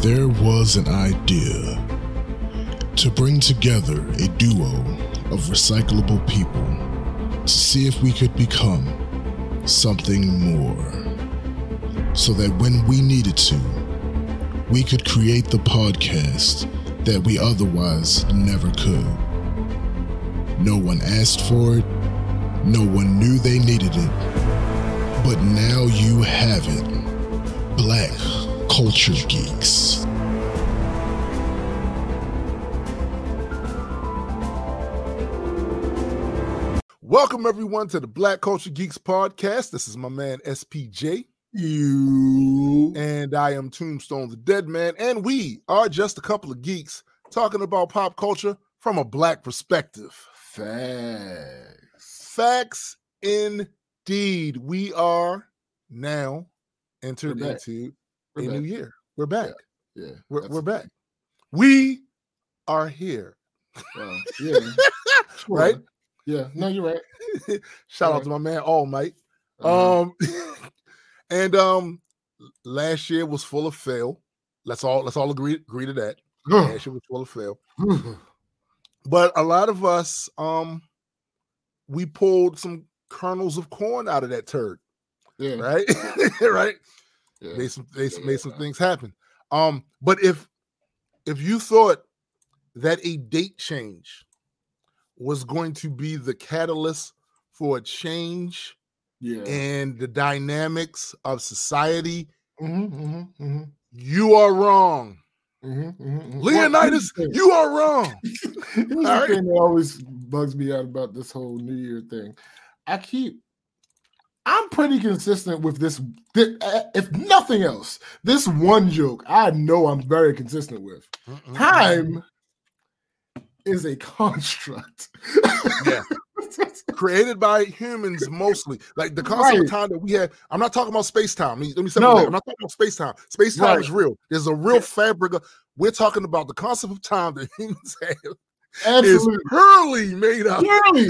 There was an idea to bring together a duo of recyclable people to see if we could become something more. So that when we needed to, we could create the podcast that we otherwise never could. No one asked for it, no one knew they needed it, but now you have it. Black Culture Geeks. Welcome everyone to the Black Culture Geeks podcast. This is my man SPJ. You and I am Tombstone the Dead Man, and we are just a couple of geeks talking about pop culture from a black perspective. Facts. Facts indeed. We are now entered into We're a back. new year. We're back. Yeah, We're, we're back. We are here. well, yeah, sure. Right? Yeah, no, you're right. Shout out Right. to my man All Might. Uh, Um and um last year was full of fail. Let's all let's all agree agree to that. Last year was full of fail. But a lot of us um we pulled some kernels of corn out of that turd, yeah, right? right? Yeah. Made some made some, made some things happen. Um but if if you thought that a date change was going to be the catalyst for a change yeah. in the dynamics of society, Mm-hmm, mm-hmm, mm-hmm, you are wrong. mm-hmm, mm-hmm. Leonidas, you are wrong. Here's All the right. thing that always bugs me out about this whole New Year thing. I keep, I'm pretty consistent with this. thi- If nothing else, this one joke I know I'm very consistent with. Time is a construct. Yeah. created by humans mostly. Like the concept Right. of time that we have. I'm not talking about space time. Let me, say No. that. I'm not talking about space time. Space time Right. is real. There's a real fabric. Of, we're talking about the concept of time that humans have is Absolutely. purely made up. Purely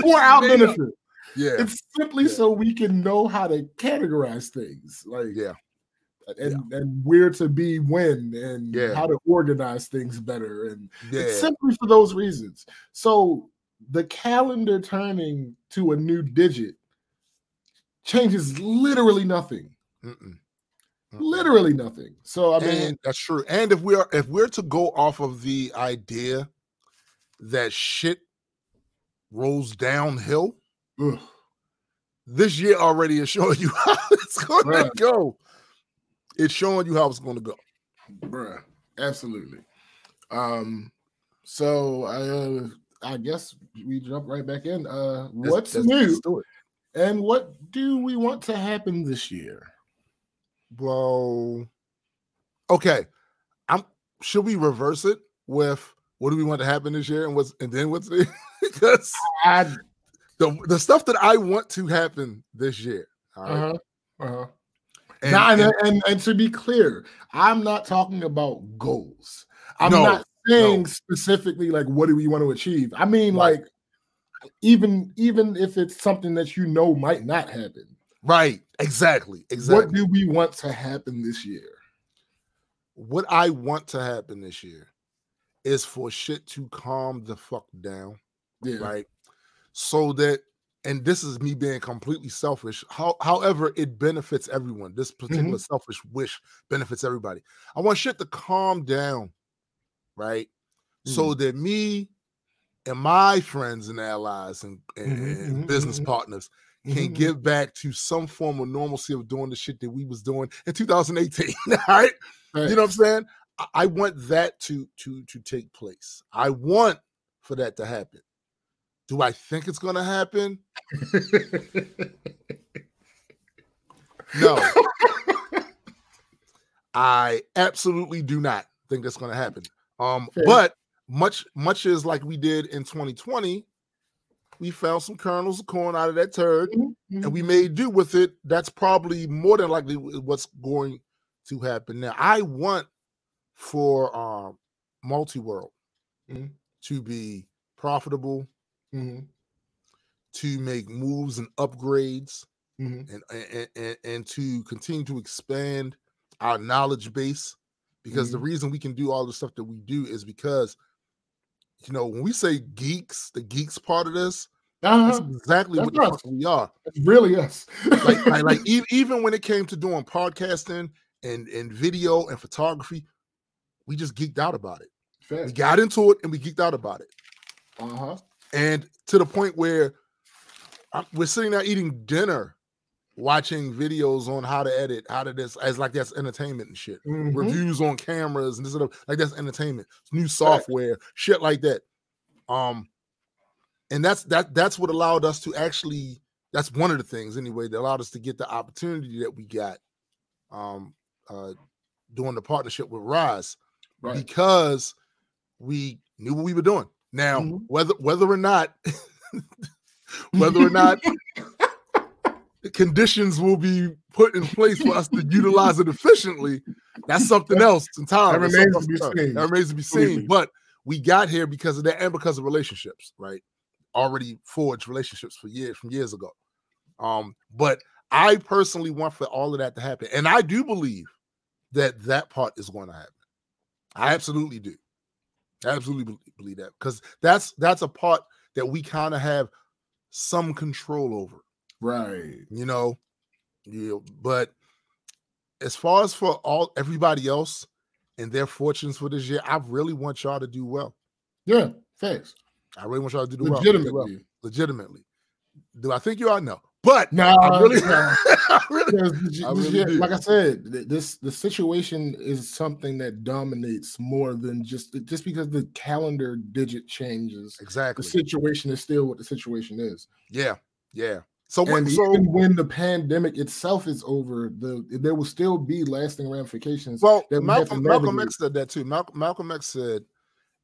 for our benefit. up. Yeah. It's simply Yeah. so we can know how to categorize things. Like Yeah. and, and where to be when and Yeah. how to organize things better. And Yeah. it's simply for those reasons. So the calendar turning to a new digit changes literally nothing. Mm-mm. Mm-mm. Literally nothing. So I mean, and that's true. And if we are if we're to go off of the idea that shit rolls downhill, ugh, this year already is showing you how it's going to go. It's showing you how it's going to go. bruh, absolutely. Um, so I uh, I guess we jump right back in. Uh, Let's- what's let's- new let's do it. and what do we want to happen this year? Well, okay. I'm. Should we reverse it with what do we want to happen this year and what's and then what's the because I the the stuff that I want to happen this year. All right. uh-huh, uh-huh. And- Now, and, and- and, and to be clear, I'm not talking about goals. I'm No, not saying no. specifically like what do we want to achieve. I mean, Right. like even even if it's something that you know might not happen, right. Exactly. Exactly. what do we want to happen this year? what I want to happen this year is for shit to calm the fuck down, Yeah, right? So that, and this is me being completely selfish. How, however, it benefits everyone. This particular selfish wish benefits everybody. I want shit to calm down, right? So that me and my friends and allies and, and, Mhm, and mhm, business mhm. partners can Mhm, get back to some form of normalcy of doing the shit that we was doing in 2018. All right. You know what I'm saying? I, I want that to to to take place. I want for that to happen. Do I think it's gonna happen? No. I absolutely do not think that's gonna happen. Um, Fair. but much much as like we did in 2020, we found some kernels of corn out of that turd Mhm, and we may do with it. That's probably more than likely what's going to happen. Now, I want for um, multi-world Mhm. to be profitable, mhm, to make moves and upgrades, mhm. and, and and and to continue to expand our knowledge base because the reason we can do all the stuff that we do is because you know when we say geeks the geeks part of this that's Uh-huh. exactly That's what the us. fuck we are It's really us. like, like, like e- even when it came to doing podcasting and and video and photography we just geeked out about it we got into it and we geeked out about it Uh-huh. And to the point where I- we're sitting there eating dinner watching videos on how to edit how to this as like that's entertainment and shit. Mhm. reviews on cameras and this and like that's entertainment. New software shit like that. Um and that's that that's what allowed us to actually that's one of the things anyway that allowed us to get the opportunity that we got um uh doing the partnership with rise Right. because we knew what we were doing now Mhm. whether whether or not whether or not the conditions will be put in place for us to utilize it efficiently that's something else entirely That remains to be else. seen. that remains to be Completely. seen but we got here because of that and because of relationships right already forged relationships for years from years ago um but i personally want for all of that to happen and i do believe that that part is going to happen i absolutely do I absolutely believe that because that's that's a part that we kind of have some control over Right. you know yeah but as far as for all everybody else and their fortunes for this year i really want y'all to do well Yeah. thanks. i really want y'all to do do well, Legitimately. legitimately do i think you are no but No, i really, no. I really Because I really year- do. like I said, this the situation is something that dominates more than just just because the calendar digit changes. Exactly, the situation is still what the situation is. yeah yeah so what And so even when the pandemic itself is over, the there will still be lasting ramifications. Well, that we Malcolm, Malcolm. X said that too. Malcolm, Malcolm X said,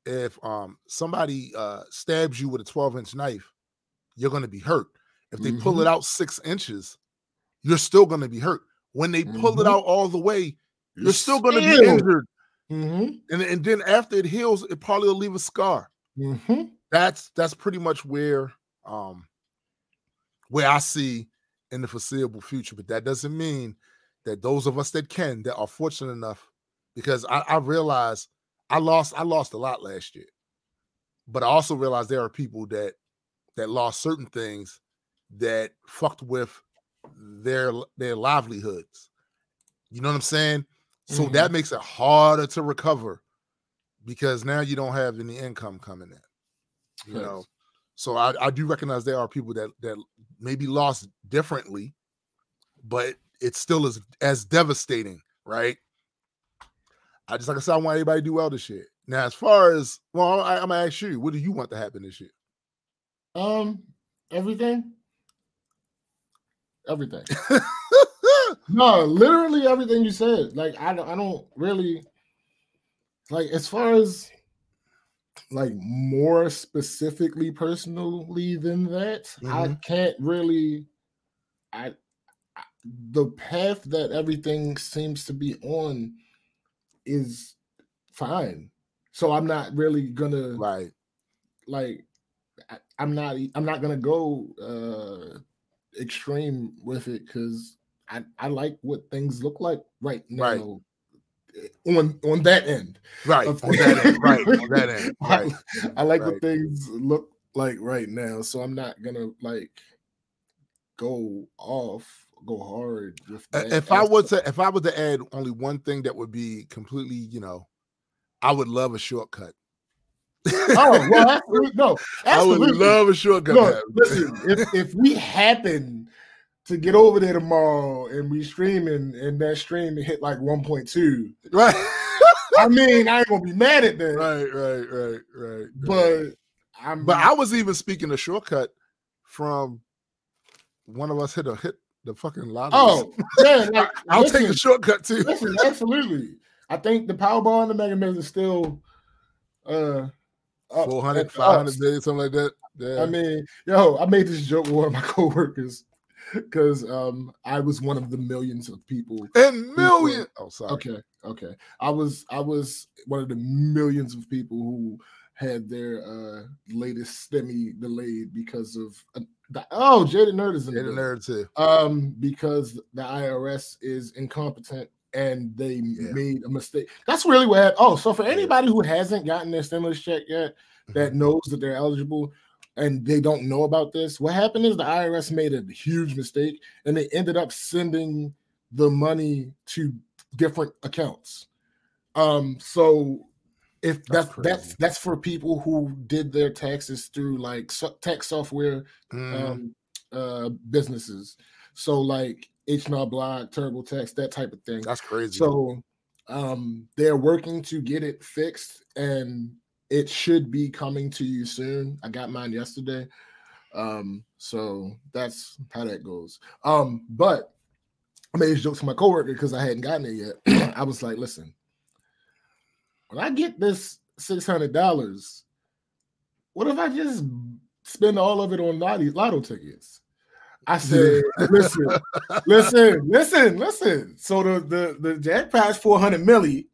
if um somebody uh stabs you with a 12 inch knife, you're gonna be hurt. If they pull Mm-hmm. it out six inches, you're still gonna be hurt. When they pull it Mhm. out all the way, you're still gonna be Still. injured. Mhm, And, and then after it heals, it probably will leave a scar. mhm. That's that's pretty much where um where I see in the foreseeable future. But that doesn't mean that those of us that can, that are fortunate enough, because I, I realize I lost I lost a lot last year, but I also realize there are people that that lost certain things that fucked with their their livelihoods. You know what I'm saying? So Mhm. that makes it harder to recover because now you don't have any income coming in. You know, so I, I do recognize there are people that that maybe lost differently, but it still is as devastating, right? I just like I said, I want everybody to do well this year. Now, as far as well, I, I'm gonna ask you, what do you want to happen this year? Um, everything, everything. No, literally everything you said. Like I don't, I don't really like as far as like more specifically personally than that. I Mhm. can't really. I, I the path that everything seems to be on is fine. So I'm not really gonna right. like I, I'm not I'm not gonna go uh extreme with it because I, I like what things look like right Right. now eh, on on that end. Right. On that end. Right. On that end. I- Right. I, like Right. what things look like right now, so I'm not gonna like go off, go hard with that. If I was to if I was to add only one thing that would be completely, you know, I would love a shortcut. Oh well, absolutely, no, I would love a shortcut. Look, listen, if if we happen to get over there tomorrow and we streaming and that stream hit like 1.2, right. I mean, I ain't gonna be mad at that. right, right, right, right. right. But I'm But I was even speaking a shortcut from one of us hit a hit the fucking lottery. oh yeah, like, I'll listen, take a shortcut too. listen, absolutely. I think the Powerball and the Mega Millions is still uh up 400, at 500 ups. million, something like that. Yeah. I mean, yo, I made this joke with one of my coworkers because um I was one of the millions of people and million. Oh, sorry. Okay, okay. I was I was one of the millions of people who had their uh latest STEMI delayed because of uh, the, oh Jaden Nerd is in the Hit nerd too. um because the IRS is incompetent and they Yeah. made a mistake. That's really what happened. Oh, so for anybody who hasn't gotten their stimulus check yet, that Mm-hmm. knows that they're eligible and they don't know about this, what happened is the IRS made a huge mistake and they ended up sending the money to different accounts. Um, so if That's that's that's that's for people who did their taxes through like so- tax software Mhm. um uh businesses. So like H&R Block, TurboTax, that type of thing. That's crazy. So um they're working to get it fixed and it should be coming to you soon. I got mine yesterday. Um so that's how that goes. Um but I made a joke to my coworker because I hadn't gotten it yet. I was like, listen, when I get this $600, what if I just spend all of it on lotto, lotto tickets? I said, listen, listen, listen, listen. So the the the jackpot's 400 milli.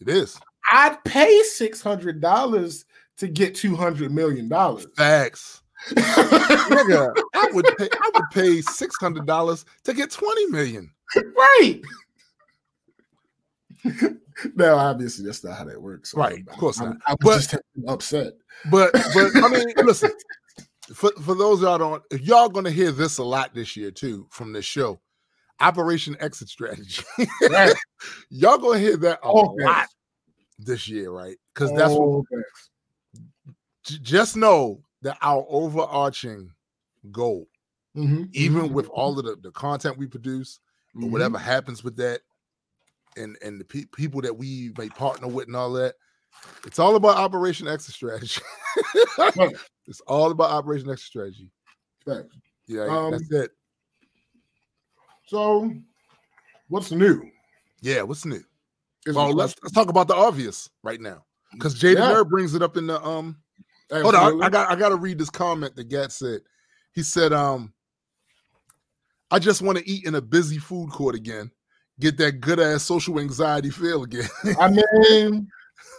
it is I'd pay $600 to get 200 million dollars. facts. Nigga, I would pay. I would pay six hundred dollars to get twenty million. right. now, obviously, that's not how that works. Right, of course I'm, not. I'm But- just upset. But but I mean, listen. For for those y'all don't, y'all gonna hear this a lot this year too from this show, Operation Exit Strategy. Right. y'all gonna hear that a Oh, lot this year, right? Because that's what Oh, j- just know that our overarching goal, Mhm, even mhm, with all of the, the content we produce, or mhm. whatever happens with that, and and the pe- people that we may partner with and all that, it's all about Operation Exit Strategy. Right. It's all about Operation Exit Strategy. Thanks. Yeah, Um, that's it. So, what's new? Yeah, what's new? Is Well, let's let's talk about the obvious right now. Because Jada Yeah. Brings it up in the um Hold on, I, I got I got to read this comment that Gat said. He said, "Um, I just want to eat in a busy food court again, get that good ass social anxiety feel again." I mean,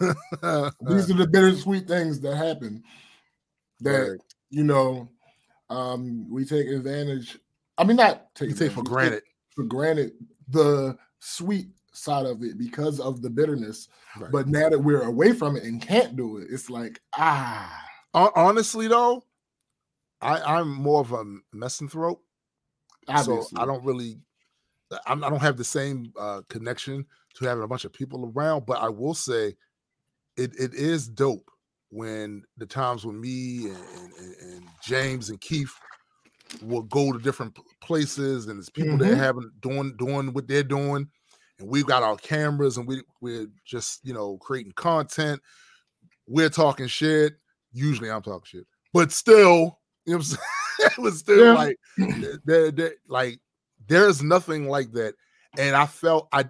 these are the bittersweet things that happen that you know um we take advantage. I mean, not take take for granted. for granted the sweet side of it because of the bitterness. Right. But now that we're away from it and can't do it, it's like ah, honestly, though, I I'm more of a misanthrope, obviously. so I don't really, I'm, I don't have the same uh, connection to having a bunch of people around. But I will say, it it is dope when the times when me and, and, and- James and Keith will go to different places and there's people that Mhm. haven't doing doing what they're doing and we've got our cameras and we we're just you know creating content we're talking shit usually i'm talking shit but still you know what i'm saying it was still Yeah. like there, there like there's nothing like that and i felt i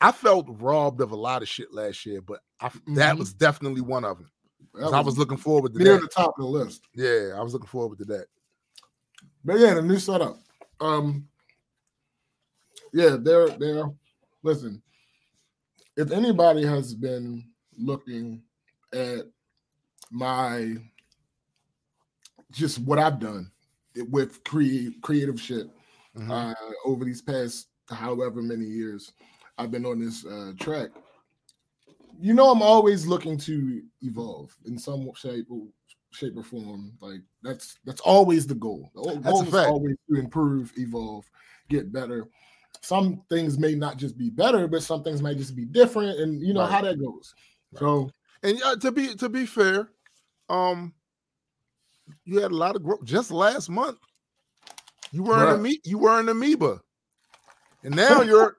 i felt robbed of a lot of shit last year but I, that Mhm. was definitely one of them That i was looking forward to near that the top of the list. yeah i was looking forward to that But yeah, the new setup. Um, yeah, they're they're listen. If anybody has been looking at my just what I've done with create creative shit Mhm. uh, over these past however many years I've been on this uh, track. You know, I'm always looking to evolve in some shape or shape or form. Like that's that's always the goal. The goal That's is always to improve, evolve, get better. Some things may not just be better, but some things might just be different, and you know Right. how that goes. So And uh, to be to be fair, um, you had a lot of growth just last month. You were Right. an ame- you were an amoeba, and now you're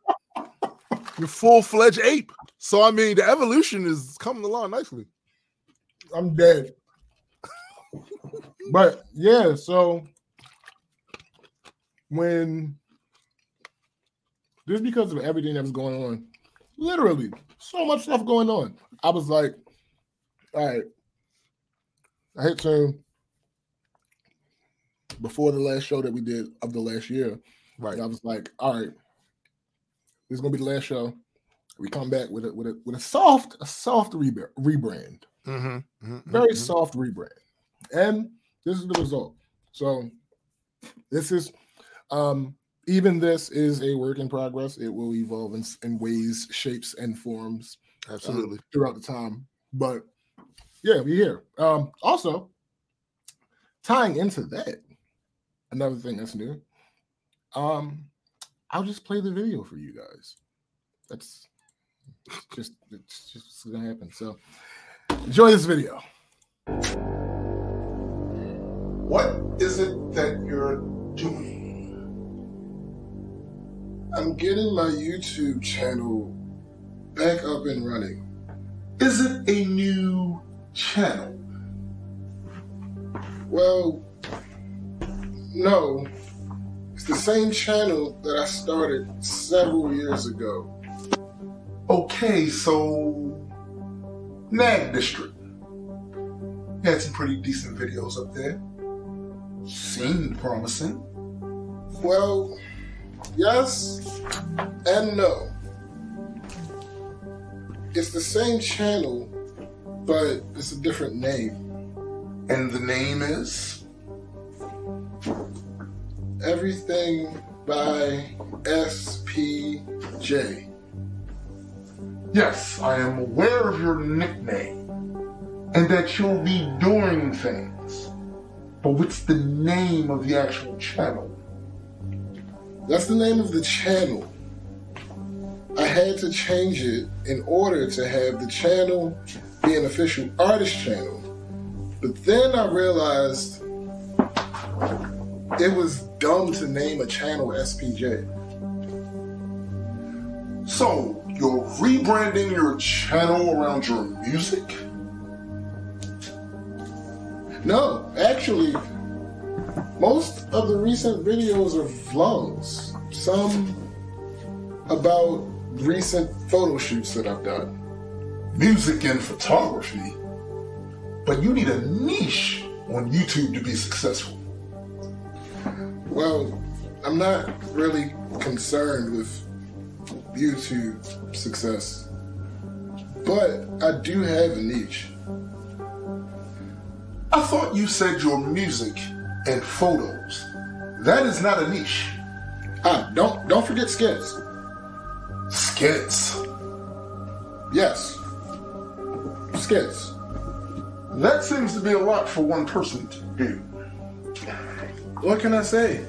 you're full fledged ape. So I mean, the evolution is coming along nicely. I'm dead. but yeah, so when just because of everything that was going on, literally so much stuff going on, I was like, all right, I hit tune before the last show that we did of the last year. Right. I was like, all right, this is gonna be the last show. We come back with a with a with a soft, a soft rebrand rebrand Mm-hmm. very soft rebrand and this is the result so this is um even this is a work in progress. It will evolve in, in ways, shapes, and forms um, Absolutely. throughout the time. But yeah, we're here. Um, also, tying into that, another thing that's new. Um, I'll just play the video for you guys. That's just it's just gonna happen. So enjoy this video. What is it that you're doing? I'm getting my YouTube channel back up and running. Is it a new channel? Well, no. It's the same channel that I started several years ago. Okay, so Nag District. Had some pretty decent videos up there. Seemed promising. Well, yes and no. It's the same channel, but it's a different name. And the name is? Everything by SPJ. Yes, I am aware of your nickname and that you'll be doing things. But what's the name of the actual channel? That's the name of the channel. I had to change it in order to have the channel be an official artist channel. But then I realized it was dumb to name a channel SPJ. So, you're rebranding your channel around your music? No, actually, most of the recent videos are vlogs. Some about recent photo shoots that I've done. Music and photography? But you need a niche on YouTube to be successful. Well, I'm not really concerned with YouTube success, but I do have a niche. I thought you said your music and photos. That is not a niche. Ah, don't don't forget skits. Skits. Yes, skits. That seems to be a lot for one person to do. What can I say?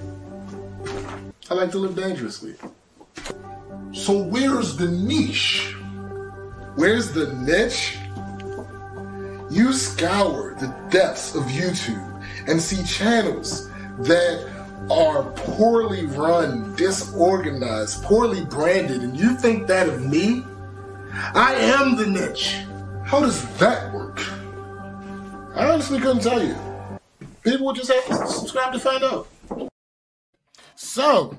I like to live dangerously. So where's the niche? Where's the niche? You scour the depths of YouTube and see channels that are poorly run, disorganized, poorly branded, and you think that of me? I am the niche. How does that work? I honestly couldn't tell you. People just have to subscribe to find out. So,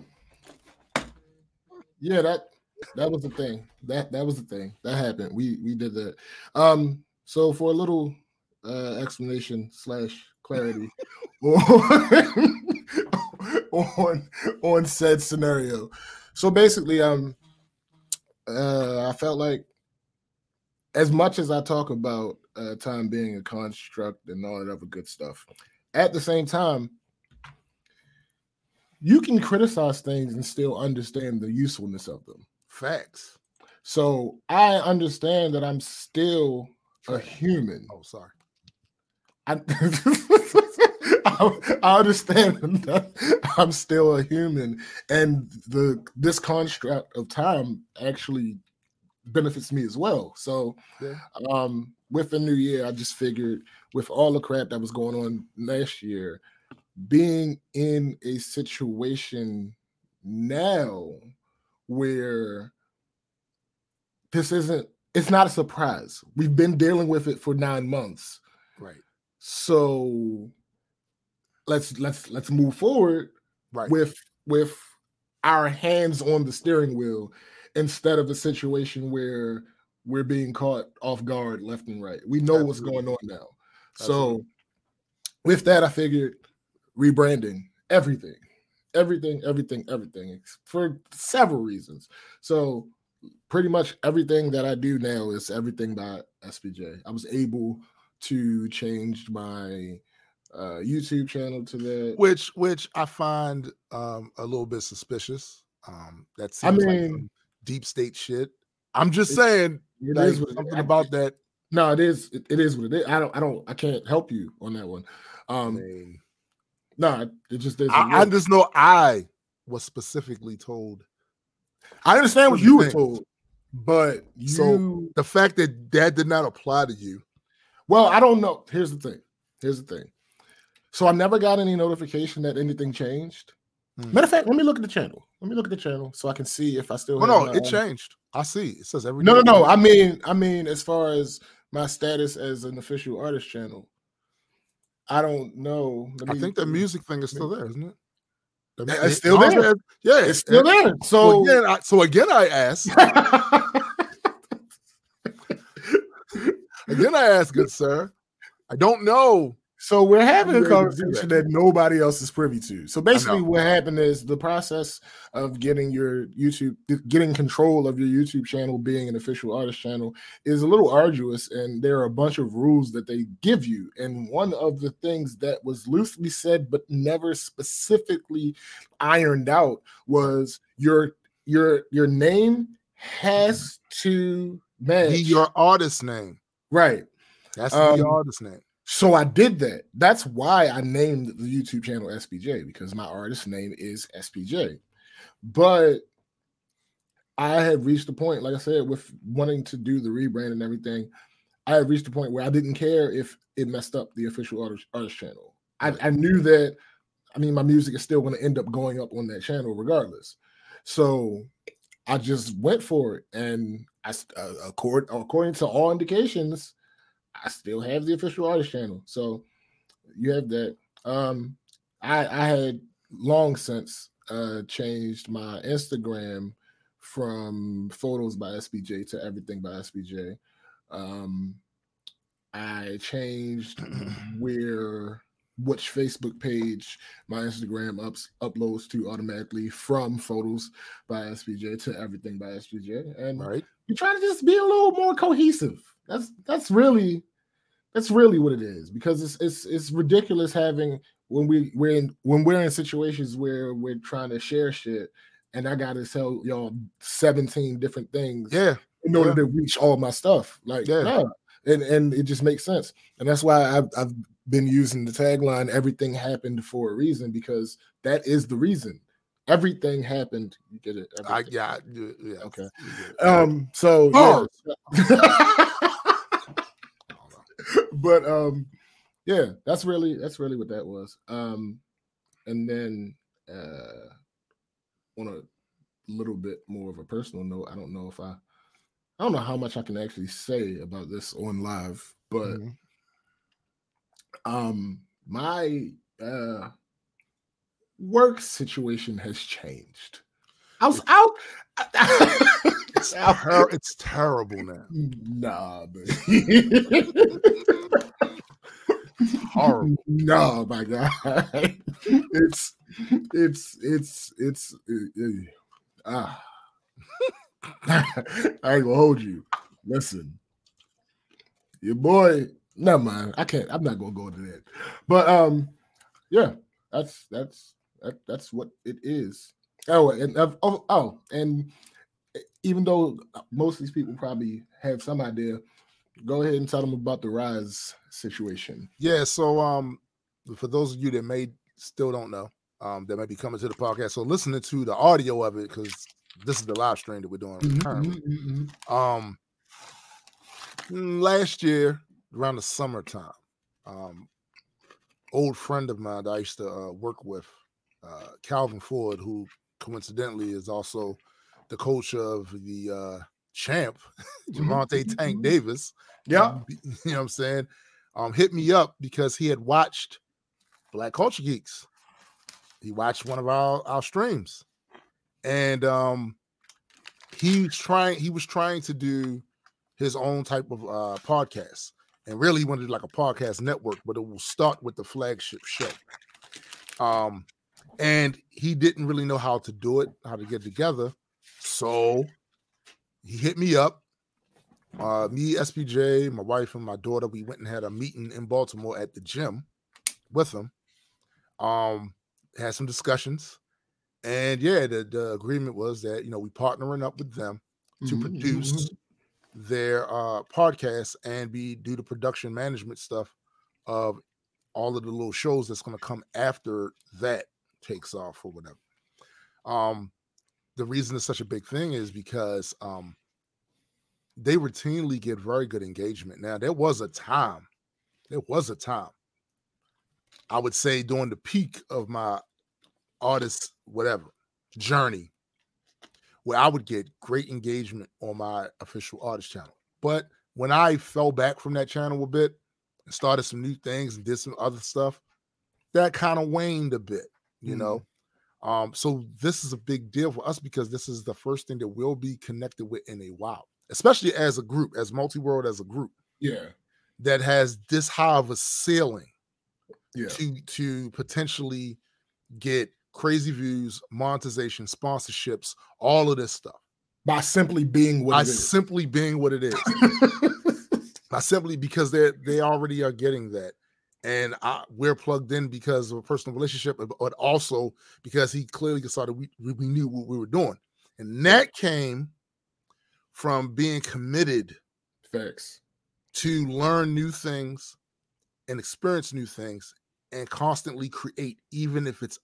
yeah, that that was the thing. That that was the thing that happened. We we did that. Um, so for a little uh, explanation slash clarity on, on on said scenario. So basically, um, uh, I felt like as much as I talk about uh, time being a construct and all that other good stuff, at the same time, you can criticize things and still understand the usefulness of them. Facts. So I understand that I'm still a human. Oh, sorry. I, I, I understand that I'm still a human, and the this construct of time actually benefits me as well. So, Yeah. um, with the new year, I just figured with all the crap that was going on last year, being in a situation now where this isn't it's not a surprise. We've been dealing with it for 9 months. Right. So let's let's let's move forward Right. with with our hands on the steering wheel instead of a situation where we're being caught off guard left and right. We know what's going on now. Absolutely. So with that, I figured rebranding everything, everything, everything, everything for several reasons. So pretty much everything that I do now is everything by SPJ. I was able to change my uh, YouTube channel to that. which which I find um a little bit suspicious. Um, that I seems like mean- some deep state shit. I'm just It- saying It like, is what it- something I- about that. No, it is. It, it is what it is. I don't. I don't. I can't help you on that one. I, Um, mean, no, it just is. I, I just know I was specifically told I understand what you were told, but you. So- the fact that that did not apply to you. well, I don't know. Here's the thing. Here's the thing. So I never got any notification that anything changed. Hmm. Matter of fact, let me look at the channel. Let me look at the channel so I can see if I still. Well, no, it own- changed. I see. It says every No, no, no. I mean, I mean, as far as my status as an official artist channel, I don't know. Let I think the music thing is still there, isn't it? The- Yeah, it's still it- there. Yeah, it's still there. So So again, I, so again, I ask. Again, I ask, good sir. I don't know. So we're having a You're able to do conversation that. that nobody else is privy to. So basically, what happened is the process of getting your YouTube, getting control of your YouTube channel, being an official artist channel, is a little arduous, and there are a bunch of rules that they give you. And one of the things that was loosely said but never specifically ironed out was your your your name has to match Be your artist name. right. That's the Um, artist name. So I did that. That's why I named the YouTube channel SPJ because my artist name is SPJ. But I had reached the point, like I said, with wanting to do the rebrand and everything. I had reached the point where I didn't care if it messed up the official artist, artist channel. I, I knew that. I mean, my music is still going to end up going up on that channel regardless. So I just went for it, and I uh, accord, according to all indications, I still have the official artist channel. So you have that. Um, I I had long since uh changed my Instagram from photos by SPJ to everything by SPJ. Um, I changed where which Facebook page my Instagram ups uploads to automatically from photos by SPJ to everything by SPJ. And you're trying to just be a little more cohesive. That's that's really that's really what it is because it's it's it's ridiculous having when we we're in when we're in situations where we're trying to share shit and I gotta tell y'all 17 different things Yeah. in order yeah. to reach all my stuff. Like Yeah. And and it just makes sense. And that's why I've I've been using the tagline everything happened for a reason because that is the reason. Everything happened. You get it. I Everything. yeah. yeah. Okay. You get it. Um. So Bars. yeah. but um, yeah, that's really that's really what that was. Um, and then uh, on a little bit more of a personal note, I don't know if I, I don't know how much I can actually say about this on live, but Mhm. um, my uh work situation has changed. I was out. It's, ter- it's terrible now. Nah, but Horrible. no, my God, it's it's it's it's uh, uh, ah. I ain't gonna hold you. Listen, your boy. Never mind. I can't. I'm not gonna go into that. But um, yeah, that's that's that, that's what it is. Oh, and uh, oh, oh, and even though most of these people probably have some idea, go ahead and tell them about the rise situation. Yeah. So um, for those of you that may still don't know, um, that might be coming to the podcast, so listening to the audio of it because this is the live stream that we're doing Mm-hmm, currently. Um, mm, last year around the summertime, um, old friend of mine that I used to uh, work with, uh, Calvin Ford, who coincidentally is also the coach of the uh, champ, Gervonta Tank Davis. Yeah. you know what I'm saying? Um, hit me up because he had watched Black Culture Geeks. He watched one of our, our streams, and um, he was trying. He was trying to do his own type of uh, podcast, and really he wanted to like a podcast network, but it will start with the flagship show. Um, and he didn't really know how to do it, how to get together, so he hit me up uh, me, SPJ, my wife, and my daughter, we went and had a meeting in Baltimore at the gym with him. Um, had some discussions, and yeah, the, the agreement was that you know we partnering up with them to Mhm, produce mhm. their uh podcast and be do the production management stuff of all of the little shows that's going to come after that takes off or whatever. Um, the reason it's such a big thing is because um they routinely get very good engagement. Now there was a time, there was a time. I would say during the peak of my artist whatever journey where I would get great engagement on my official artist channel. But when I fell back from that channel a bit and started some new things and did some other stuff, that kind of waned a bit, you Mhm. know. Um, so this is a big deal for us because this is the first thing that we'll be connected with in a while, especially as a group, as multi-world as a group Yeah, that has this high of a ceiling yeah. to to potentially get crazy views, monetization, sponsorships, all of this stuff By simply being what by it is. simply being what it is. by simply because they they already are getting that, and I, we're plugged in because of a personal relationship, but also because he clearly saw that we we knew what we were doing, and that came from being committed Facts. to learn new things and experience new things and constantly create, even if it's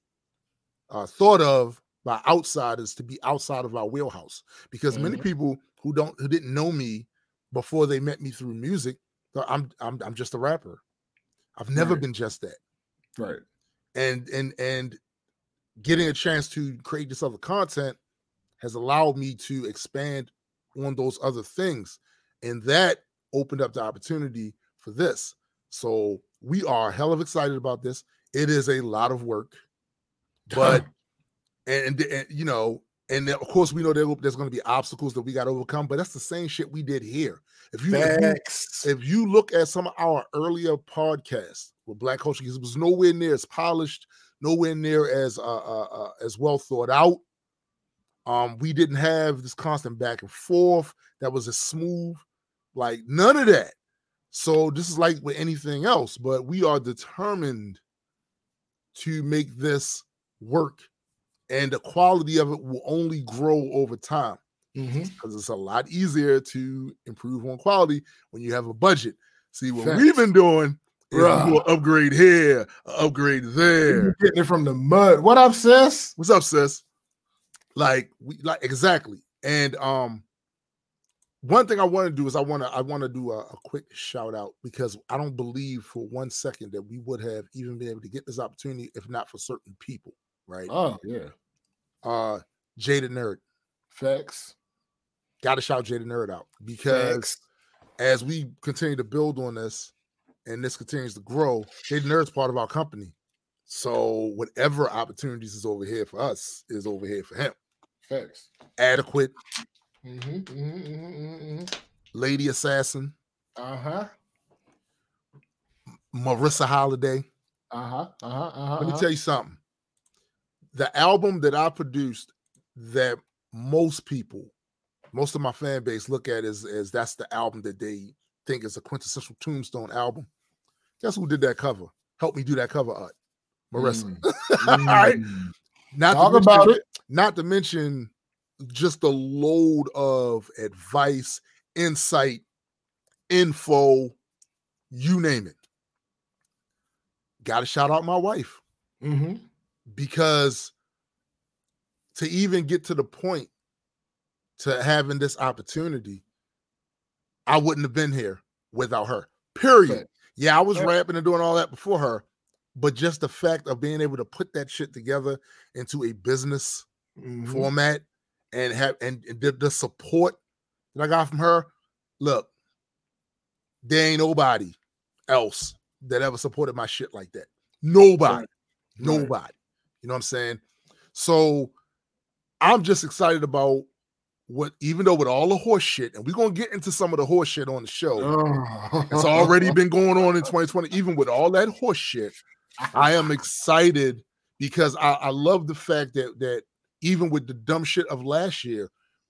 uh, thought of by outsiders to be outside of our wheelhouse. Because many Mhm. people who don't who didn't know me before they met me through music, thought I'm I'm I'm just a rapper. I've never Right. been just that. Right. And and and getting a chance to create this other content has allowed me to expand on those other things. And that opened up the opportunity for this. So we are hell of excited about this. It is a lot of work, but and, and you know, and then, of course we know there, there's going to be obstacles that we got to overcome. But that's the same shit we did here. If you, if you if you look at some of our earlier podcasts with Black Culture, because it was nowhere near as polished, nowhere near as uh, uh, uh, as well thought out. Um, we didn't have this constant back and forth that was as smooth, like none of that. So this is like with anything else, but we are determined to make this work, and the quality of it will only grow over time Mhm. because it's a lot easier to improve on quality when you have a budget. See, what Facts. we've been doing Bruh. an upgrade here, upgrade there. You Getting it from the mud. What up, sis? What's up, sis? Like we like exactly. And um one thing I want to do is I want to I want to do a, a quick shout out because I don't believe for one second that we would have even been able to get this opportunity if not for certain people, right? Oh yeah. Uh Jada Nerd. Facts. Gotta shout Jada Nerd out because Facts. as we continue to build on this and this continues to grow, Jada Nerd's part of our company. So whatever opportunities is over here for us is over here for him. Facts. Adequate, Mm-hmm, mm-hmm, mm-hmm, mm-hmm. Lady Assassin, Uh-huh. Marissa Holiday. Uh-huh. Uh-huh. Uh-huh. Let me uh-huh. tell you something. The album that I produced that most people, most of my fan base look at as, as that's the album that they think is a quintessential tombstone album. Guess who did that cover? Help me do that cover art. Marissa. Mm. All right. Mm. Not Talk to mention, about it. Not to mention just the load of advice, insight, info, you name it. Got to shout out my wife Mm-hmm. Because to even get to the point to having this opportunity, I wouldn't have been here without her. Period. Yeah, I was rapping and doing all that before her, but just the fact of being able to put that shit together into a business Mhm. format and have and, and the, the support that I got from her. Look, there ain't nobody else that ever supported my shit like that. Nobody, Right. nobody. You know what I'm saying? So I'm just excited about what, even though with all the horse shit, and we're gonna get into some of the horse shit on the show. Oh. It's already been going on in 2020. Even with all that horse shit, I am excited because I, I love the fact that that even with the dumb shit of last year,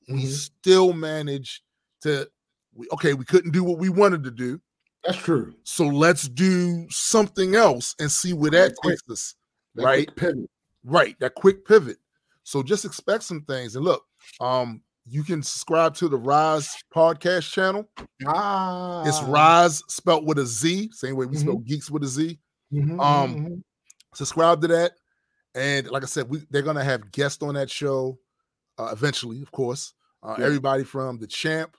we Mhm. still managed to. We, okay, we couldn't do what we wanted to do, That's true. So let's do something else and see where that takes us. That Right. Pivot. Right, that quick pivot. So just expect some things. And look, um, you can subscribe to the Rise podcast channel. Ah, It's Rise spelt with a Z, same way we spell geeks with a Z. Mhm, um, mhm. Subscribe to that. And like I said, we they're gonna have guests on that show uh, eventually, of course. Uh, Yeah. Everybody from the champ,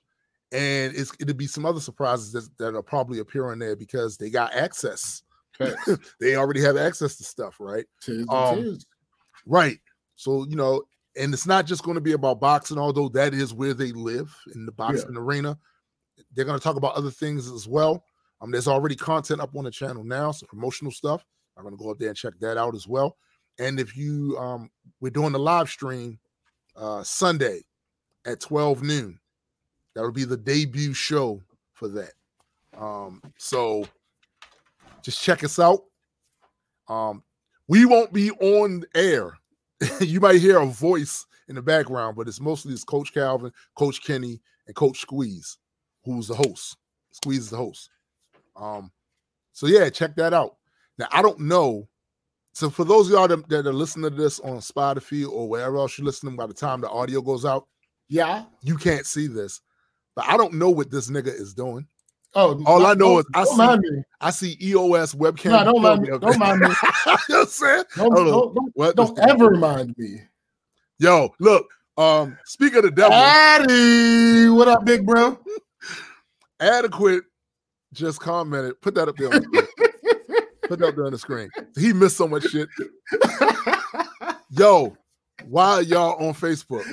and it's it'll be some other surprises that, that'll probably appear on there because they got access. They already have access to stuff, right? Tis um, tis. Right. So, you know, and it's not just going to be about boxing, although that is where they live in the boxing arena. They're going to talk about other things as well. Um, there's already content up on the channel now, some promotional stuff. I'm going to go up there and check that out as well. And if you, um, we're doing the live stream uh, Sunday at 12 noon. That would be the debut show for that. Um, so just check us out. Um, we won't be on air. you might hear a voice in the background, but it's mostly it's Coach Calvin, Coach Kenny, and Coach Squeeze, who's the host. Squeeze is the host. Um, so yeah, check that out. Now I don't know. So for those of y'all that, that are listening to this on Spotify or wherever else you're listening, by the time the audio goes out, Yeah. you can't see this. But I don't know what this nigga is doing. Oh, All I know is I see-. I see EOS webcam. No, don't mind me. Don't mind me. you know what I'm saying? Don't, don't, don't, don't ever mind me. Yo, look. Um, speak of the devil, Addy, what up, big bro? adequate just commented. Put that up there. On the screen. Put that up there on the screen. He missed so much shit. Yo, why are y'all on Facebook?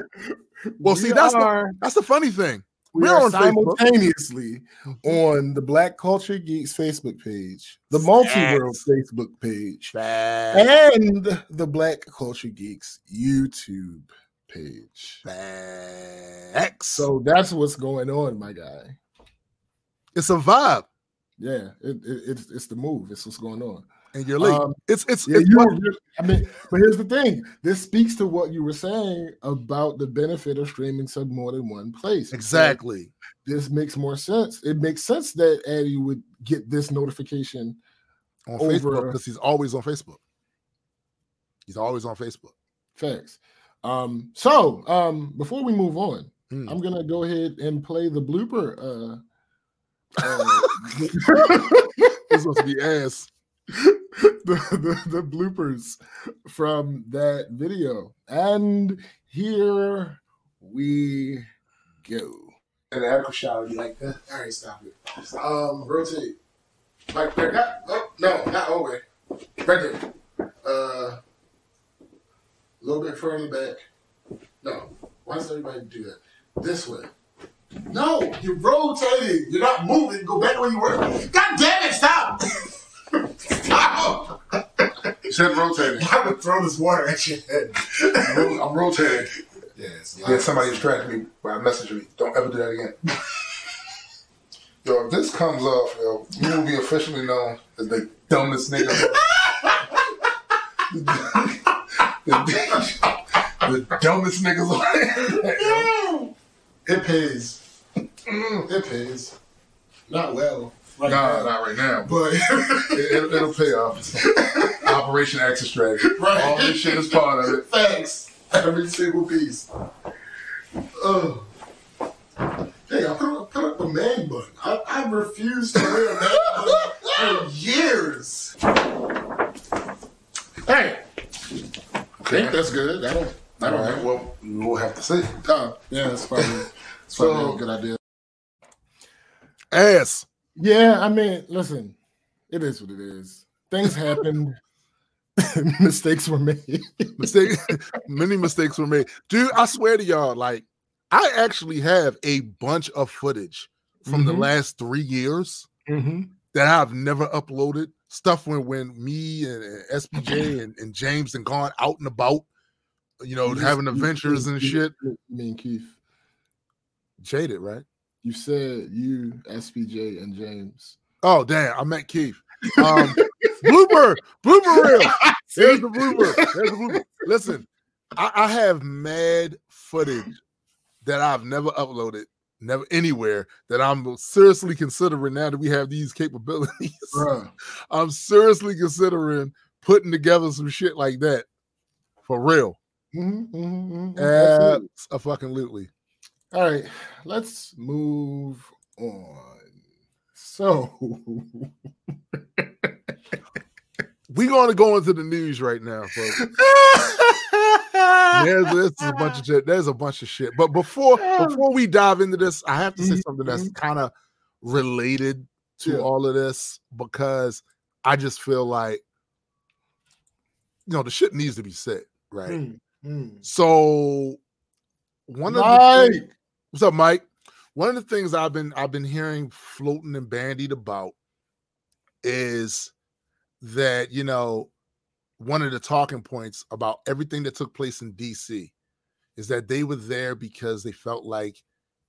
Well, see, We that's the- That's the funny thing. We we're on Facebook. simultaneously mm-hmm. on the Black Culture Geeks Facebook page, the Multiworld Facts. Facebook page, Facts. and the Black Culture Geeks YouTube page. Facts. So So that's what's going on, my guy. it's a vibe, Yeah, it, it, it's it's the move. It's what's going on. And you're late. Um, it's it's, Yeah, it's you, I mean, but here's the thing. This speaks to what you were saying about the benefit of streaming to more than one place. exactly. This makes more sense. It makes sense that Eddie would get this notification. on over- Facebook because he's always on Facebook. He's always on Facebook. Facts. Um, so um, before we move on, Hmm. I'm gonna go ahead and play the blooper. Uh, uh, This must be ass. the, the, the bloopers from that video. And here we go. An adequate shot would be like that. All right, stop it. Um, rotate. Like not, oh, no, not over. the. Right there. Uh, a little bit further back. No, why does everybody do that? This way. No, you're rotating. You're not moving. Go back where you were. God damn it! Stop. You said rotating. I would throw this water at your head. I'm ro- I'm rotating. Yes. Yeah, somebody distracted me by messaging me. Don't ever do that again. Yo, if this comes off, yo, you will be officially known as the dumbest nigga. the, the dumbest niggas on the. It pays. Mm, it pays. Not well. Right Nah, now. not right now. But But it, will it'll pay off. Operation exit strategy. Right. All this shit is part of it. thanks. Every single piece. Oh. Hey, I put up, put up the man bun. I, I refused to wear a man bun for years. Hey. I think that's good. I don't. I don't right. Well, we'll have to see. Uh, yeah, that's probably, that's So- a good idea. Ass. Yeah, I mean, listen, it is what it is. Things happened. Mistakes were made. Mistake. Many mistakes were made, dude. I swear to y'all, like I actually have a bunch of footage from the Mhm. last three years Mm-hmm. that I've never uploaded. Stuff when when me and, and SPJ and, and James and gone out and about, you know, having adventures and shit. You mean Keith? Jaded, right? You said you, SPJ, and James. Oh damn, I met Keith. Um, blooper, blooper reel. Here's the blooper. There's the blooper. Listen, I, I have mad footage that I've never uploaded never anywhere that I'm seriously considering now that we have these capabilities. Bruh. I'm seriously considering putting together some shit like that for real. Mhm, mhm, mhm, absolutely. Uh, fucking lutely. All right, let's move on. So, We going to go into the news right now, folks. There's, there's a bunch of shit. There's a bunch of shit. But before before we dive into this, I have to say something that's kind of related to Yeah. all of this because I just feel like you know the shit needs to be said, right? Mm, mm. So one of the things, what's up, Mike? One of the things I've been I've been hearing floating and bandied about is that you know one of the talking points about everything that took place in DC is that they were there because they felt like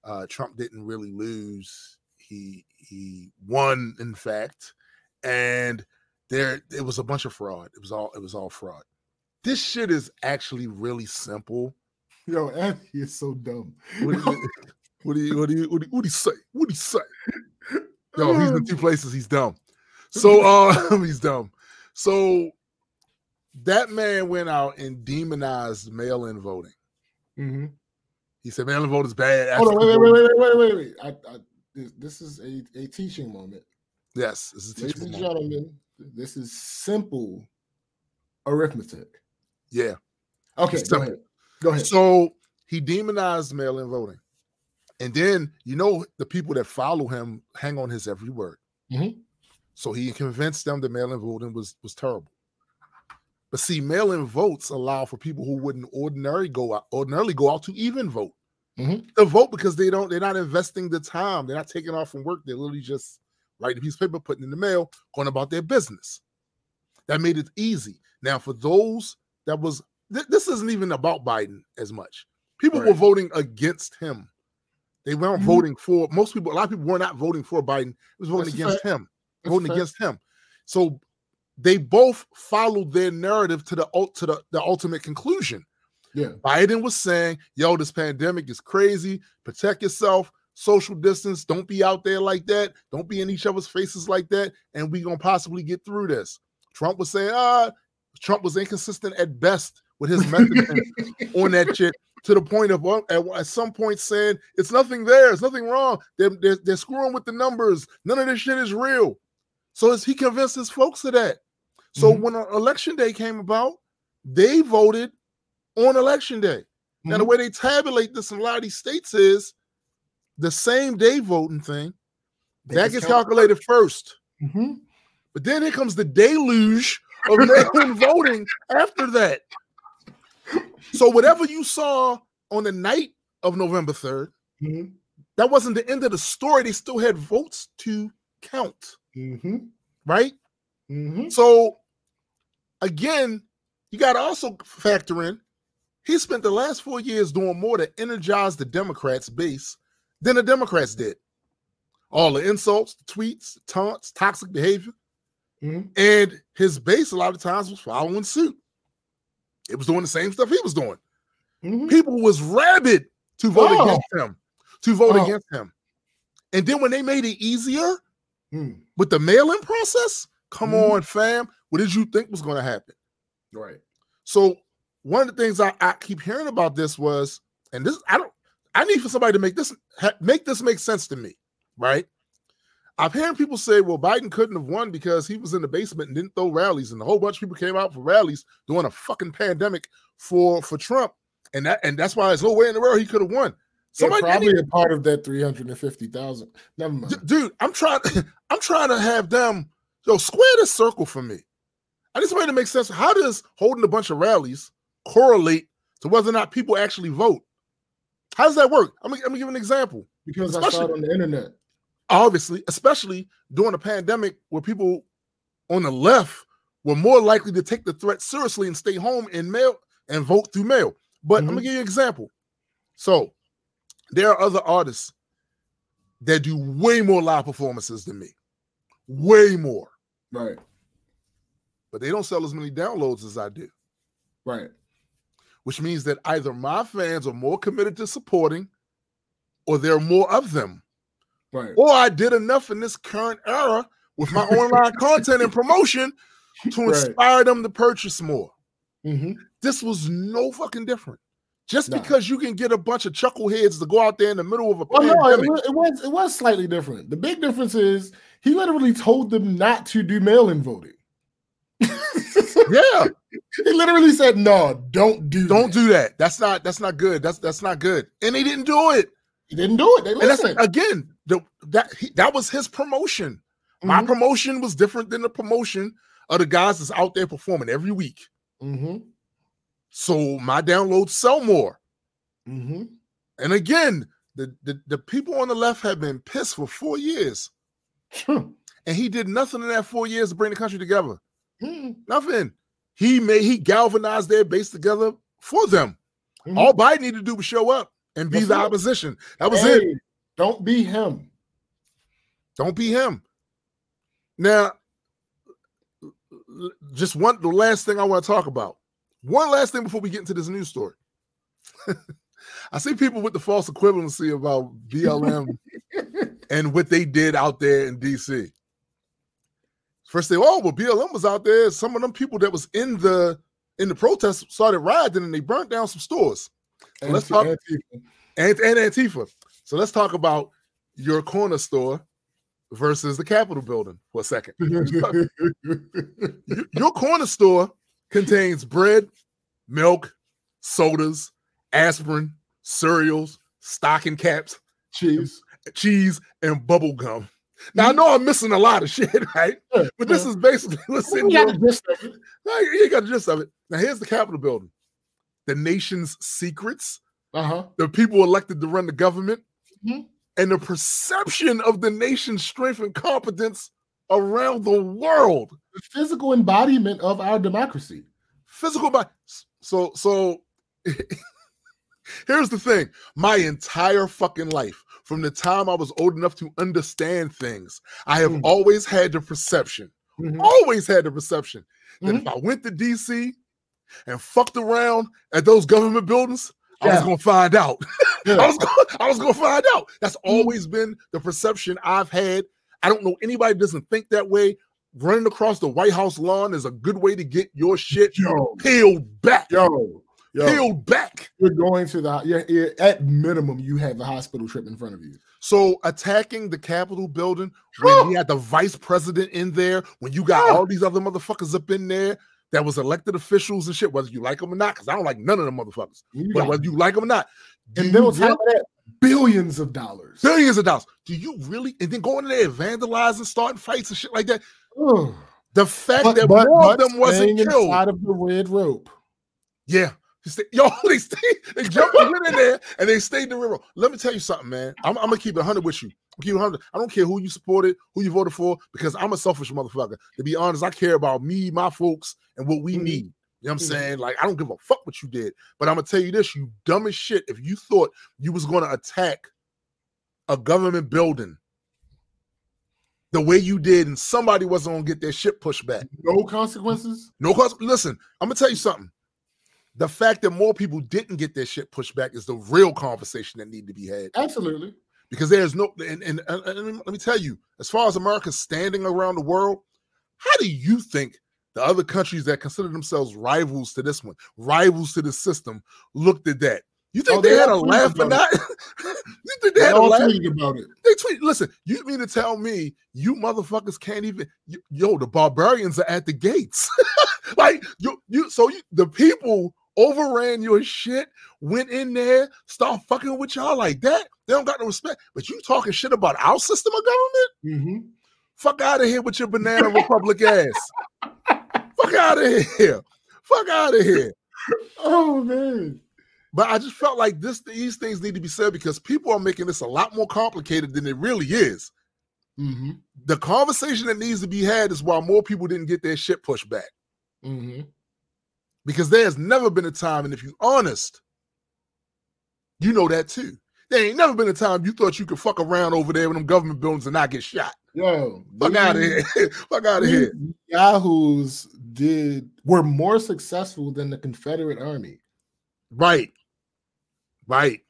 uh, Trump didn't really lose. He he won, in fact, and there it was a bunch of fraud. It was all it was all fraud. This shit is actually really simple. yo, Andy is so dumb. What do you what do you what do you what do you, what do you say? What do you say? Yo, he's in two places. He's dumb. So uh he's dumb. So that man went out and demonized mail-in voting. Mhm. He said mail-in vote is bad. Hold on, wait, wait, wait, wait, wait, wait, wait. I, I, this, is a, a teaching moment. Yes, this is a Ladies and moment. gentlemen, this is simple arithmetic. Yeah. Okay, go ahead. Go ahead. So he demonized mail-in voting. And then you know the people that follow him hang on his every word. Mhm. So he convinced them that mail-in voting was was terrible. But see, mail-in votes allow for people who wouldn't ordinarily go out ordinarily go out to even vote. Mhm. To vote because they don't they're not investing the time. They're not taking off from work. They're literally just writing a piece of paper, putting in the mail, going about their business. That made it easy. Now, for those that was th- this isn't even about Biden as much. People were voting against him. They weren't Mhm. voting for most people. A lot of people were not voting for Biden. It was voting That's against him, voting against him. So they both followed their narrative to the to the, the ultimate conclusion. Yeah. Biden was saying, "Yo, this pandemic is crazy. Protect yourself. Social distance. Don't be out there like that. Don't be in each other's faces like that. And we're gonna possibly get through this." Trump was saying, "Ah." Trump was inconsistent at best with his messaging on that shit to the point of at, at some point saying it's nothing there, it's nothing wrong. They're, they're, they're screwing with the numbers. None of this shit is real. So as he convinced his folks of that. So Mhm. when election day came about, they voted on election day. Now the Mhm. way they tabulate this in a lot of these states is the same day voting thing. They that gets count calculated first. Mhm. But then here comes the deluge of mail-in voting after that. So whatever you saw on the night of November 3rd, Mhm. that wasn't the end of the story. They still had votes to count, Mhm. right? Mhm. So again, you got to also factor in he spent the last four years doing more to energize the Democrats' base than the Democrats did. All the insults, the tweets, the taunts, toxic behavior. Mhm. And his base a lot of times was following suit. It was doing the same stuff he was doing. Mhm. People was rabid to vote Oh. against him, to vote Oh. against him. And then when they made it easier Mm. with the mail-in process, come Mhm. on, fam. What did you think was going to happen? Right. So one of the things I, I keep hearing about this was, and this I don't, I need for somebody to make this make this make sense to me, right? I've heard people say, well, Biden couldn't have won because he was in the basement and didn't throw rallies, and a whole bunch of people came out for rallies during a fucking pandemic for for Trump, and that and that's why there's no way in the world he could have won. Somebody Somebody, probably a part of that three hundred and fifty thousand. Never mind. dude, I'm trying. I'm trying to have them yo square this circle for me. I need somebody to make sense. How does holding a bunch of rallies correlate to whether or not people actually vote? How does that work? I'm gonna, I'm gonna give an example. Because I saw it on the internet. Obviously, especially during a pandemic where people on the left were more likely to take the threat seriously and stay home and mail and vote through mail. But I'm gonna mm-hmm. give you an example. So there are other artists that do way more live performances than me, way more, Right. but they don't sell as many downloads as I do, Right. which means that either my fans are more committed to supporting or there are more of them, Right. or I did enough in this current era with my online content and promotion to Right. inspire them to purchase more. hmm This was no fucking different. Just Nah. because you can get a bunch of chuckleheads to go out there in the middle of a Well, no, it was, it was it was slightly different. The big difference is he literally told them not to do mail-in voting. yeah, he literally said, "No, don't do. don't that." do that. That's not that's not good. That's that's not good. And they didn't do it. He didn't do it. They And that's again, the, that he, that was his promotion. My Mhm. promotion was different than the promotion of the guys that's out there performing every week. Mhm. So my downloads sell more. Mhm. And again, the, the, the people on the left have been pissed for four years. And he did nothing in that four years to bring the country together. Mhm. Nothing. He made he galvanized their base together for them. Mhm. All Biden needed to do was show up and be That's the it. opposition. That was it. Don't be him. Don't be him. Now, just one the last thing I want to talk about. One last thing before we get into this news story. I see people with the false equivalency about BLM and what they did out there in DC. First they oh well BLM was out there. Some of them people that was in the in the protest started rioting and they burnt down some stores. So let's talk Antifa. and, and Antifa. So let's talk about your corner store versus the Capitol building for a second. Your corner store contains bread, milk, sodas, aspirin, cereals, stocking caps, Cheese. cheese, and bubble gum. Now I know I'm missing a lot of shit, right? But this is basically in You got the gist of it. You got the gist of it. Now here's the Capitol building. The nation's secrets, Uh-huh. the people elected to run the government, Mhm. and the perception of the nation's strength and competence around the world. The physical embodiment of our democracy. Physical body. So, so here's the thing. My entire fucking life, from the time I was old enough to understand things, I have Mm. always had the perception, Mhm. always had the perception that Mhm. if I went to DC and fucked around at those government buildings, I was gonna find out. Yeah. I was gonna, I was gonna find out. That's Mm. always been the perception I've had. I don't know anybody doesn't think that way. Running across the White House lawn is a good way to get your shit Yo, peeled back. yo, yo. Peeled back. You're going to the yeah, yeah, at minimum, you have the hospital trip in front of you. So attacking the Capitol building when he had the vice president in there, when you got all these other motherfuckers up in there that was elected officials and shit, whether you like them or not, because I don't like none of them motherfuckers. You But whether you like them or not, and you then on top of that, billions of dollars. billions of dollars. Do you really? And then going in there and vandalizing, starting fights and shit like that. The fact But, that but, more of them wasn't killed. out of the red rope. Yeah. Stay- Yo, they stayed, they jumped went in there and they stayed in the river. Let me tell you something, man. I'm, I'm gonna keep it 100 with you. Keep 100. I don't care who you supported, who you voted for, because I'm a selfish motherfucker. To be honest, I care about me, my folks, and what we Mhm. need. You know what I'm Mhm. saying? Like, I don't give a fuck what you did. But I'm gonna tell you this: you dumb as shit. If you thought you was gonna attack a government building the way you did, and somebody wasn't gonna get their shit pushed back. No consequences. No cause. Listen, I'm gonna tell you something. The fact that more people didn't get their shit pushed back is the real conversation that need to be had Absolutely. because there's no. And, and, and- and let me tell you, as far as America's standing around the world, how do you think the other countries that consider themselves rivals to this one, rivals to the system, looked at that? You think Oh, they, they had a laugh for not? you think they They had a laugh? about it. They tweet. Listen, you mean to tell me you motherfuckers can't even? you- yo, the barbarians are at the gates. like you, you. So you, the people overran your shit, went in there, start fucking with y'all like that. They don't got no respect. But you talking shit about our system of government? Mhm. Fuck out of here with your banana republic ass. Fuck out of here. Fuck out of here. Oh man. But I just felt like this these things need to be said because people are making this a lot more complicated than it really is. Mm-hmm. The conversation that needs to be had is why more people didn't get their shit pushed back. Mm-hmm. Because there's never been a time, and if you're honest, you know that too. There ain't never been a time you thought you could fuck around over there with them government buildings and not get shot. Yo, Fuck out of here. fuck out of here. Yahoos did were more successful than the Confederate Army. Right. Right.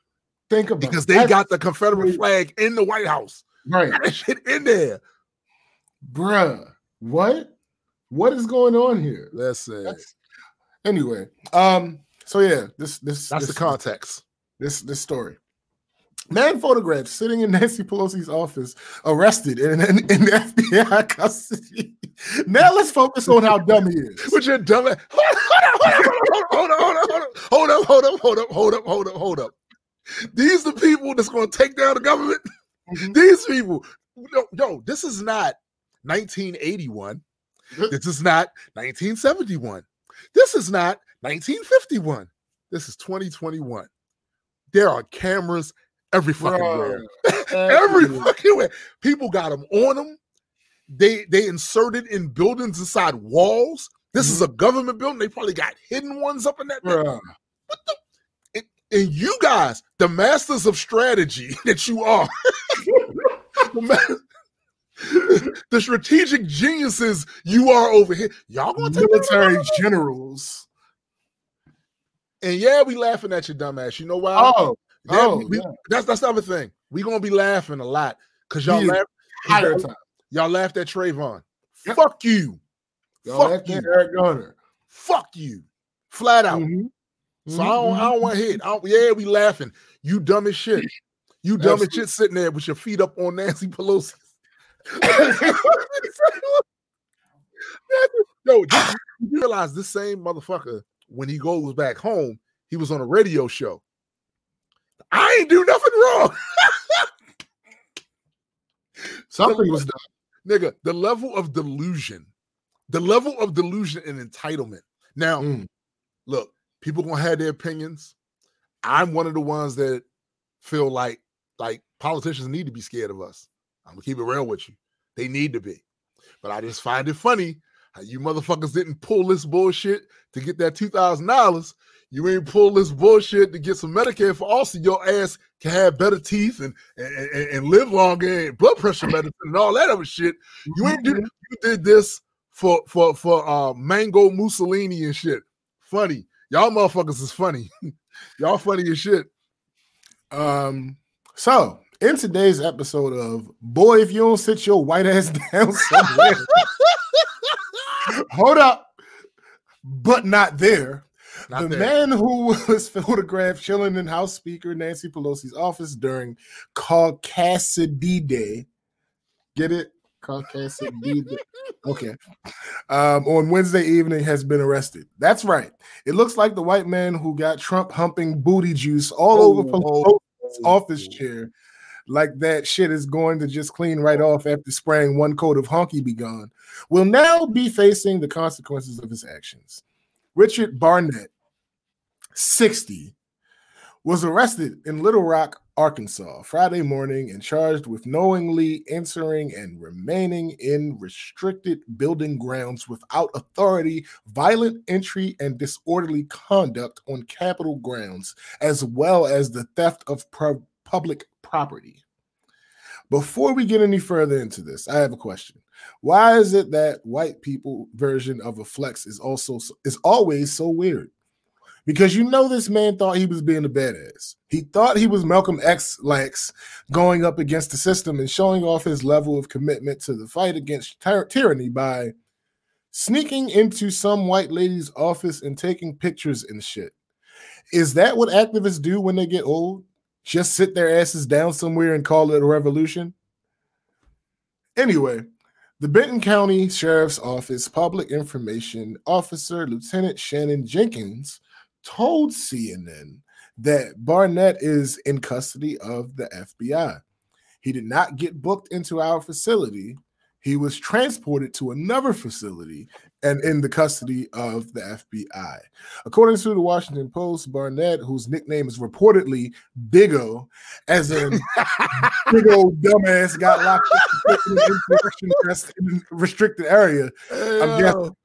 Think about because it. they That's got the Confederate flag in the White House. right, that shit in there. bruh. What? What is going on here? Listen, That's- anyway, um, so yeah, this this that's this, the context. this this story. Man photographed sitting in Nancy Pelosi's office, arrested in, in, in FBI custody. Now let's focus on how dumb he is. What you dumb ass- Hold on, hold on, hold on, hold up, hold up, hold up, hold up, hold up, hold up. These the people that's gonna take down the government. Mhm. These people, no, no, this is not 1981. This is not 1971. This is not 1951. This is 2021. There are cameras every fucking where. Every fucking way. People got them on them. They they inserted in buildings inside walls. This is mm-hmm. a government building. They probably got hidden ones up in that. thing. Bruh. And, and you guys, the masters of strategy that you are, the, strategic geniuses you are over here, y'all gonna take military generals. And yeah, we laughing at you, dumbass. You know why? Oh, oh, we- yeah. that's that's the other thing. We gonna be laughing a lot because y'all laugh, higher time. y'all laughed at Trayvon. Yep. Fuck you. Y'all Fuck you. Eric Garner. Fuck you. Flat out. Mhm. So I don't, I don't want to hit. I don't, yeah, we laughing. You dumb as shit. You dumb as shit sitting there with your feet up on Nancy Pelosi. Yo, you realize this same motherfucker, when he goes back home, he was on a radio show. I ain't do nothing wrong. Something was done. Nigga, the level of delusion, the level of delusion and entitlement. Now, Mm. look, people gonna have their opinions. I'm one of the ones that feel like like politicians need to be scared of us. I'm gonna keep it real with you. They need to be. But I just find it funny how you motherfuckers didn't pull this bullshit to get that two thousand dollars. You ain't pull this bullshit to get some Medicare for also your ass can have better teeth and and, and, and live longer and blood pressure medicine and all that other shit. You ain't do you did this for for for uh Mango Mussolini and shit. Funny. Y'all motherfuckers is funny. Y'all funny as shit. Um, so in today's episode of Boy, if you don't sit your white ass down somewhere, hold up, but not there. Not the there. man who was photographed chilling in House Speaker Nancy Pelosi's office during Caucasidee Day. Get it? Caucasidee Day. Okay. Um, on Wednesday evening has been arrested. That's right. It looks like the white man who got Trump humping booty juice all over Oh, Pelosi's oh, office oh. chair. Like that shit is going to just clean right off after spraying one coat of honky be gone, will now be facing the consequences of his actions. Richard Barnett, 60, was arrested in Little Rock, Arkansas, Friday morning and charged with knowingly entering and remaining in restricted building grounds without authority, violent entry, and disorderly conduct on Capitol grounds, as well as the theft of pu- public property. Before we get any further into this, I have a question. Why is it that white people version of a flex is also is always so weird? Because you know this man thought he was being a badass. He thought he was Malcolm X Lex going up against the system and showing off his level of commitment to the fight against tyr- tyranny by sneaking into some white lady's office and taking pictures and shit. Is that what activists do when they get old? Just sit their asses down somewhere and call it a revolution? Anyway, the Benton County Sheriff's Office Public Information Officer Lieutenant Shannon Jenkins told CNN that Barnett is in custody of the FBI. He did not get booked into our facility. He was transported to another facility and in the custody of the FBI. According to the Washington Post, Barnett, whose nickname is reportedly Big O, as in big old dumbass, got locked up in an insurrection test in a restricted area, I'm guessing.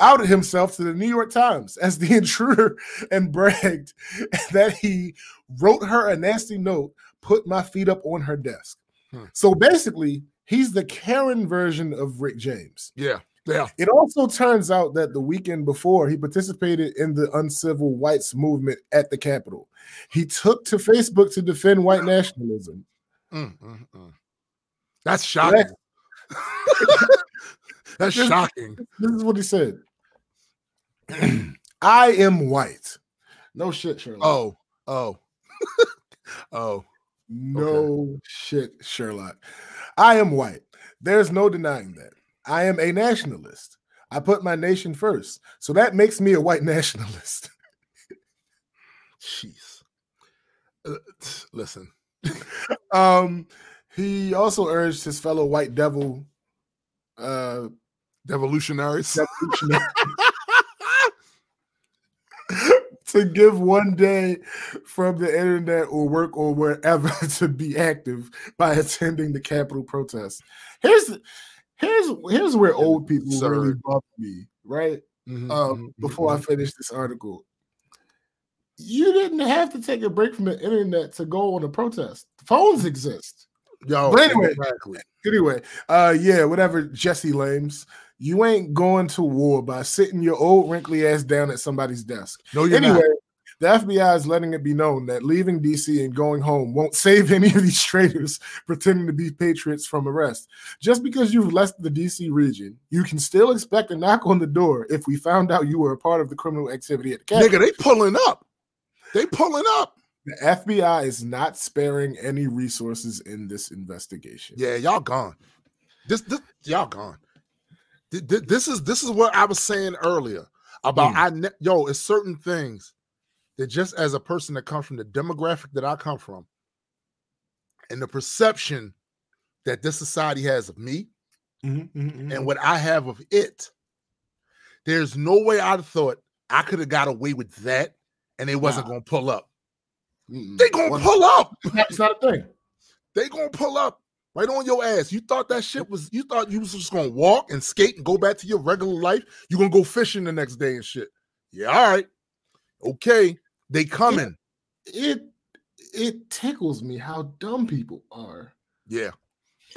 Outed himself to the New York Times as the intruder and bragged that he wrote her a nasty note, put my feet up on her desk. Hmm. So basically, he's the Karen version of Rick James. Yeah. Yeah. It also turns out that the weekend before he participated in the uncivil whites movement at the Capitol. He took to Facebook to defend white nationalism. Mm, mm, mm. That's shocking. That's shocking. This is what he said. I am white. No shit, Sherlock. Oh, oh, oh. No shit, Sherlock. I am white. There's no denying that. I am a nationalist. I put my nation first. So that makes me a white nationalist. Jeez. Uh, listen. Um, he also urged his fellow white devil uh Devolutionaries. revolutionary to give one day from the internet or work or wherever to be active by attending the Capitol protest. Here's here's here's where old people really Absurd. bother me, right? Mhm, Um, mhm, before I mhm. finish this article. You didn't have to take a break from the internet to go on a protest. Phones exist. Yo, But anyway, exactly. Anyway, uh yeah, whatever Jesse Lames. You ain't going to war by sitting your old wrinkly ass down at somebody's desk. No, you're anyway, not. the FBI is letting it be known that leaving DC and going home won't save any of these traitors pretending to be patriots from arrest. Just because you've left the DC region, you can still expect a knock on the door if we found out you were a part of the criminal activity at the Capitol. Nigga, they pulling up. They pulling up. The FBI is not sparing any resources in this investigation. Yeah, y'all gone. This, this y'all gone. Th- th- This is this is what I was saying earlier about Mm. I ne- yo, it's certain things that just as a person that comes from the demographic that I come from, and the perception that this society has of me Mhm, mhm, mhm. and what I have of it, there's no way I'd have thought I could have got away with that, and they wasn't gonna pull up. Mm-mm. They gonna pull up. That's not a thing. they gonna pull up right on your ass. You thought that shit was you thought you was just gonna walk and skate and go back to your regular life. you gonna go fishing the next day and shit. Yeah, all right. Okay, they coming. it it tickles me how dumb people are. Yeah,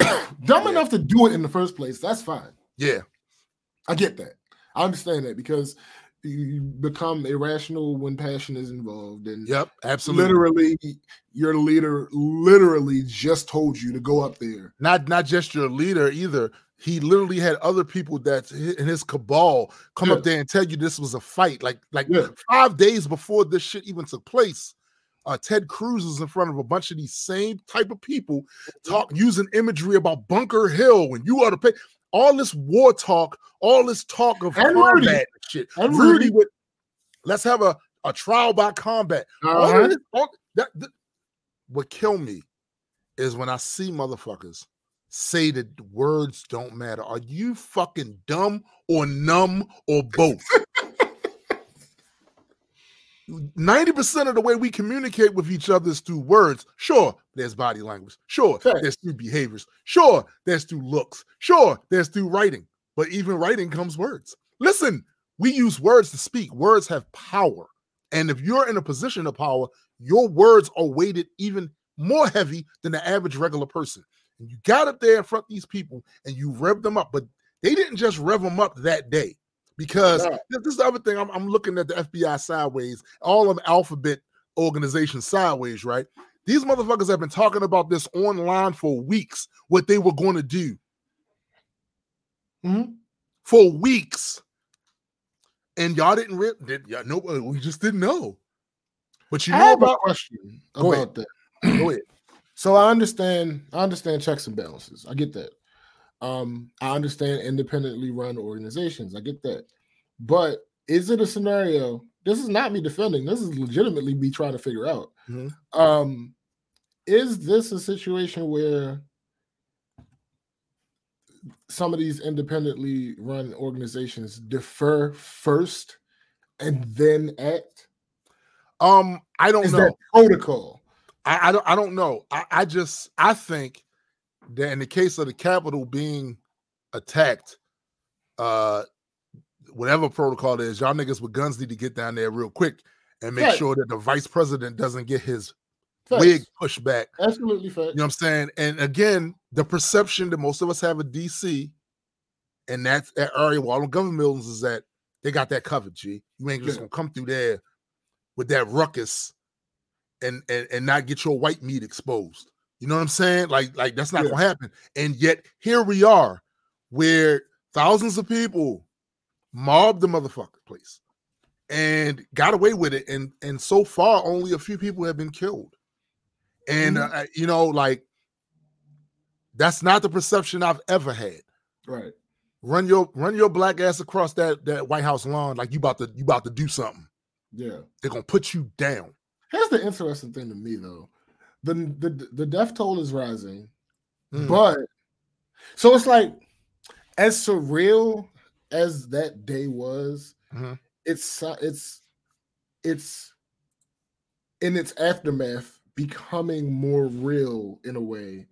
dumb Yeah. enough to do it in the first place. That's fine. yeah, I get that. I understand that because you become irrational when passion is involved, and yep, absolutely. literally, your leader literally just told you to go up there. Not not just your leader either. He literally had other people that in his cabal come Yeah. up there and tell you this was a fight. Like like Yeah. five days before this shit even took place. Uh, Ted Cruz is in front of a bunch of these same type of people talk using imagery about Bunker Hill and you ought to pay all this war talk, all this talk of And Rudy. combat and shit. And Rudy Rudy. with let's have a, a trial by combat. Uh-huh. this- all- that, that- what kill me is when I see motherfuckers say that words don't matter. Are you fucking dumb or numb or both? 90% of the way we communicate with each other is through words. Sure, there's body language. Sure, Fair. there's through behaviors. Sure, there's through looks. Sure, there's through writing. But even writing comes words. Listen, we use words to speak. Words have power. And if you're in a position of power, your words are weighted even more heavy than the average regular person. And you got up there in front of these people and you rev them up, but they didn't just rev them up that day because No. this is the other thing. I'm, I'm looking at the FBI sideways, all of alphabet organizations sideways, right? These motherfuckers have been talking about this online for weeks, what they were going to do Mhm. for weeks. And y'all didn't re- did y'all know we just didn't know. But you I know about question Go ahead. about that. go ahead. So I understand. I understand checks and balances. I get that. Um, I understand independently run organizations. I get that. But is it a scenario? This is not me defending. This is legitimately me trying to figure out. Mhm. Um, is this a situation where some of these independently run organizations defer first and then act? Um, I don't Is know. protocol? I, I don't I don't know. I, I just I think that in the case of the Capitol being attacked, uh whatever protocol is, y'all niggas with guns need to get down there real quick and make Right. sure that the vice president doesn't get his Facts. wig pushed back. Absolutely fact. You know what I'm saying? And again, the perception that most of us have of DC and that's that area where all the government buildings is that They got that covered. G, you ain't just Yeah. gonna come through there with that ruckus and and and not get your white meat exposed. You know what I'm saying? Like like that's not Yeah. gonna happen. And yet here we are, where thousands of people mobbed the motherfucker place and got away with it. And and so far, only a few people have been killed. And Mhm. uh, you know, like that's not the perception I've ever had. Right. Run your run your black ass across that that White House lawn like you about to you about to do something. Yeah. They're gonna put you down. Here's the interesting thing to me though. The the the death toll is rising, Mm. but so it's like as surreal as that day was, Mhm. it's it's it's in its aftermath becoming more real in a way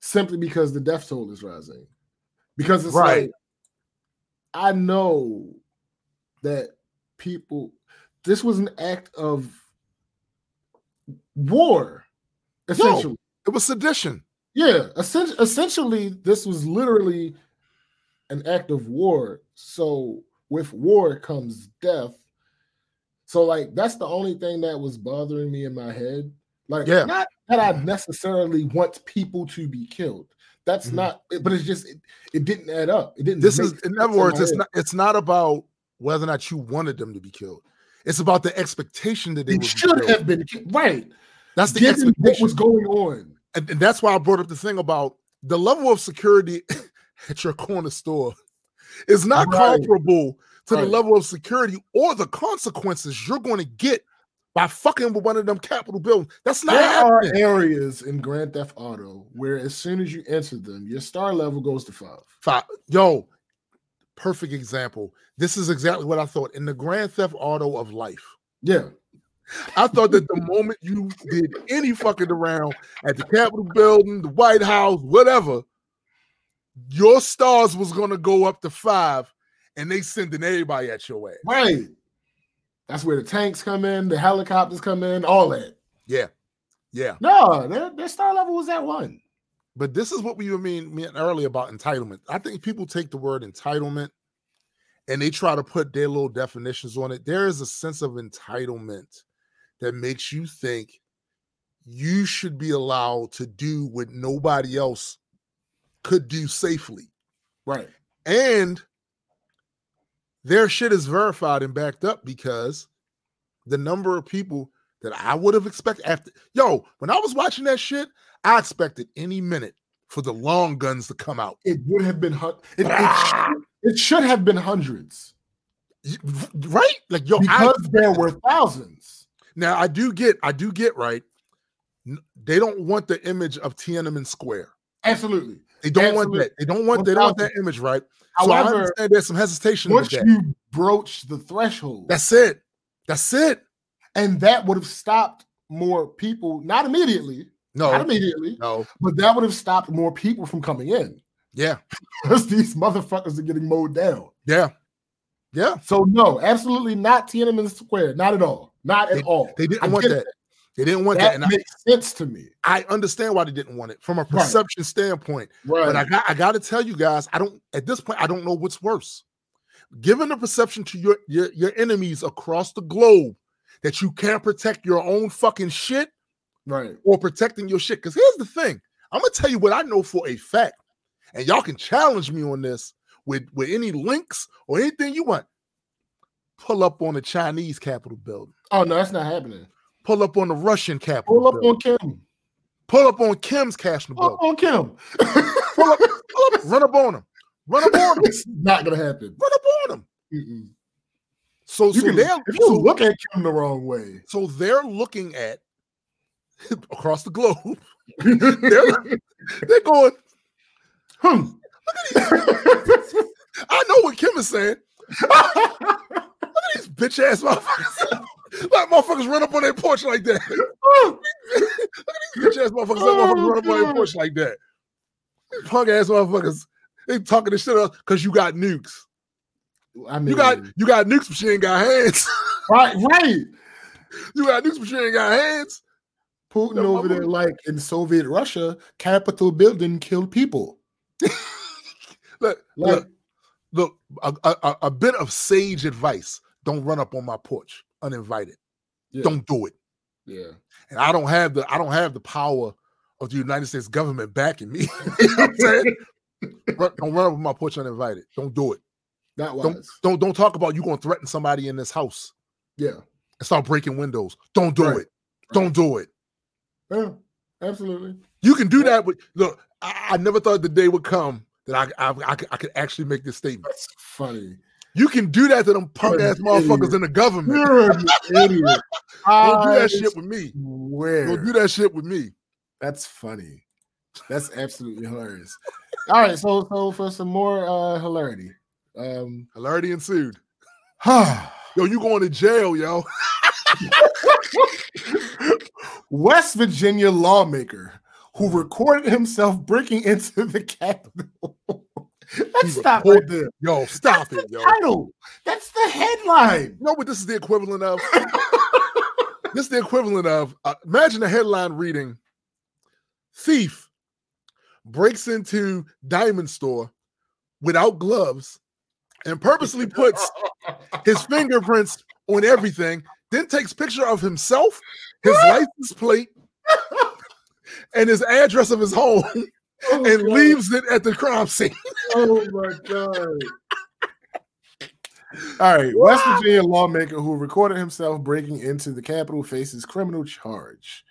simply because the death toll is rising. Because it's Right. like I know that people this was an act of war essentially. It was sedition. Yeah, essen- essentially, this was literally an act of war. So with war comes death. So like that's the only thing that was bothering me in my head. Like, Yeah. not that I necessarily want people to be killed. That's Mhm. not. But it's just it, it didn't add up. It didn't. This is in other words, it's head. not it's not about whether or not you wanted them to be killed. It's about the expectation that they It would be should have been right. That's the Given what was going on. and, and that's why I brought up the thing about the level of security at your corner store is not Right. comparable to the level of security or the consequences you're going to get by fucking with one of them Capitol buildings. That's not There are areas in Grand Theft Auto where as soon as you enter them, your star level goes to five. Fi- Yo, perfect example. This is exactly what I thought in the Grand Theft Auto of life. Yeah. I thought that the moment you did any fucking around at the Capitol building, the White House, whatever, your stars was gonna go up to five, and they sending everybody at your ass. Right. That's where the tanks come in, the helicopters come in, all that. Yeah, yeah. No, their, their star level was at one. But this is what we were mean meant earlier about entitlement. I think people take the word entitlement and they try to put their little definitions on it. There is a sense of entitlement that makes you think you should be allowed to do what nobody else could do safely. Right. And their shit is verified and backed up because the number of people that I would have expected after yo, when I was watching that shit, I expected any minute for the long guns to come out. It would have been it, it, ah! should, it should have been hundreds Right? Like yo, I, because there were thousands. Now I do get, I do get right. They don't want the image of Tiananmen Square. Absolutely. They don't want that. They don't want. They don't want that image, right? So I However, understand there's some hesitation with once you broach the threshold, That's it. That's it. and that would have stopped more people, not immediately, No. not immediately, no. but that would have stopped more people from coming in Yeah, because these motherfuckers are getting mowed down. yeah, yeah. So no, absolutely not Tiananmen Square, not at all, not at all. They didn't I want that. They didn't want that, That and I, makes sense to me, I understand why they didn't want it from a perception standpoint. right? But I got, I got to tell you guys, I don't. At this point, I don't know what's worse. Given the perception to your your, your enemies across the globe that you can't protect your own fucking shit right. or protecting your shit. Because here's the thing: I'm gonna tell you what I know for a fact, and y'all can challenge me on this with with any links or anything you want. Pull up on the Chinese Capitol building. Oh no, that's not happening. Pull up on the Russian Capitol Pull up building. on Kim. Pull up on Kim's Capitol Pull building. up on Kim. Pull up, pull up, run up on him. Run up on him. it's not gonna happen. Run up on him. Mm-mm. So, You so can- they're if you so, look at Kim the wrong way, so they're looking at across the globe. They're, they're going. hmm. I know what Kim is saying. These bitch ass motherfuckers. like motherfuckers run up on their porch like that. Look at These bitch ass motherfuckers, let motherfuckers run up on their oh, porch like that. These punk ass motherfuckers. They talking this shit up because you got nukes. I mean, You got you got nukes, but you ain't got hands. right, right. you got nukes, but you ain't got hands. Putin No, over there, like in Soviet Russia, Capitol building killed people. Look, Like, look, look, a, a, a bit of sage advice: don't run up on my porch uninvited. Yeah. Don't do it. Yeah. And I don't have the I don't have the power of the United States government backing me. you know what I'm saying? Run- don't run up on my porch uninvited. Don't do it. That Don't was. don't don't talk about you going to threaten somebody in this house Yeah. and start breaking windows. Don't do Right. it. Don't do it. Yeah. Absolutely. You can do that. With look, I, I never thought the day would come that I I, I, could, I could actually make this statement. That's funny. You can do that to them punk ass motherfuckers idiot. in the government. You're an idiot. Don't do that shit with me. swear. Don't do that shit with me. That's funny. That's absolutely hilarious. All right, so so for some more uh hilarity. Um Hilarity ensued. Yo, you going to jail, yo? West Virginia lawmaker who recorded himself breaking into the Capitol. Let's He stop right there. Yo, stop That's it, the yo. title. That's the headline. You know what this is the equivalent of? this is the equivalent of uh, imagine a headline reading thief breaks into diamond store without gloves and purposely puts his fingerprints on everything then takes picture of himself his license plate and his address of his home Oh, and God. leaves it at the crime scene Oh my god. All right, West Virginia lawmaker who recorded himself breaking into the Capitol faces criminal charge.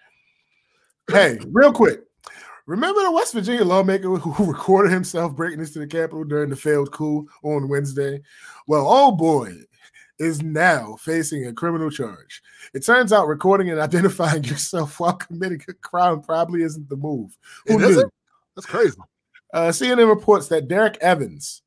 Hey, real quick. Remember the West Virginia lawmaker who recorded himself breaking into the Capitol during the failed coup on Wednesday? Well, oh boy, is now facing a criminal charge. It turns out recording and identifying yourself while committing a crime probably isn't the move. Who It isn't? That's crazy Uh, CNN reports that Derek Evans,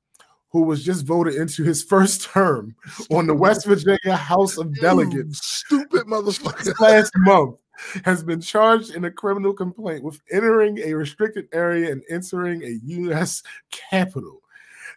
who was just voted into his first term on the West Virginia House of Delegates stupid motherfucker last month, has been charged in a criminal complaint with entering a restricted area and entering a U.S. Capitol.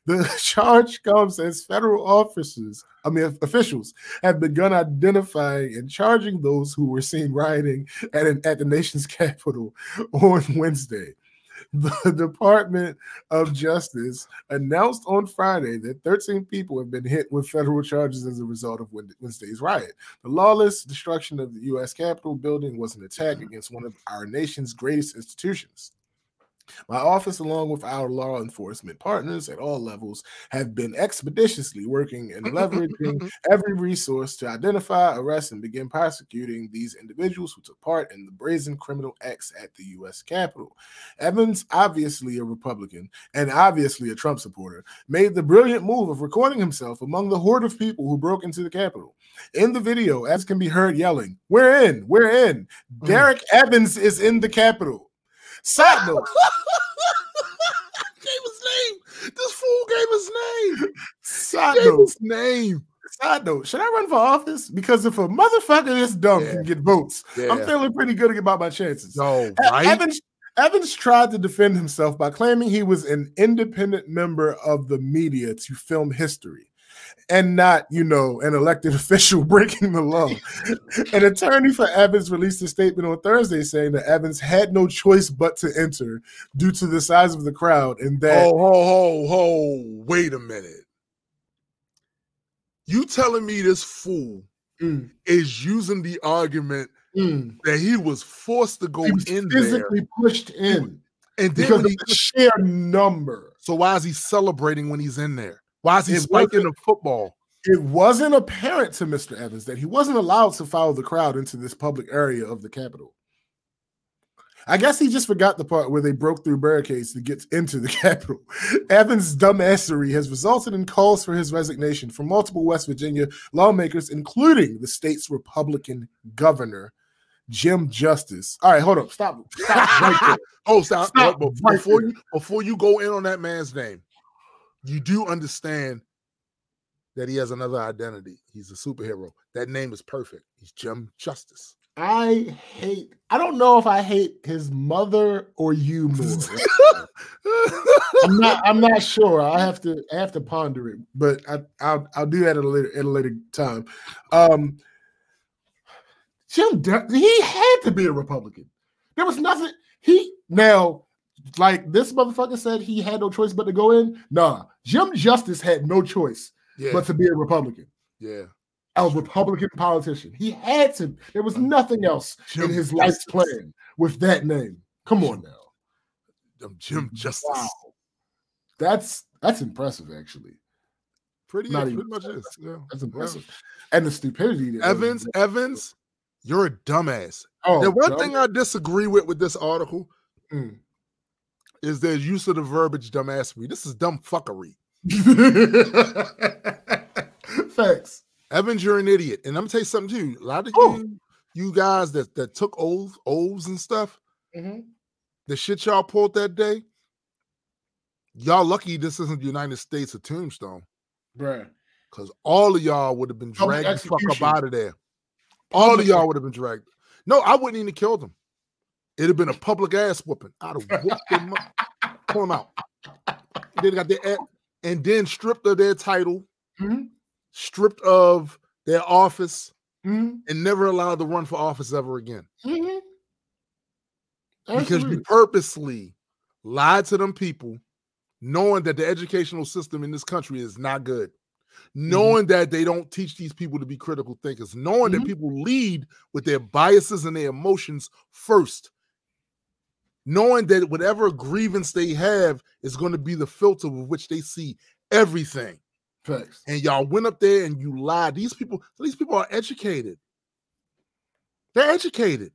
The charge comes as federal officers, I mean officials, have begun identifying and charging those who were seen rioting at an, at the nation's capital on Wednesday. The Department of Justice announced on Friday that 13 people have been hit with federal charges as a result of Wednesday's riot. The lawless destruction of the U.S. Capitol building was an attack mm-hmm. against one of our nation's greatest institutions. My office, along with our law enforcement partners at all levels, have been expeditiously working and leveraging mm-hmm. every resource to identify, arrest, and begin prosecuting these individuals who took part in the brazen criminal acts at the U.S. Capitol. Evans, obviously a Republican and obviously a Trump supporter, made the brilliant move of recording himself among the horde of people who broke into the Capitol. In the video, as can be heard yelling, We're in, we're in. Mm. Derek Evans is in the Capitol. Side note, gave his name. This fool gave his name. side Gave note, his name. side note. Should I run for office? Because if a motherfucker this dumb Yeah. can get votes, I'm feeling pretty good about my chances. No, right? Evans, Evans tried to defend himself by claiming he was an independent member of the media to film history and not, you know, an elected official breaking the law. an attorney for Evans released a statement on Thursday saying that Evans had no choice but to enter due to the size of the crowd and that Oh, ho, ho, ho. Wait a minute. You telling me this fool Mm, is using the argument mm, that he was forced to go he was in there. physically pushed in And then because of he, the sheer number. so why is he celebrating when he's in there? Why is he It spiking the football? it wasn't apparent to Mr. Evans that he wasn't allowed to follow the crowd into this public area of the Capitol. I guess he just forgot the part where they broke through barricades to get into the Capitol. Evans' dumbassery has resulted in calls for his resignation from multiple West Virginia lawmakers, including the state's Republican governor, Jim Justice. All right, hold up. Stop. Stop right there. Oh, stop. Stop before you before you go in on that man's name, you do understand that he has another identity. He's a superhero. That name is perfect. He's Jim Justice. I hate, I don't know if I hate his mother or you more. I'm not. I'm not sure. I have to. I have to ponder it, but I, I'll. I'll do that at a later at a later time. Um, Jim, he had to be a Republican. There was nothing. He now like this motherfucker said he had no choice but to go in. Nah, Jim Justice had no choice Yeah, but to be a Republican, yeah. a Republican politician. He had to. There was nothing else Jim in his life Justice. plan with that name. Come on now. Um, Jim Justice. Wow. That's that's impressive, actually. Pretty, Not pretty much is. Yeah. That's impressive. And the stupidity that Evans, Evans, you're a dumbass. Oh, the one dumb- thing I disagree with with this article Mm. Is their use of the verbiage dumbassery. This is dumb fuckery. Facts. Evans, you're an idiot. And I'm gonna tell you something too. A lot of you, you guys that that took oaths, oaths and stuff, Mhm. the shit y'all pulled that day. Y'all lucky this isn't the United States or Tombstone, Bruh. because all of y'all would have been dragged the fuck up out of there. All of y'all would have been dragged. No, I wouldn't even killed them. It'd have been a public ass whooping. I'd have whooped them up, pull them out. Then got their and then stripped of their title, Mhm. stripped of their office, Mhm. and never allowed to run for office ever again. Mhm. Because you Absolutely. purposely lied to them people, knowing that the educational system in this country is not good, knowing that they don't teach these people to be critical thinkers, knowing that Mhm. people lead with their biases and their emotions first, knowing that whatever grievance they have is going to be the filter with which they see everything. Facts. And y'all went up there and you lied. These people, these people are educated. They're educated.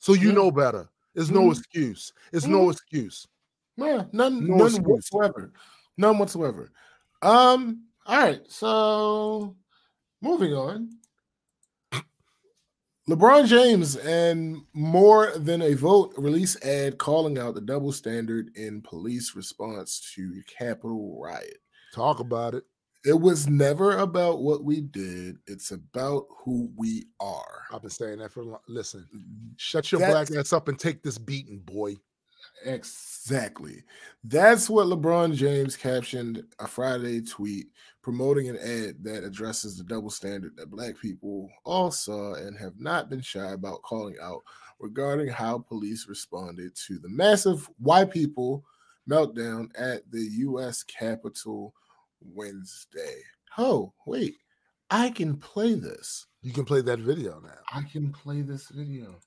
So you Yeah. know better. There's no Mhm. excuse. It's no Mhm. excuse. Yeah, none, No none excuse. whatsoever. None whatsoever. Um, all right, so moving on. LeBron James and more than a vote release ad calling out the double standard in police response to Capitol riot. Talk about it. It was never about what we did, it's about who we are. I've been saying that for a long. Listen, mm-hmm. shut your That's- black ass up and take this beating, boy. Exactly. That's what LeBron James captioned a Friday tweet promoting an ad that addresses the double standard that black people all saw and have not been shy about calling out regarding how police responded to the massive white people meltdown at the US Capitol Wednesday. Oh, wait. I can play this. You can play that video now. I can play this video.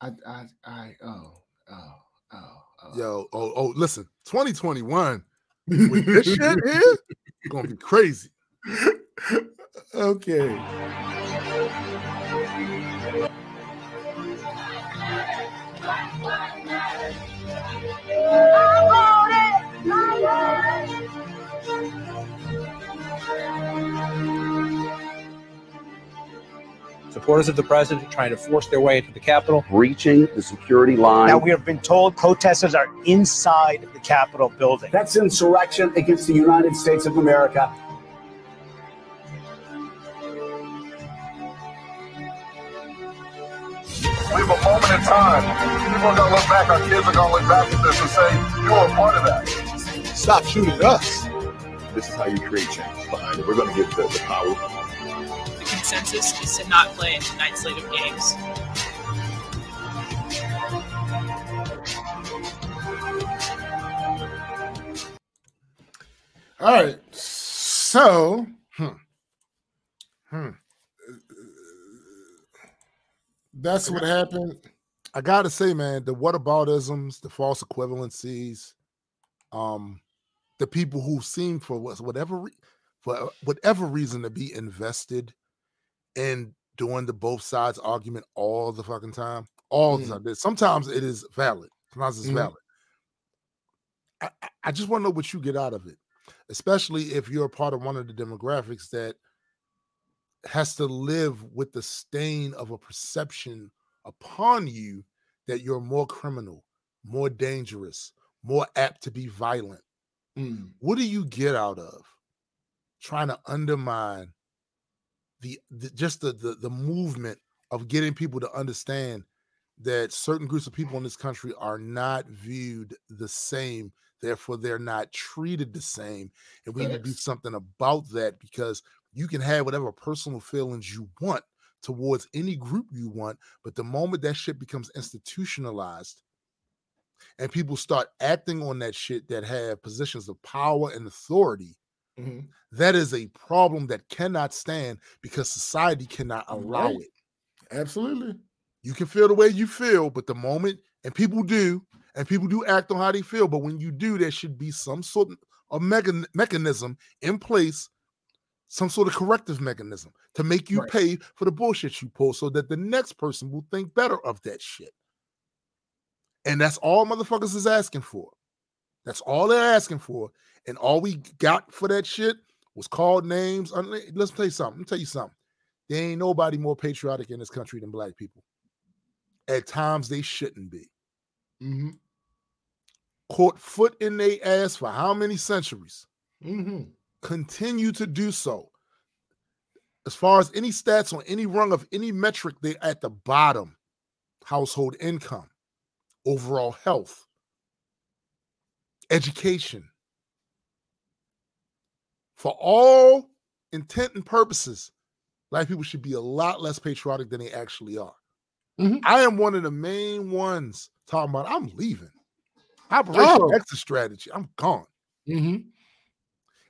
I I I oh oh oh oh. Yo, oh, oh, listen, 2021 with this shit here, gonna be crazy. okay. Supporters of the president trying to force their way into the Capitol. breaching the security line. Now we have been told protesters are inside the Capitol building. That's insurrection against the United States of America. We have a moment in time. People are gonna look back. Our kids are gonna look back at this and say, "You were a part of that." Stop shooting us. This is how you create change behind it. We're going to give the, the power. Consensus is to not play in tonight's slate of games. All right. So Hmm. that's what happened. I gotta say, man, the whataboutisms, the false equivalencies, um, the people who seem for whatever for whatever reason to be invested in doing the both sides argument all the fucking time, all the Mm. time. Sometimes it is valid. Sometimes it's Mhm. valid. I, I- just want to know what you get out of it, especially if you're a part of one of the demographics that has to live with the stain of a perception upon you that you're more criminal, more dangerous, more apt to be violent. Mm. What do you get out of trying to undermine the, the just the, the the movement of getting people to understand that certain groups of people in this country are not viewed the same, therefore they're not treated the same, and we need to do something about that because you can have whatever personal feelings you want towards any group you want, but the moment that shit becomes institutionalized, and people start acting on that shit that have positions of power and authority, Mhm. that is a problem that cannot stand because society cannot allow Right. it. Absolutely. You can feel the way you feel, but the moment, and people do, and people do act on how they feel, but when you do, there should be some sort of mechan- mechanism in place, some sort of corrective mechanism to make you Right. pay for the bullshit you pull so that the next person will think better of that shit. And that's all motherfuckers is asking for. That's all they're asking for. And all we got for that shit was called names. Let- Let's tell you something. Let me tell you something. There ain't nobody more patriotic in this country than black people. At times they shouldn't be. Mm-hmm. Caught foot in their ass for how many centuries? Mm-hmm. Continue to do so. As far as any stats on any rung of any metric, they're at the bottom. Household income, overall health, education. For all intent and purposes, black people should be a lot less patriotic than they actually are. Mhm. I am one of the main ones talking about I'm leaving. Operation Oh. exit strategy. I'm gone. Mm-hmm.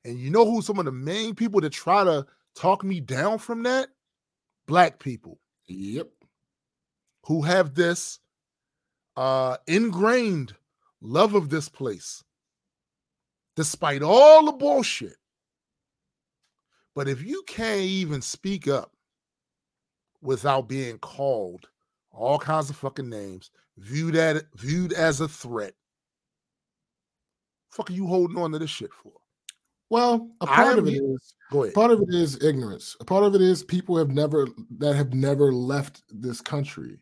And you know who some of the main people that try to talk me down from that? Black people Yep. who have this uh ingrained love of this place despite all the bullshit. But if you can't even speak up without being called all kinds of fucking names, viewed at viewed as a threat, fuck are you holding on to this shit for? Well, a part of it is Go ahead. part of it is ignorance. A part of it is people have never that have never left this country.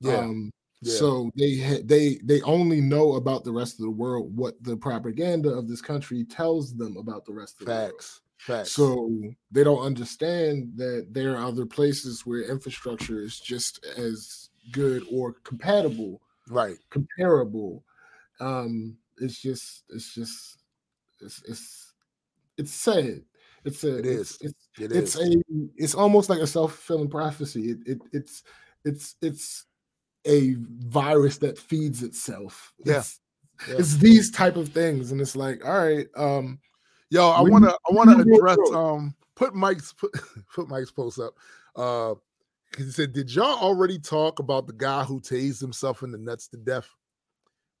Yeah. Um, Yeah. So they ha- they they only know about the rest of the world what the propaganda of this country tells them about the rest of the world. Facts. Facts. So they don't understand that there are other places where infrastructure is just as good or compatible, right. comparable. Um, it's just it's just it's it's it's sad. It's a It it's, is. it's it's a it's almost like a self-fulfilling prophecy. It, it it's it's it's a virus that feeds itself. Yeah. It's, Yeah. it's these type of things, and it's like, all right, um, Yo, I wanna I wanna address um put Mike's put, put Mike's post up. Uh he said, Did y'all already talk about the guy who tased himself in the nuts to death?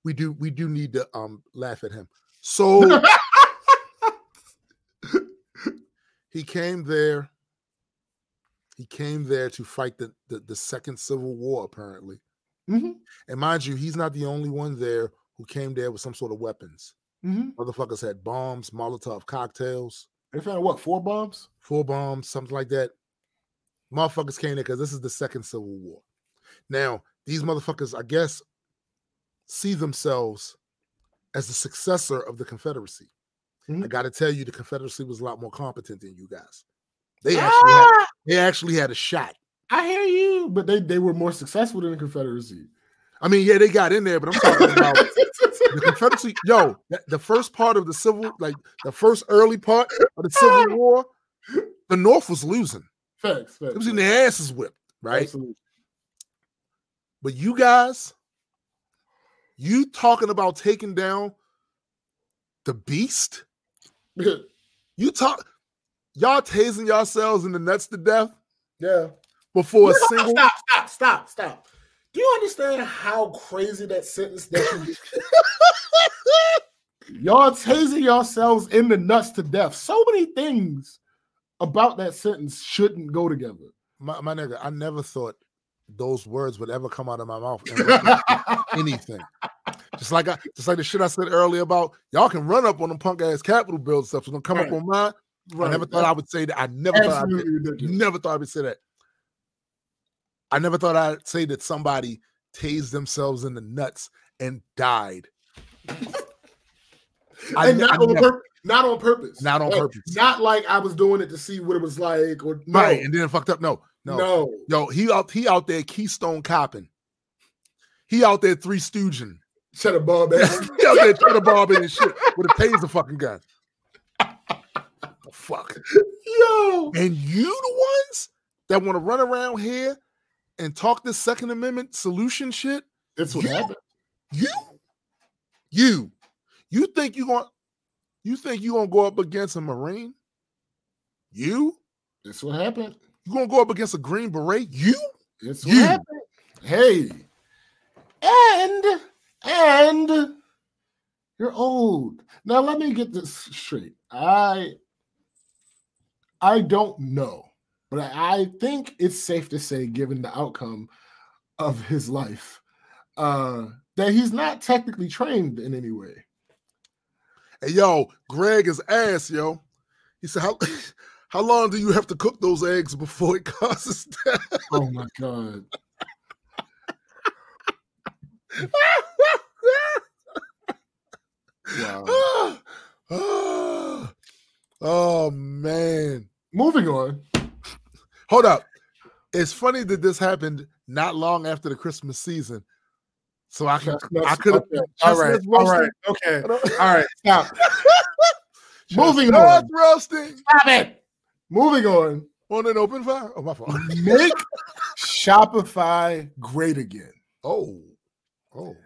We do we do need to um laugh at him. So he came there. He came there to fight the, the, the second civil war, apparently. Mhm. And mind you, he's not the only one there who came there with some sort of weapons. Mhm. Motherfuckers had bombs, Molotov cocktails, they found what four bombs? four bombs, something like that. Motherfuckers came there because this is the second civil war. Now, these motherfuckers, I guess, see themselves as the successor of the Confederacy. I Mhm. gotta tell you, the Confederacy was a lot more competent than you guys. They actually had, Ah, they actually had a shot. I hear you, but they they were more successful than the Confederacy. I mean, yeah, they got in there, but I'm talking about the Confederacy. Yo, the, first part of the civil, like the first early part of the Civil War, the North was losing. facts, facts. It was in their asses whipped, right? Absolutely. But you guys, you talking about taking down the beast? You talk, y'all tasing yourselves in the nuts to death yeah. Before a You single. Stop, stop, stop, stop. Do you understand how crazy that sentence that you Y'all tasing yourselves in the nuts to death. So many things about that sentence shouldn't go together. My, my nigga, I never thought those words would ever come out of my mouth. in anything. Just like I, just like the shit I said earlier about y'all can run up on them punk ass Capitol build stuff. So don't come Right. up on mine. I never thought I would say that. I never thought I would, ridiculous. never thought I would say that. I never thought I'd say that somebody tased themselves in the nuts and died. I and not, I on never- pur- not on purpose. Not on Like, purpose. Not like I was doing it to see what it was like or no. right, and then fucked up. No, no, no. Yo, he out he out there Keystone copping. He out there three stooging. Shut up, Bob. ass. he out there to bob in and shit with a taser fucking gun. Fuck. Yo. And you the ones that want to run around here and talk this Second Amendment solution shit? That's what You- happened. You You, you think you going you think you gonna go up against a Marine? You? That's what happened. You gonna go up against a Green Beret? You? That's what You. happened. Hey, and and you're old. Now let me get this straight. I I don't know, but I, think it's safe to say, given the outcome of his life, uh, that he's not technically trained in any way. Hey yo, Greg is ass, yo. He said, How how long do you have to cook those eggs before it causes death? Oh my god. Wow. oh man. Moving on. Hold up. It's funny that this happened not long after the Christmas season. So I can I could have okay. All right. All right. Okay. All right. Stop. Moving on. roasting Stop it. Moving on. on an open fire. Oh my fault. Make Shopify great again. Oh. Oh.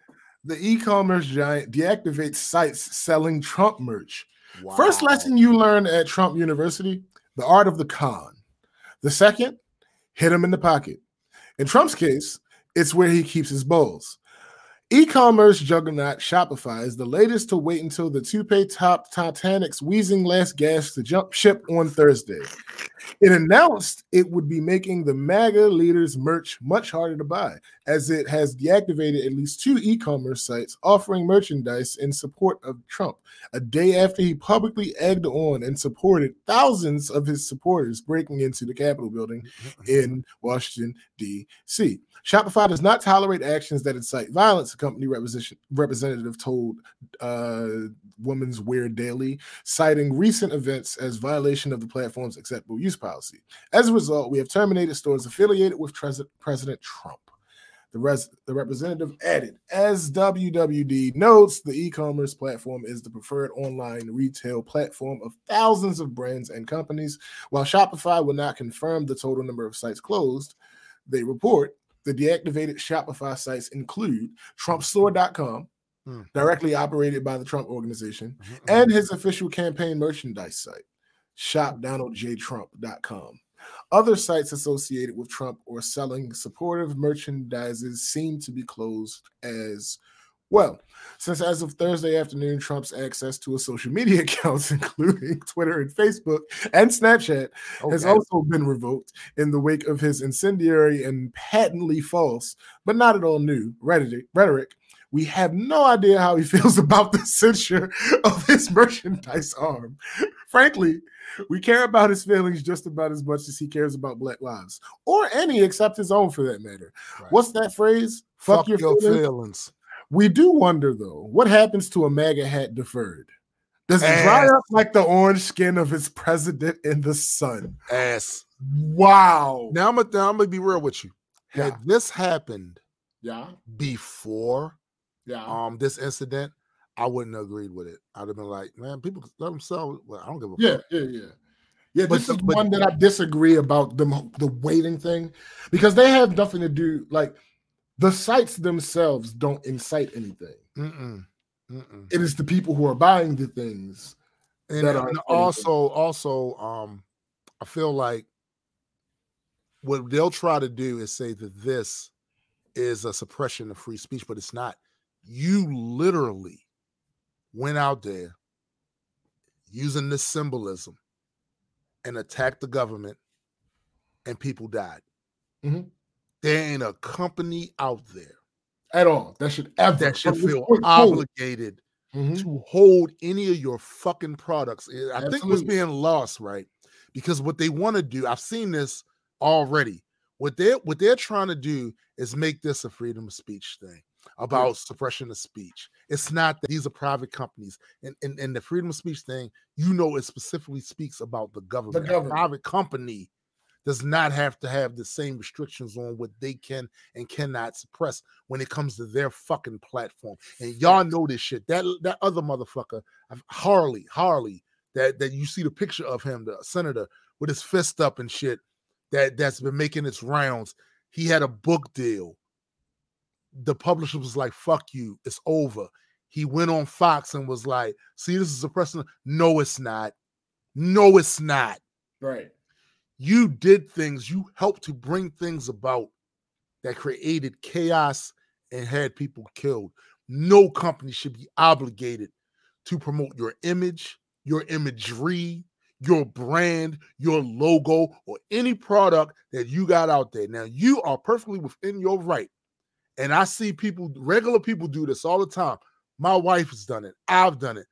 The e-commerce giant deactivates sites selling Trump merch. Wow. First lesson you learn at Trump University: the art of the con. The second, hit him in the pocket. In Trump's case, it's where he keeps his bowls. E-commerce juggernaut Shopify is the latest to wait until the two-pay top Titanic's wheezing last gas to jump ship on Thursday. It announced it would be making the MAGA leaders' merch much harder to buy, as it has deactivated at least two e-commerce sites offering merchandise in support of Trump, a day after he publicly egged on and supported thousands of his supporters breaking into the Capitol building in Washington, D.C. Shopify does not tolerate actions that incite violence, a company representative told uh, Women's Wear Daily, citing recent events as violation of the platform's acceptable use policy. As a result, we have terminated stores affiliated with Pres- President Trump. The, res- the representative added, as WWD notes, the e commerce platform is the preferred online retail platform of thousands of brands and companies. While Shopify will not confirm the total number of sites closed, they report the deactivated Shopify sites include TrumpStore.com, Hmm. directly operated by the Trump organization, Mhm. and his official campaign merchandise site, shopdonaldjtrump.com. Other sites associated with Trump or selling supportive merchandises seem to be closed as well. Since as of Thursday afternoon, Trump's access to his social media accounts, including Twitter and Facebook and Snapchat, has also been revoked in the wake of his incendiary and patently false, but not at all new rhetoric. We have no idea how he feels about the censure of his merchandise arm. Frankly, we care about his feelings just about as much as he cares about Black lives, or any except his own for that matter. Right. What's that phrase? Fuck, Fuck your, your feelings. feelings. We do wonder though, what happens to a MAGA hat deferred? Does it dry up like the orange skin of its president in the sun? Ass. Wow. Now I'm gonna I'm gonna be real with you. Had this happened Yeah. before Yeah. um this incident, I wouldn't have agreed with it. I'd have been like, man, people let them sell. Well, I don't give a Yeah, fuck. yeah, yeah. Yeah, But this the- is but- one that I disagree about the the waiting thing because they have nothing to do like the sites themselves don't incite anything. Mm-mm. Mm-mm. It is the people who are buying the things. And, that are and also, also, um, I feel like what they'll try to do is say that this is a suppression of free speech, but it's not. You literally went out there using this symbolism and attacked the government, and people died. Mhm. There ain't a company out there at all. That should ever that should feel obligated Mhm. to hold any of your fucking products. I think what's Absolutely. being lost, right? Because what they want to do, I've seen this already. What they're what they're trying to do is make this a freedom of speech thing Hmm. about suppression of speech. It's not that these are private companies. And, and and the freedom of speech thing, you know, it specifically speaks about the government. The government. private company does not have to have the same restrictions on what they can and cannot suppress when it comes to their fucking platform. And y'all know this shit. That that other motherfucker, Hawley, Hawley, that that you see the picture of him, the senator with his fist up and shit, that that's been making its rounds. He had a book deal. The publisher was like, "Fuck you, it's over." he went on Fox and was like, "See, this is a precedent." No, it's not. No, it's not. Right. You did things. You helped to bring things about that created chaos and had people killed. No company should be obligated to promote your image, your imagery, your brand, your logo, or any product that you got out there. Now, you are perfectly within your right. And I see people, regular people do this all the time. My wife has done it. I've done it.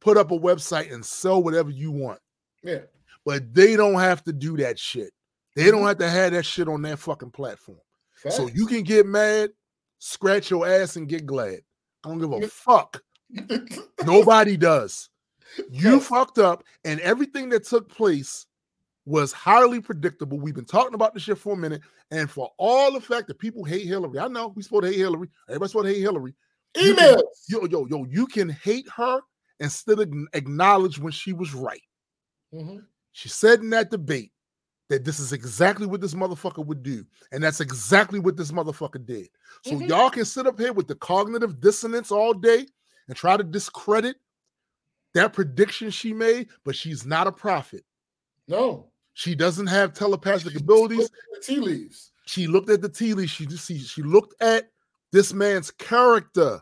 Put up a website and sell whatever you want. Yeah. But they don't have to do that shit. They don't mm-hmm. have to have that shit on their fucking platform. So you can get mad, scratch your ass, and get glad. I don't give a fuck. Nobody does. You fucked up, and everything that took place was highly predictable. We've been talking about this shit for a minute, and for all the fact that people hate Hillary, I know we supposed to hate Hillary. Everybody's supposed to hate Hillary. Emails. yo, yo, yo, you can hate her and still acknowledge when she was right. Mhm. She said in that debate that this is exactly what this motherfucker would do. And that's exactly what this motherfucker did. So Mhm. y'all can sit up here with the cognitive dissonance all day and try to discredit that prediction she made, but she's not a prophet. No. She doesn't have telepathic abilities. The tea leaves. She looked at the tea leaves. She just she, she looked at this man's character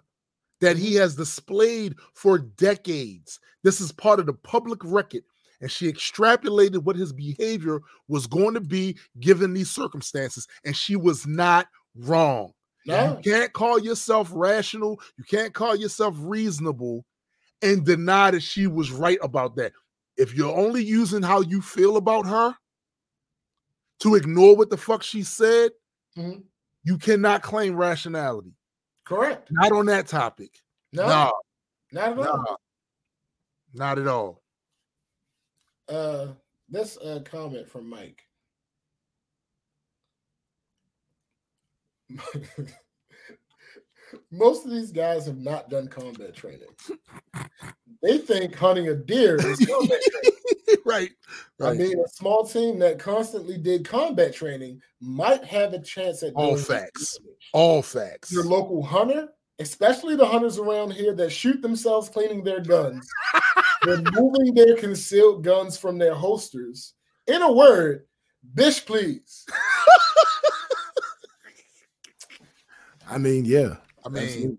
that he has displayed for decades. This is part of the public record. And she extrapolated what his behavior was going to be given these circumstances. And she was not wrong. No. You can't call yourself rational. You can't call yourself reasonable and deny that she was right about that. If you're only using how you feel about her to ignore what the fuck she said, Mhm. you cannot claim rationality. Correct. Not on that topic. No. Nah, Not at all. not at all. Uh, this uh, comment from Mike. Most of these guys have not done combat training. They think hunting a deer is combat training. right. I mean, a small team that constantly did combat training might have a chance at All facts. All facts. Your local hunter, especially the hunters around here that shoot themselves cleaning their guns, removing their concealed guns from their holsters. In a word, bish please. I mean, yeah. I mean, Absolutely.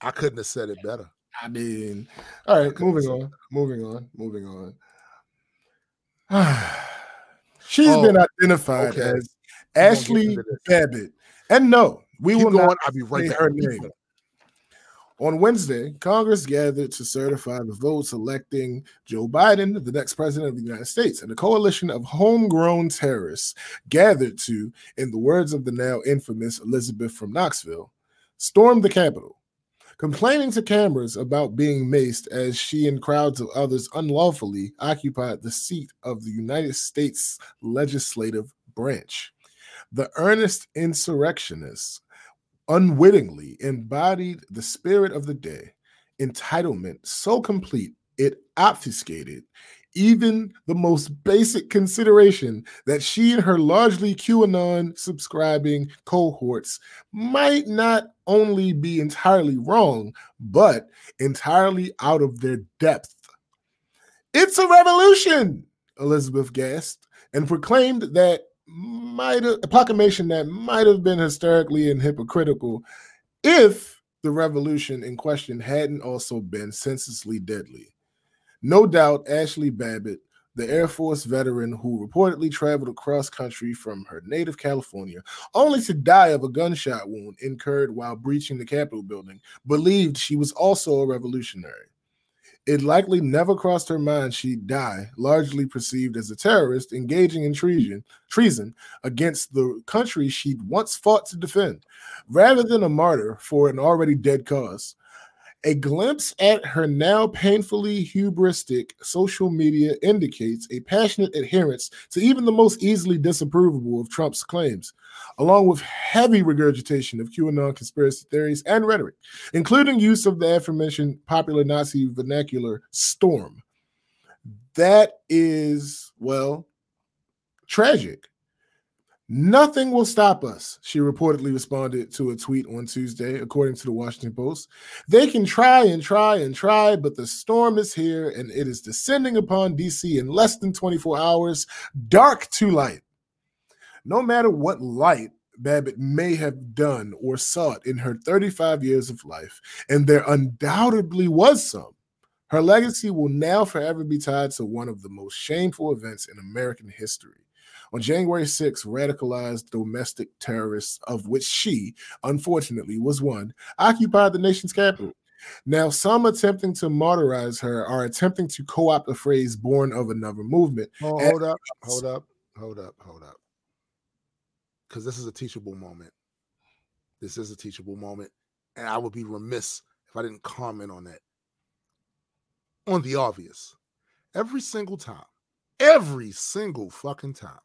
I couldn't have said it better. I mean, All right, moving on, moving on, moving on. she's Oh, been identified okay. as We're gonna get Ashley. Babbitt. And no, we Keep will going. not I'll be right her name. On Wednesday, Congress gathered to certify the votes electing Joe Biden, the next president of the United States, and a coalition of homegrown terrorists gathered to, in the words of the now infamous Elizabeth from Knoxville, stormed the Capitol, complaining to cameras about being maced as she and crowds of others unlawfully occupied the seat of the United States legislative branch. The earnest insurrectionists unwittingly embodied the spirit of the day, entitlement so complete it obfuscated even the most basic consideration that she and her largely QAnon subscribing cohorts might not only be entirely wrong, but entirely out of their depth. It's a revolution, Elizabeth gasped, and proclaimed that might a proclamation that might have been hysterically and hypocritical if the revolution in question hadn't also been senselessly deadly. No doubt, Ashley Babbitt, the Air Force veteran who reportedly traveled across country from her native California only to die of a gunshot wound incurred while breaching the Capitol building, believed she was also a revolutionary. It likely never crossed her mind she'd die, largely perceived as a terrorist engaging in treason, treason against the country she'd once fought to defend, rather than a martyr for an already dead cause. A glimpse at her now painfully hubristic social media indicates a passionate adherence to even the most easily disapprovable of Trump's claims, along with heavy regurgitation of QAnon conspiracy theories and rhetoric, including use of the aforementioned popular Nazi vernacular storm. That is, well, tragic. Nothing will stop us, she reportedly responded to a tweet on Tuesday, according to the Washington Post. They can try and try and try, but the storm is here and it is descending upon DC in less than 24 hours, dark to light. No matter what light Babbitt may have done or sought in her 35 years of life, and there undoubtedly was some, her legacy will now forever be tied to one of the most shameful events in American history. On January 6, radicalized domestic terrorists, of which she, unfortunately, was one, occupied the nation's capital. Now, some attempting to martyrize her are attempting to co opt a phrase born of another movement. Oh, hold up, hold up, hold up, hold up. Because this is a teachable moment. This is a teachable moment. And I would be remiss if I didn't comment on that. On the obvious. Every single time, every single fucking time,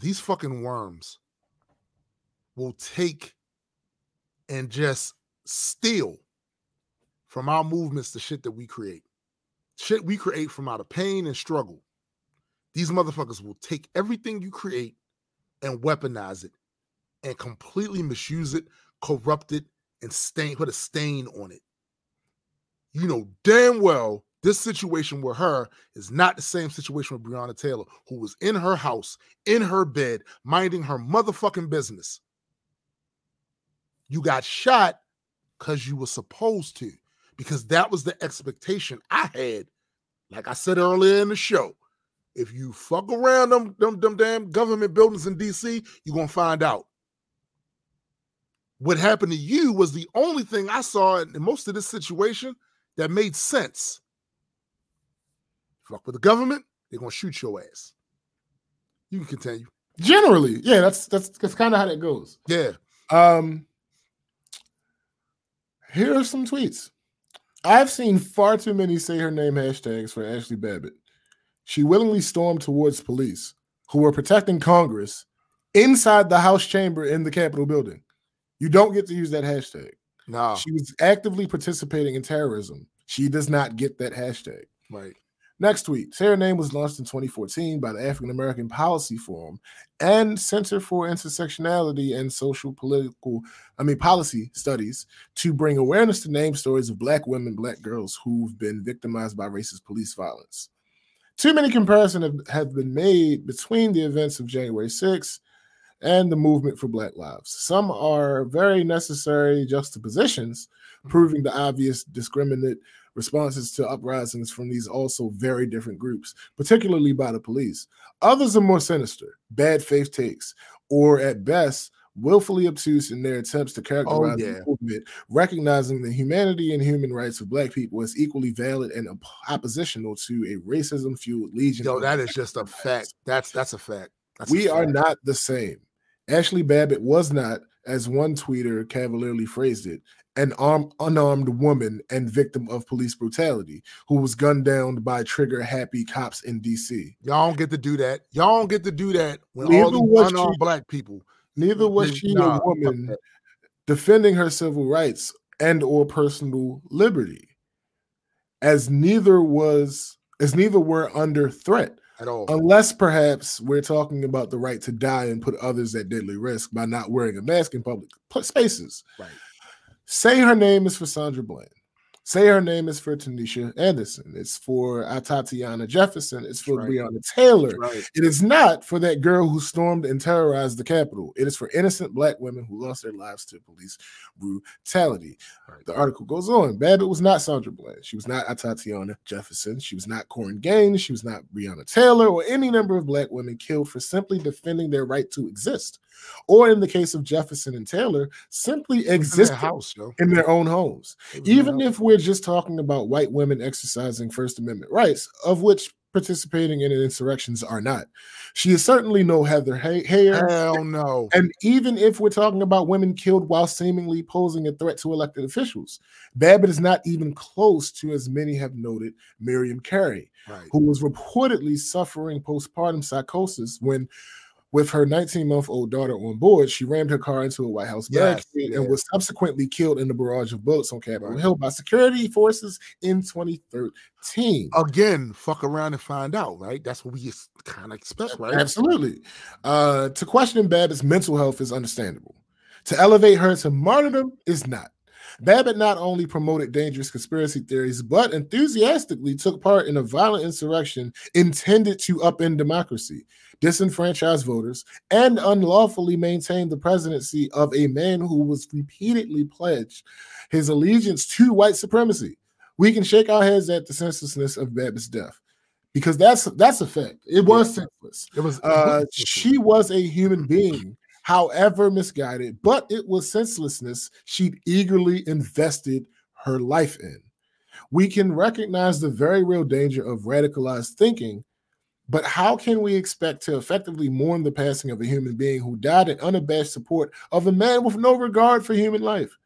these fucking worms will take and just steal from our movements the shit that we create. Shit we create from out of pain and struggle. These motherfuckers will take everything you create and weaponize it and completely misuse it, corrupt it, and stain put a stain on it. You know damn well this situation with her is not the same situation with Breonna Taylor, who was in her house, in her bed, minding her motherfucking business. You got shot because you were supposed to, because that was the expectation I had. Like I said earlier in the show, if you fuck around them, them, them damn government buildings in DC, you're gonna find out. What happened to you was the only thing I saw in most of this situation that made sense. Fuck with the government, they're gonna shoot your ass. You can continue. Generally, yeah, that's that's that's kind of how that goes. Yeah. Um, here are some tweets. I've seen far too many say her name hashtags for Ashley Babbitt. She willingly stormed towards police who were protecting Congress inside the House chamber in the Capitol building. You don't get to use that hashtag. No. She was actively participating in terrorism. She does not get that hashtag. Right. Next tweet. Say Her Name was launched in 2014 by the African American Policy Forum and Center for Intersectionality and Social Political, I mean, Policy Studies to bring awareness to name stories of Black women, Black girls who've been victimized by racist police violence. Too many comparisons have, have been made between the events of January 6th and the movement for Black Lives. Some are very necessary juxtapositions, proving the obvious discriminate responses to uprisings from these also very different groups, particularly by the police. Others are more sinister, bad faith takes, or at best, willfully obtuse in their attempts to oh, characterize yeah. the movement, recognizing the humanity and human rights of Black people as equally valid and op- oppositional to a racism fueled legion. Yo, of that is just a fact. That's that's a fact. That's a we are not the same. Ashley Babbitt was not, as one tweeter cavalierly phrased it, an armed, unarmed woman and victim of police brutality who was gunned down by trigger happy cops in DC. Y'all don't get to do that. Y'all don't get to do that when all Neither these was unarmed she- black people. Neither was she nah, a woman defending her civil rights and or personal liberty, as neither was as neither were under threat. At all. Unless perhaps we're talking about the right to die and put others at deadly risk by not wearing a mask in public spaces. Right. Say her name is for Sandra Bland. Say her name is for Tanisha Anderson. It's for uh, Tatiana Jefferson. It's for right. Breonna Taylor. Right. It is not for that girl who stormed and terrorized the Capitol. It is for innocent black women who lost their lives to police brutality. The article goes on. Babbitt was not Sandra Bland. She was not Tatiana Jefferson. She was not Korryn Gaines. She was not Breonna Taylor or any number of black women killed for simply defending their right to exist. Or in the case of Jefferson and Taylor, simply exist in their in their own homes. It was in their Even if we're just talking about white women exercising First Amendment rights, of which participating in insurrections are not. She is certainly no Heather Hay- Heyer. Hell no. And even if we're talking about women killed while seemingly posing a threat to elected officials, Babbitt is not even close to, as many have noted, Miriam Carey, Right. who was reportedly suffering postpartum psychosis when With her 19 month old daughter on board, she rammed her car into a White House Yes, barricade yeah. and was subsequently killed in the barrage of bullets on Capitol Hill by security forces in 2013. Again, fuck around and find out, right? That's what we kind of expect, right? Absolutely. Uh, to question Babbitt's mental health is understandable. To elevate her to martyrdom is not. Babbitt not only promoted dangerous conspiracy theories, but enthusiastically took part in a violent insurrection intended to upend democracy, disenfranchise voters, and unlawfully maintain the presidency of a man who was repeatedly pledged his allegiance to white supremacy. We can shake our heads at the senselessness of Babbitt's death because that's that's a fact. It was senseless. It was Uh, she was a human being, however misguided, but it was senselessness she'd eagerly invested her life in. We can recognize the very real danger of radicalized thinking, but how can we expect to effectively mourn the passing of a human being who died in unabashed support of a man with no regard for human life?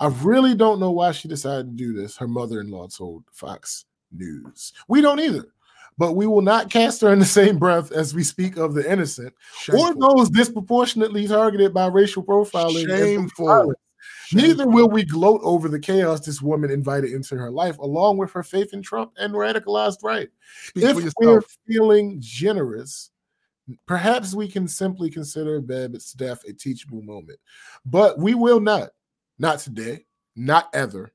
I really don't know why she decided to do this, her mother in law told Fox News. We don't either. But we will not cast her in the same breath as we speak of the innocent or those disproportionately targeted by racial profiling. Shameful. Neither will we gloat over the chaos this woman invited into her life, along with her faith in Trump and radicalized right. Speak if we're feeling generous, perhaps we can simply consider Babbitt's death a teachable moment. But we will not. Not today. Not ever.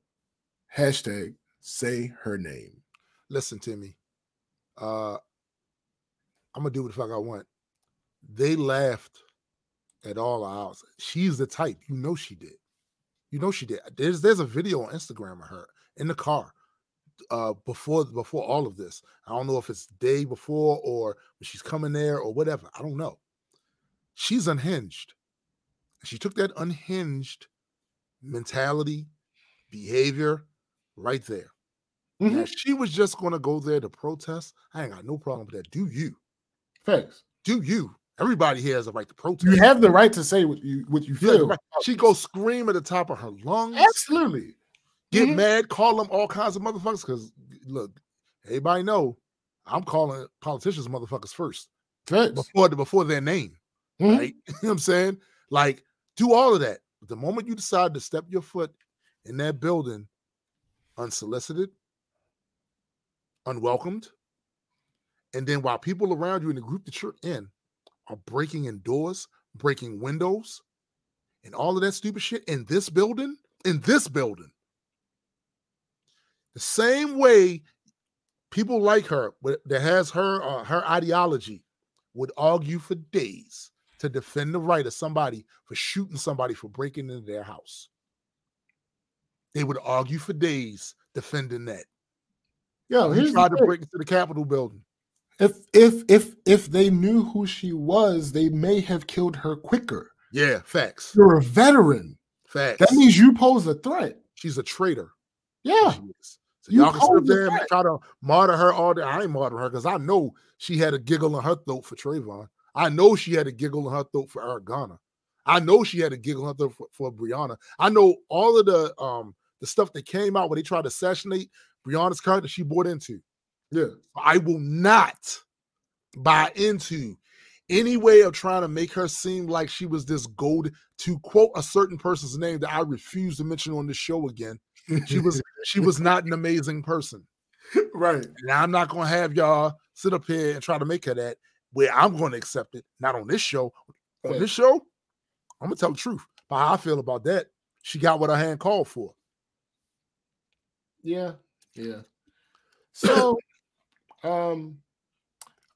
Hashtag say her name. Listen to me. Uh, I'm gonna do what the fuck I want. They laughed at all our hours. She's the type. You know she did. You know she did. There's there's a video on Instagram of her in the car uh before before all of this. I don't know if it's day before or when she's coming there or whatever. I don't know. She's unhinged. She took that unhinged mentality, behavior right there. Now, if she was just gonna go there to protest, I ain't got no problem with that. Do you? Thanks. Do you? Everybody here has a right to protest. You have the right to say what you what you feel. right- She go scream at the top of her lungs. Absolutely. Get Mhm. mad, call them all kinds of motherfuckers. Because look, everybody know I'm calling politicians motherfuckers first. Before the before their name. Mhm. Right? you know what I'm saying? Like, do all of that. But the moment you decide to step your foot in that building unsolicited, unwelcomed, and then while people around you in the group that you're in are breaking in doors, breaking windows, and all of that stupid shit in this building, in this building, the same way people like her that has her uh, her ideology would argue for days to defend the right of somebody for shooting somebody for breaking into their house. They would argue for days defending that. Yeah, he tried to break into the Capitol building. If if if if they knew who she was, they may have killed her quicker. Yeah, facts. You're a veteran. Facts. That means you pose a threat. She's a traitor. Yeah. So You y'all can sit there and try to martyr her all day. I ain't martyr her because I know she had a giggle in her throat for Trayvon. I know she had a giggle in her throat for Garner. I know she had a giggle in her throat for, for Breonna. I know all of the um the stuff that came out when they tried to assassinate Breonna's character she bought into. Yeah. I will not buy into any way of trying to make her seem like she was this gold to quote a certain person's name that I refuse to mention on the show again. She was she was not an amazing person. Right. And I'm not gonna have y'all sit up here and try to make her that where I'm gonna accept it. Not on this show. On Right. this show, I'm gonna tell the truth. But how I feel about that, she got what her hand called for. Yeah. Yeah. So um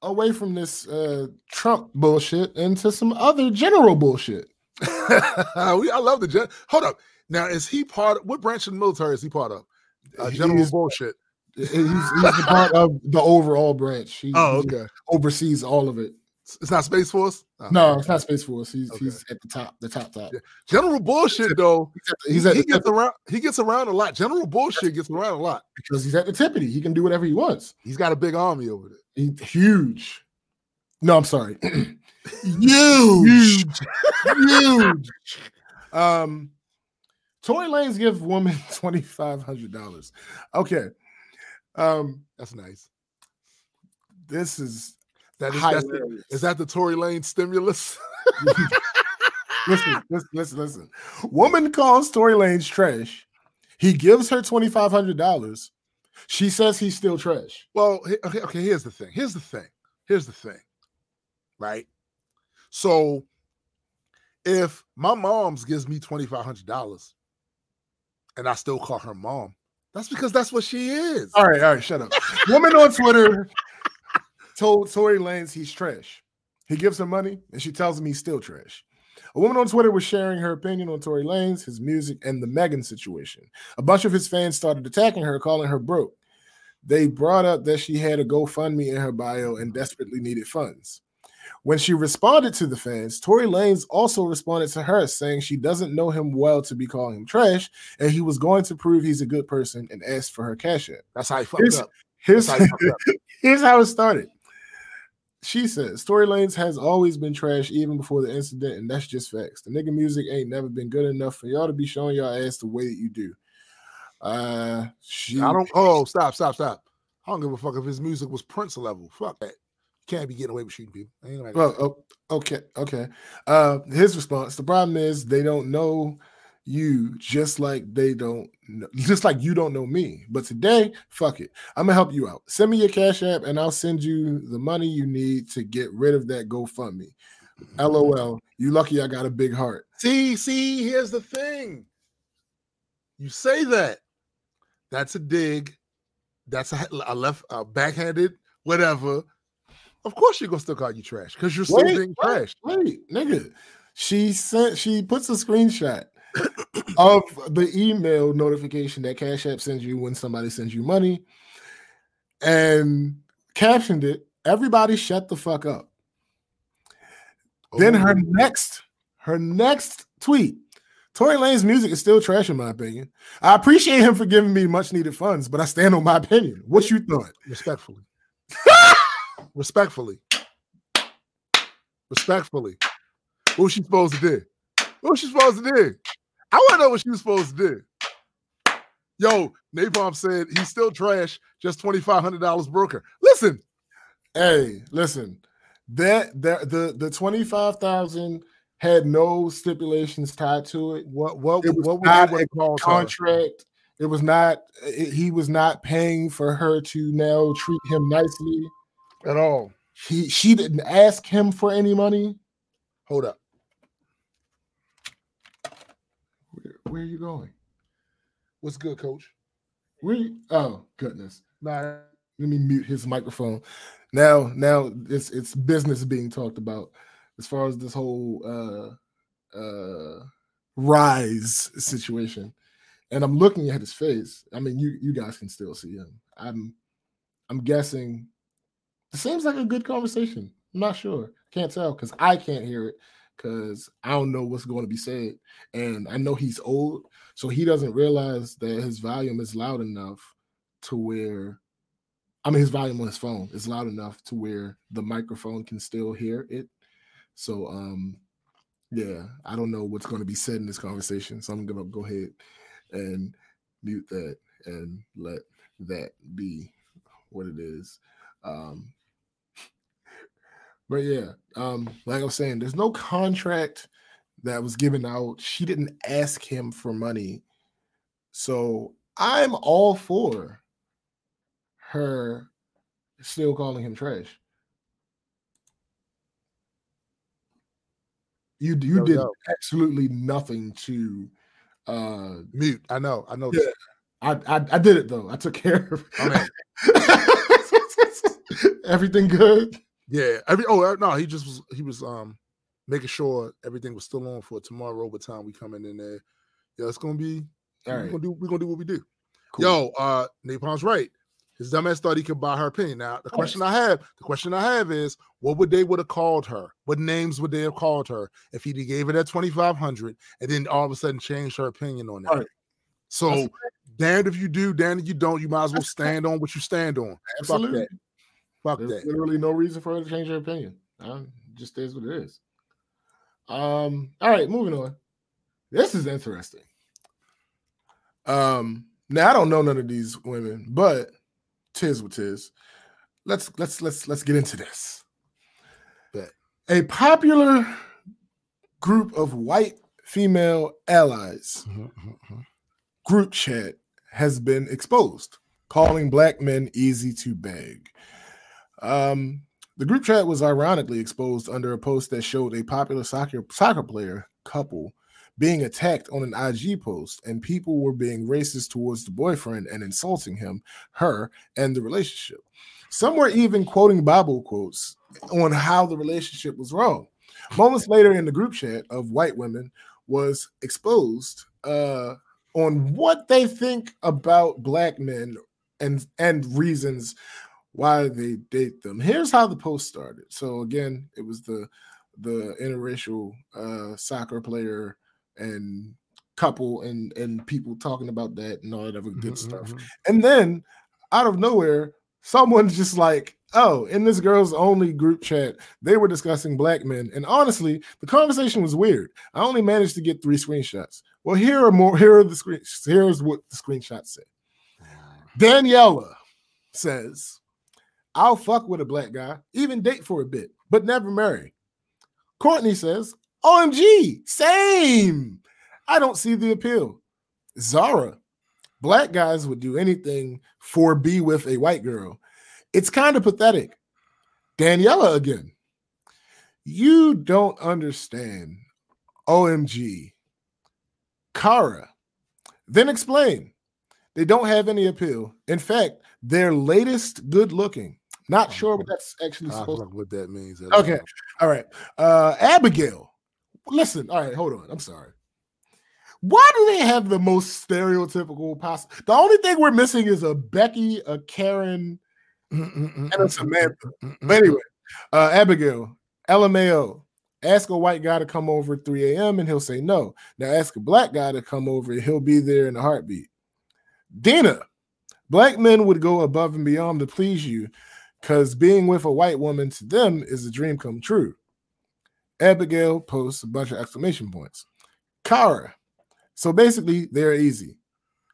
away from this uh Trump bullshit into some other general bullshit. we, I love the gen. Hold up. Now, is he part of what branch of the military is he part of? Uh, general He's- bullshit. He's, he's part of the overall branch. He, Oh, he oversees all of it. It's not Space Force. Oh, No, okay. it's not Space Force. He's he's at the top, the top top. General bullshit though. He's at he the gets around. He gets around a lot. General bullshit gets around a lot because he's at the tippity. He can do whatever he wants. He's got a big army over there. He's huge. No, I'm sorry. Huge. huge. huge. Um, Tory Lanez give woman twenty five hundred dollars. Okay. Um, That's nice. this is That is that's the, is that the Tory Lane stimulus? listen, listen, listen, listen. Woman calls Tory Lanez trash. He gives her twenty five hundred dollars. She says he's still trash. Well, okay, okay, here's the thing. Here's the thing. Here's the thing. Right? So if my mom's gives me $2,500 and I still call her mom, that's because that's what she is. All right, all right, shut up. Woman on Twitter told Tory Lanez he's trash. He gives her money and she tells him he's still trash. A woman on Twitter was sharing her opinion on Tory Lanez, his music, and the Megan situation. A bunch of his fans started attacking her, calling her broke. They brought up that she had a GoFundMe in her bio and desperately needed funds. When she responded to the fans, Tory Lanez also responded to her, saying she doesn't know him well to be calling him trash, and he was going to prove he's a good person and asked for her cash app. That's how he fucked Here's, up. here's, That's how he fucked up. here's how it started. She says Tory Lanez has always been trash even before the incident, and that's just facts. The nigga music ain't never been good enough for y'all to be showing y'all ass the way that you do. Uh she I don't oh stop, stop, stop. I don't give a fuck if his music was Prince level. Fuck that. You can't be getting away with shooting people. Ain't Well, oh, okay, okay. Uh, his response: the problem is they don't know you, just like they don't, know, just like you don't know me. But today, fuck it, I'm gonna help you out. Send me your cash app, and I'll send you the money you need to get rid of that GoFundMe. LOL. You lucky I got a big heart. See, see, here's the thing. You say that. That's a dig. That's a, a left, a backhanded, whatever. Of course, you're gonna still call you trash because you're still Wait, being wait, trash. Wait, nigga. She sent. She puts a screenshot of the email notification that Cash App sends you when somebody sends you money, and captioned it. Everybody, shut the fuck up. Then her Oh. next, her next tweet. Tory Lanez music is still trash, in my opinion. I appreciate him for giving me much needed funds, but I stand on my opinion. What you thought? Respectfully. Respectfully. Respectfully. What was she supposed to do? What was she supposed to do? I want to know what she was supposed to do. Yo, Napalm said he's still trash, just $2,500 broker. Listen, Hey, listen. That that the the twenty five thousand had no stipulations tied to it. what what It was what would not they a call her? contract. It was not. it- he was not paying for her to now treat him nicely. at all? He she didn't ask him for any money. Hold up. Where, are you going? What's good, coach? Where? You, oh goodness. Nah, Let me mute his microphone. Now, now it's it's business being talked about as far as this whole uh uh rise situation. And I'm looking at his face. I mean, you you guys can still see him. I'm I'm guessing it seems like a good conversation. I'm not sure. Can't tell because I can't hear it because I don't know what's going to be said. And I know he's old, so he doesn't realize that his volume is loud enough to where I mean his volume on his phone is loud enough to where the microphone can still hear it. So um yeah, I don't know what's going to be said in this conversation. So I'm gonna go ahead and mute that and let that be what it is. Um but yeah, um, like I was saying, there's no contract that was given out. She didn't ask him for money. So I'm all for her still calling him trash. You you Yo, did yo. absolutely nothing to uh mute. I know. I know. yeah, I, I I did it though. I took care of I everything good. Yeah. Every oh uh, no, he just was he was um making sure everything was still on for tomorrow by time we coming in there. Yeah, it's gonna be All we're right. gonna do we're gonna do what we do. Cool. Yo, uh Napalm's right. His dumbass thought he could buy her opinion. Now the question I have, the question I have is, what would they would have called her? What names would they have called her if he gave her that twenty five hundred and then all of a sudden changed her opinion on that? Right. So damned if you do, damned if you don't. You might as well stand on what you stand on. Absolutely. Fuck There's that. literally no reason for her to change her opinion. It just is what it is. Um, all right, moving on. This is interesting. Um, now I don't know none of these women, but tis what tis. Let's let's let's let's get into this. Bet. A popular group of white female allies group chat has been exposed, calling black men easy to beg. Um, the group chat was ironically exposed under a post that showed a popular soccer soccer player couple being attacked on an IG post, and people were being racist towards the boyfriend and insulting him, her, and the relationship. Some were even quoting Bible quotes on how the relationship was wrong. Moments later, in the group chat of white women, was exposed uh, on what they think about black men and and reasons why they date them. Here's how the post started. So again, it was the the interracial uh, soccer player and couple and and people talking about that and all that other good stuff. And then out of nowhere, someone's just like, "Oh, in this girls only group chat, they were discussing black men." And honestly, the conversation was weird. I only managed to get three screenshots. Well, here are more. Here are the screen. Here's what the screenshots say. Daniela says, "I'll fuck with a black guy, even date for a bit, but never marry." Courtney says, OMG, same. I don't see the appeal. Zara, black guys would do anything for be with a white girl. It's kind of pathetic. Daniela again, you don't understand. OMG. Kara, then explain. They don't have any appeal. In fact, their latest good looking. Not sure what that's actually supposed know what that means. Okay. all. All right. Uh Abigail. Listen. All right. Hold on. I'm sorry. Why do they have the most stereotypical possible? The only thing we're missing is a Becky, a Karen, and a Samantha. But anyway, uh Abigail, LMAO. Ask a white guy to come over at 3 a.m. and he'll say no. Now ask a black guy to come over and he'll be there in a heartbeat. Dina, black men would go above and beyond to please you because being with a white woman to them is a dream come true. Abigail posts a bunch of exclamation points. Kara, so basically they're easy.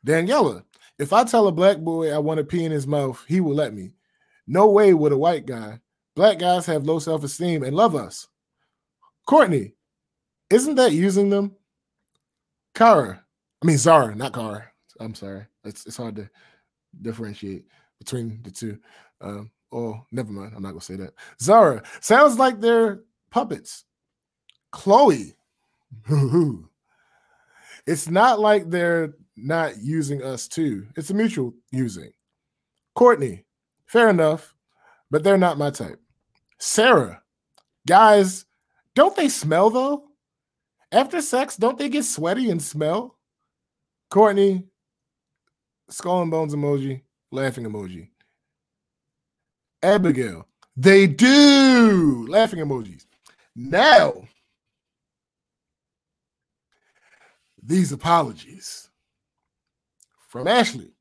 Daniela, if I tell a black boy I want to pee in his mouth, he will let me. No way would a white guy. Black guys have low self esteem and love us. Courtney, isn't that using them? Kara, I mean Zara, not Kara. I'm sorry. It's it's hard to differentiate between the two. Um, oh, never mind. I'm not gonna say that. Zara sounds like they're puppets. Chloe, it's not like they're not using us too. It's a mutual using. Courtney, fair enough, but they're not my type. Sarah, guys, don't they smell though? After sex, don't they get sweaty and smell? Courtney, skull and bones emoji, laughing emoji. Abigail, they do laughing emojis. Now, these apologies from Ashley.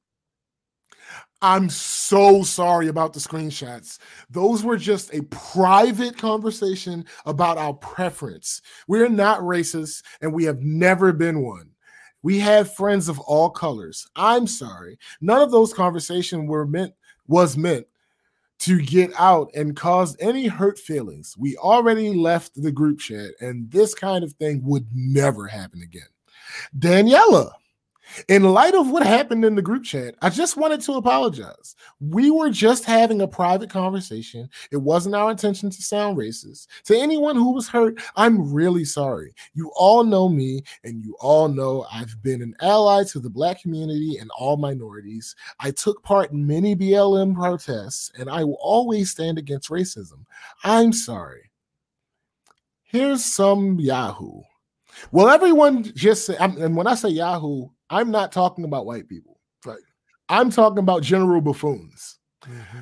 I'm so sorry about the screenshots. Those were just a private conversation about our preference. We're not racist and we have never been one. We have friends of all colors. I'm sorry. None of those conversations were meant was meant to get out and cause any hurt feelings. We already left the group chat and this kind of thing would never happen again. Daniela, in light of what happened in the group chat, I just wanted to apologize. We were just having a private conversation. It wasn't our intention to sound racist. To anyone who was hurt, I'm really sorry. You all know me, and you all know I've been an ally to the Black community and all minorities. I took part in many BLM protests, and I will always stand against racism. I'm sorry. Here's some Yahoo. Well, everyone just say, and when I say Yahoo, I'm not talking about white people. Right. I'm talking about general buffoons. Mm-hmm.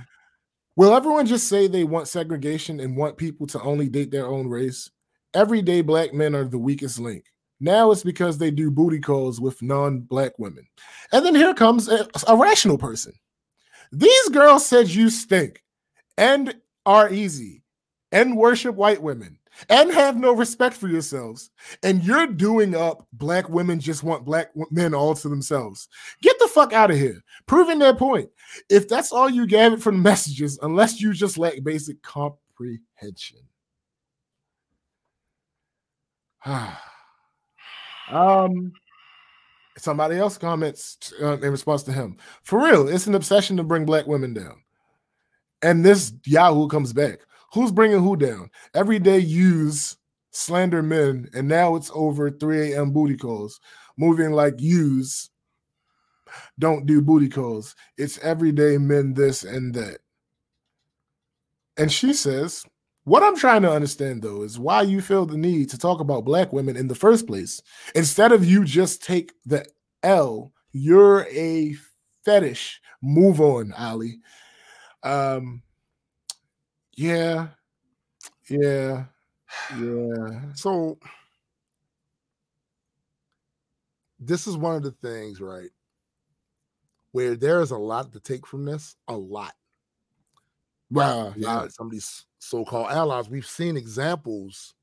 Will everyone just say they want segregation and want people to only date their own race? Everyday black men are the weakest link. Now it's because they do booty calls with non-black women. And then here comes a, a rational person. These girls said you stink and are easy and worship white women and have no respect for yourselves. And you're doing up black women just want black men all to themselves. Get the fuck out of here. Proving their point. If that's all you gathered from the messages, unless you just lack basic comprehension. um, somebody else comments uh, in response to him. For real, it's an obsession to bring black women down. And this Yahoo comes back. Who's bringing who down? Everyday use slander men, and now it's over 3 a.m. booty calls, moving like use don't do booty calls. It's everyday men this and that. And she says, what I'm trying to understand though is why you feel the need to talk about black women in the first place. Instead of you just take the L, you're a fetish. Move on, Ali. Um yeah. Yeah. Yeah. So this is one of the things, right? Where there is a lot to take from this, a lot. Wow, yeah. Some of these so-called allies, we've seen examples.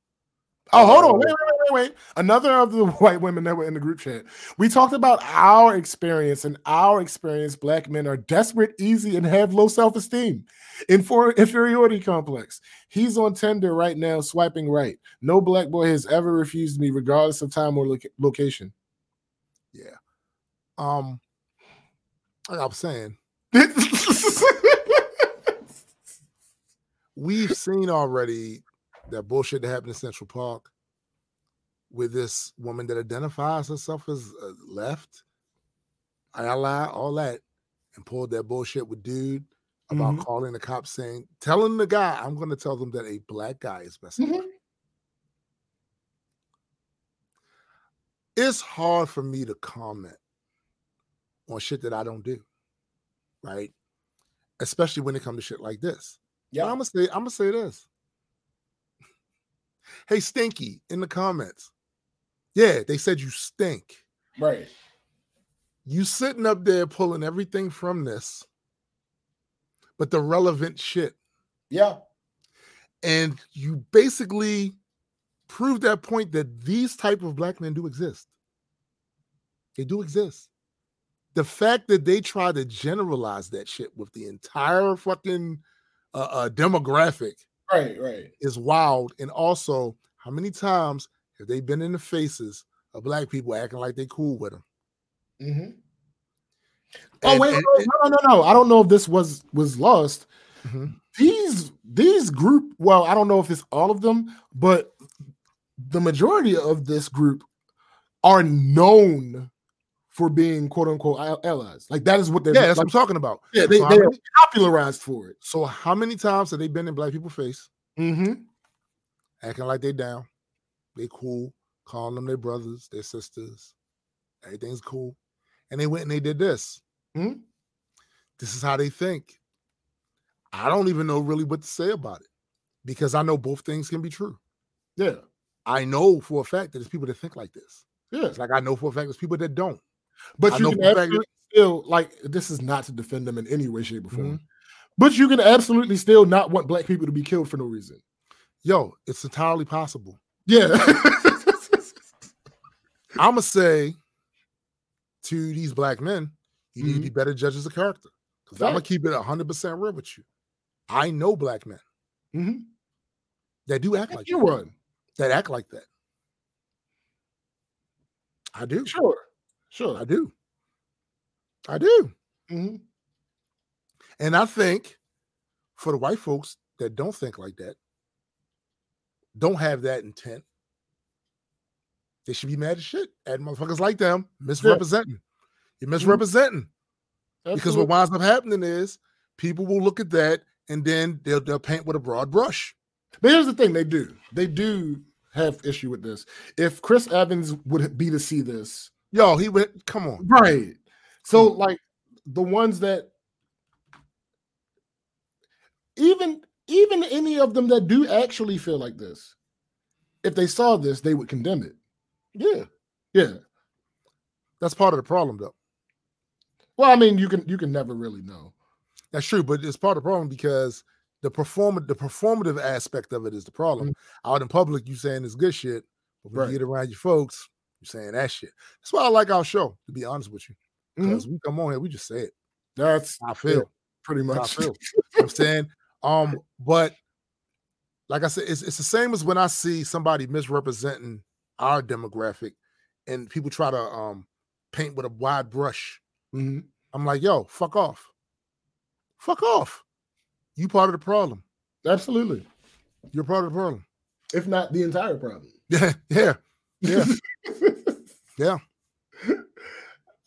Oh, hold on, wait, wait, wait. Another of the white women that were in the group chat. We talked about our experience, and our experience. Black men are desperate, easy, and have low self-esteem. Infor- inferiority complex. He's on Tinder right now, swiping right. No black boy has ever refused me, regardless of time or lo- location. Yeah. Um, like I was saying, we've seen already that bullshit that happened in Central Park with this woman that identifies herself as uh, left, ally, all that, and pulled that bullshit with dude about Mhm. calling the cops saying, telling the guy, I'm going to tell them that a black guy is messing me." It's hard for me to comment on shit that I don't do, right? Especially when it comes to shit like this. Yeah, I'm gonna say I'm gonna say this. Hey, Stinky, in the comments. Yeah, they said you stink. Right. You sitting up there pulling everything from this, but the relevant shit. Yeah. And you basically prove that point that these type of black men do exist. They do exist. The fact that they try to generalize that shit with the entire fucking uh, uh, demographic Right, right. is wild. And also, how many times have they been in the faces of black people acting like they cool with them? Mm-hmm. Oh wait, wait, wait, no, no, no, no! I don't know if this was was lost. Mm-hmm. These these group, well, I don't know if it's all of them, but the majority of this group are known for being quote unquote allies. Like that is what they're Yeah, that's like, what I'm talking about. Yeah, they, So they are many- popularized for it. So how many times have they been in black people's face, Mm-hmm. acting like they down, they cool, calling them their brothers, their sisters, everything's cool, and they went and they did this. Mhm. This is how they think. I don't even know really what to say about it because I know both things can be true. Yeah. I know for a fact that there's people that think like this. Yeah. It's like I know for a fact there's people that don't. But I you know can absolutely still like this is not to defend them in any way, shape, or form. Mhm. But you can absolutely still not want black people to be killed for no reason. Yo, it's entirely possible. Yeah. I'm gonna say to these black men, you need to Mm-hmm. be better judges of character. Because I'm gonna keep it 100 percent real with you. I know black men Mhm. that do act like you that, run. that act like that. I do. Sure. Sure. I do. I do. Mm-hmm. And I think for the white folks that don't think like that, don't have that intent, they should be mad as shit at motherfuckers like them misrepresenting. You're mm-hmm. misrepresenting. Because what winds up happening is people will look at that and then they'll, they'll paint with a broad brush. But here's the thing: they do, they do have issue with this. If Chris Evans would be to see this, Yo, he would come on. right? So, hmm. like the ones that, even even any of them that do actually feel like this, if they saw this, they would condemn it. Yeah. Yeah. That's part of the problem though. Well, I mean, you can you can never really know. That's true, but it's part of the problem because the perform the performative aspect of it is the problem. Out in public, you saying this good shit, but when. Right. you get around your folks, you're saying that shit. That's why I like our show, to be honest with you. Because we come on here, we just say it. Mm-hmm. That's I feel. yeah, pretty how I much. feel. You know what I'm saying? Um, but like I said, it's, it's the same as when I see somebody misrepresenting our demographic, and people try to um paint with a wide brush. Mhm. I'm like, yo, fuck off. Fuck off. You part of the problem. Absolutely. You're part of the problem. If not the entire problem. Yeah, yeah, yeah, yeah.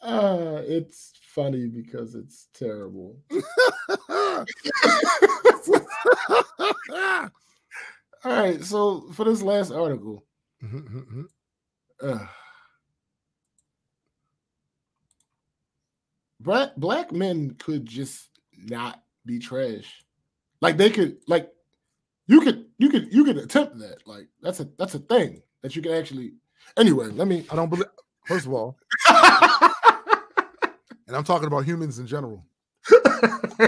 Uh, it's funny because it's terrible. All right, so for this last article, uh, black black men could just not be trash. Like they could, like you could, you could, you could attempt that. Like that's a that's a thing that you can actually. Anyway, let me. I don't believe. First of all, and I'm talking about humans in general.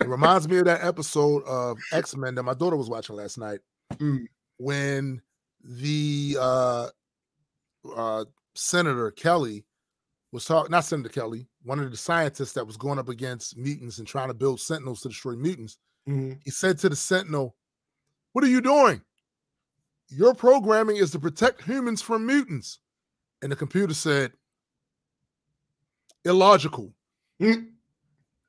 It reminds me of that episode of X Men that my daughter was watching last night Mm. when the uh, uh, Senator Kelly was talking, not Senator Kelly, one of the scientists that was going up against mutants and trying to build sentinels to destroy mutants. Mhm. He said to the sentinel, What are you doing? Your programming is to protect humans from mutants. And the computer said, Illogical. Mm.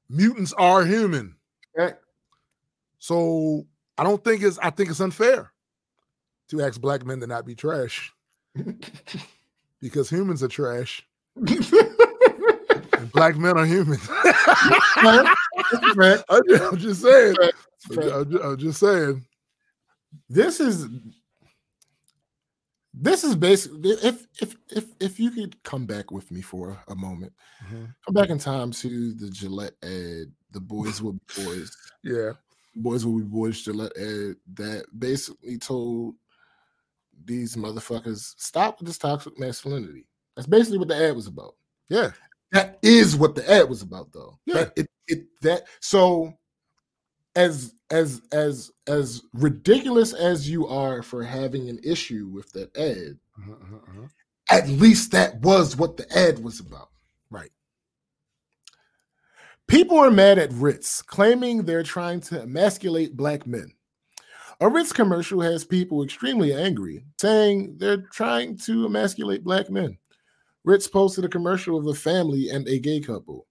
Mutants are human. Right. So I don't think it's I think it's unfair to ask black men to not be trash because humans are trash and black men are human. I'm ju- I'm just saying. I'm just saying. this is this is basically if if if if you could come back with me for a moment mm-hmm. come back in time to the gillette ad the boys will be boys Yeah. boys will be boys gillette ad that basically told these motherfuckers stop with this toxic masculinity that's basically what the ad was about Yeah. that is what the ad was about though Yeah. That- it, it that so as as as as ridiculous as you are for having an issue with that ad Uh-huh, at least that was what the ad was about. Right. people are mad at ritz claiming they're trying to emasculate black men. A ritz commercial has people extremely angry saying they're trying to emasculate black men. Ritz posted a commercial of a family and a gay couple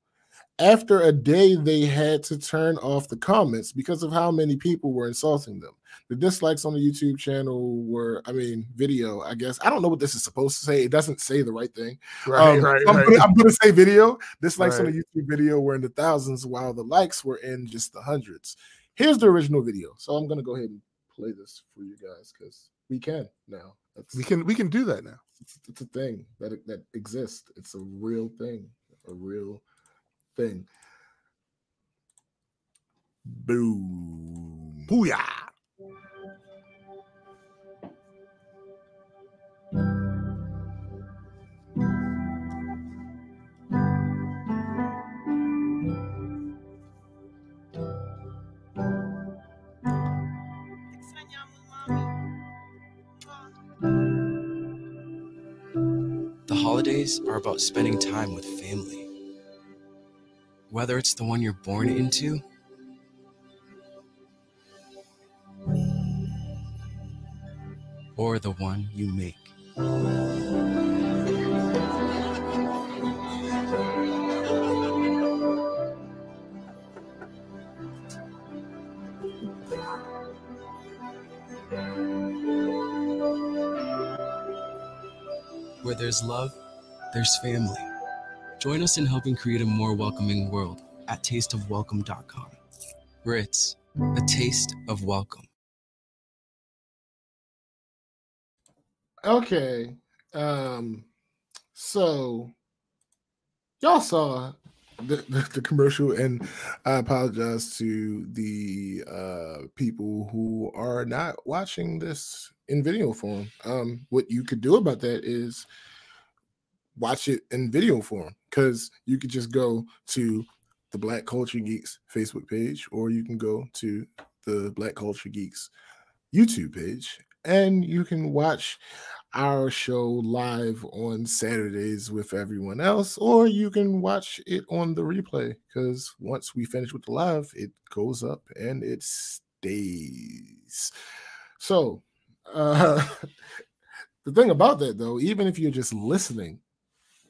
after a day they had to turn off the comments because of how many people were insulting them. The dislikes on the youtube channel were i mean video i guess. I don't know what this is supposed to say. It doesn't say the right thing. Right, Um, right, I'm, right. Gonna, I'm gonna say video. Dislikes on the youtube video were in the thousands while the likes were in just the hundreds. Here's the original video. So i'm gonna go ahead and play this for you guys because we can now. That's, We can we can do that now. it's, it's a thing that that exists. It's a real thing a real thing boom Booyah. The holidays are about spending time with family. Whether it's the one you're born into or the one you make. Where there's love, there's family. Join us in helping create a more welcoming world at tasteofwelcome.com. Ritz, a taste of welcome. Okay. Um so y'all saw the, the, the commercial and I apologize to the uh people who are not watching this in video form. Um what you could do about that is watch it in video form because you could just go to the Black Culture Geeks Facebook page or you can go to the Black Culture Geeks YouTube page and you can watch our show live on Saturdays with everyone else, or you can watch it on the replay because once we finish with the live, it goes up and it stays. So, uh, the thing about that though, even if you're just listening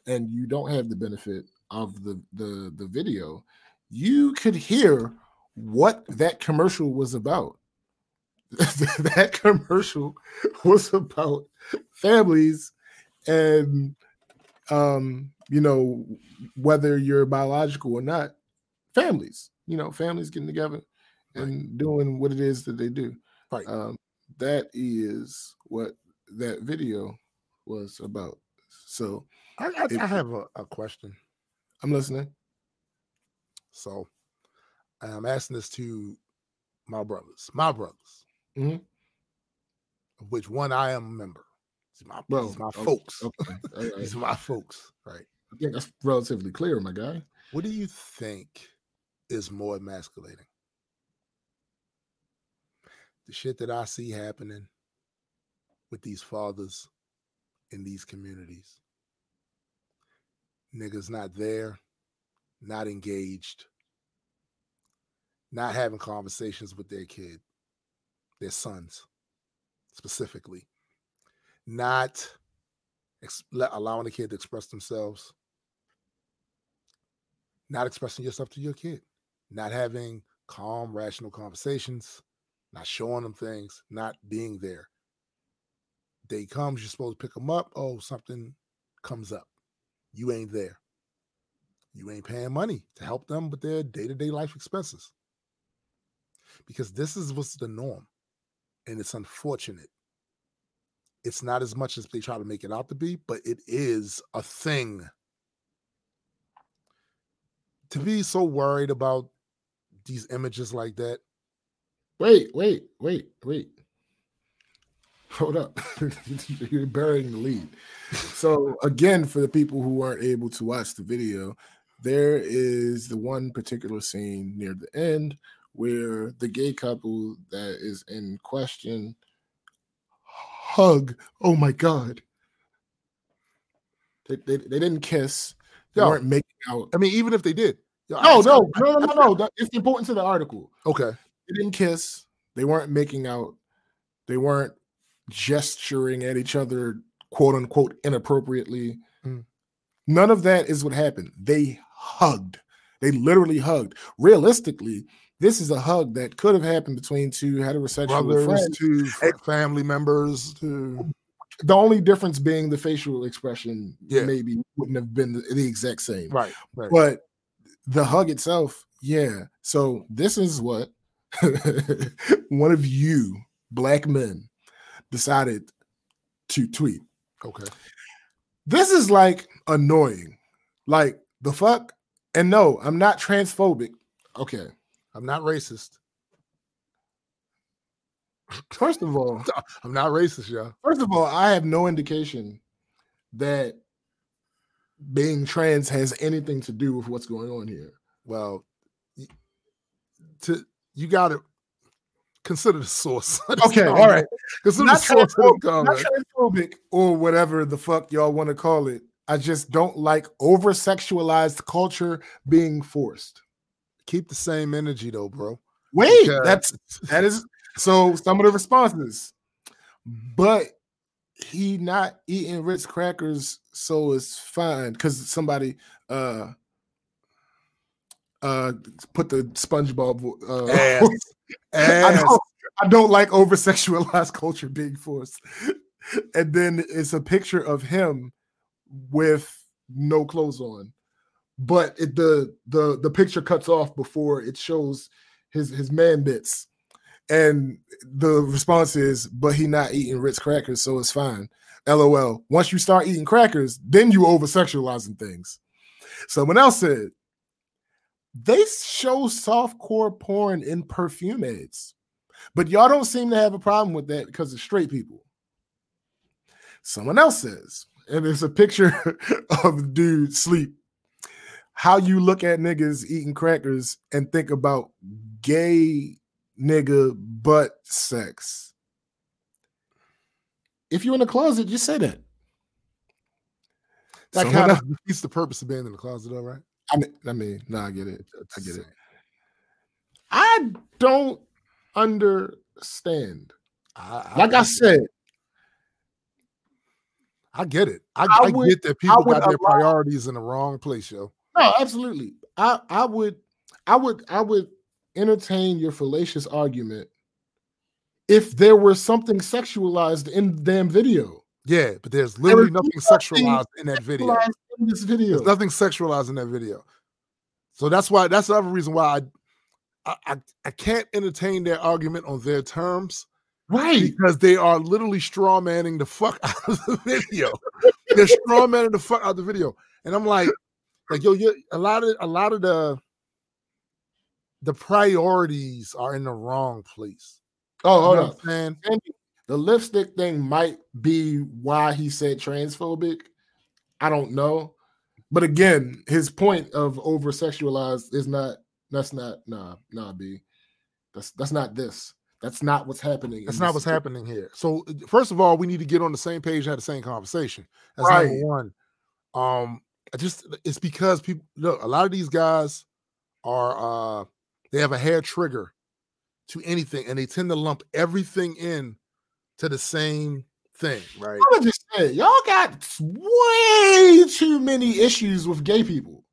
and you don't have the benefit of the the the video, you could hear what that commercial was about. that commercial was about families and um you know whether you're biological or not families you know families getting together and doing what it is that they do. Right. Um that is what that video was about. So I, I, I have a, a question. i'm listening So I'm asking this to my brothers, my brothers, Mhm. of which one I am a member. These my, Well, these my okay, folks. okay, right. These are my folks, right? i think that's relatively clear my guy What do you think is more emasculating? The shit that I see happening with these fathers in these communities. Niggas not there, not engaged, not having conversations with their kid, their sons specifically, not ex- allowing the kid to express themselves, not expressing yourself to your kid, not having calm, rational conversations, not showing them things, not being there. Day comes, you're supposed to pick them up. Oh, something comes up. You ain't there. You ain't paying money to help them with their day to day life expenses. Because this is what's the norm. And it's unfortunate. It's not as much as they try to make it out to be, but it is a thing to be so worried about these images like that. Wait, wait, wait, wait. Hold up. You're burying the lead. So, again, for the people who aren't able to watch the video, there is the one particular scene near the end where the gay couple that is in question hug. Oh my God. They, they, they didn't kiss. They Yo, weren't making out. I mean, even if they did. yo, No, no, no, no, no, no. It's important to the article. Okay. They didn't kiss. They weren't making out. They weren't gesturing at each other, quote unquote, inappropriately. Mm. None of that is what happened. They hugged. They literally hugged. Realistically, this is a hug that could have happened between two heterosexual brothers friends. f- family members to The only difference being the facial expression Yeah. maybe wouldn't have been the, the exact same. right, right. But the hug itself, yeah. So this is what one of you black men decided to tweet. okay. This is like annoying. Like the fuck? And no, I'm not transphobic. Okay. I'm not racist. First of all, I'm not racist, y'all. first of all, I have no indication that being trans has anything to do with what's going on here. Well, to you got to consider the source. Okay, all right. Consider Not the source transphobic, not transphobic or whatever the fuck y'all want to call it. I just don't like over sexualized culture being forced. Keep the same energy though, bro. Wait, Because- that's that is so some of the responses. But he not eating Ritz crackers, so it's fine because somebody uh uh put the SpongeBob uh Ass. I don't, I don't like over sexualized culture being forced. And then it's a picture of him with no clothes on, but it, the the the picture cuts off before it shows his his man bits, and the response is, "But he not eating Ritz crackers, so it's fine." LOL. Once you start eating crackers, then you over sexualizing things. Someone else said, they show softcore porn in perfume ads, but y'all don't seem to have a problem with that because it's straight people. Someone else says, and there's a picture of dude sleep. How you look at niggas eating crackers and think about gay nigga butt sex. If you're in the closet, just say that. That Someone kind else- of defeats the purpose of being in the closet, though, right? I mean, I mean, no, I get it. I get it. I don't understand. I, Like I said, I get it. I, I I, would- get that people got their allow- priorities in the wrong place, yo. No, absolutely. I I would I would I would entertain your fallacious argument if there were something sexualized in the damn video. Yeah, but there's literally is nothing sexualized in that video. In this video. There's nothing sexualized in that video. So that's why that's the other reason why I, I I can't entertain their argument on their terms. Right. Because they are literally straw manning the fuck out of the video. They're straw manning the fuck out of the video. And I'm like, like, yo, you a lot of a lot of the the priorities are in the wrong place. Oh, You hold know on. what oh, I'm saying? Andy, the lipstick thing might be why he said transphobic. I don't know. But again, his point of over sexualized is not that's not nah, nah, B. That's that's not this. That's not what's happening. That's not what's happening here. So first of all, we need to get on the same page and have the same conversation. That's Right. number one. Um, I just it's because people look, a lot of these guys are uh they have a hair trigger to anything and they tend to lump everything in to the same thing, right? I'm gonna just say, y'all got way too many issues with gay people.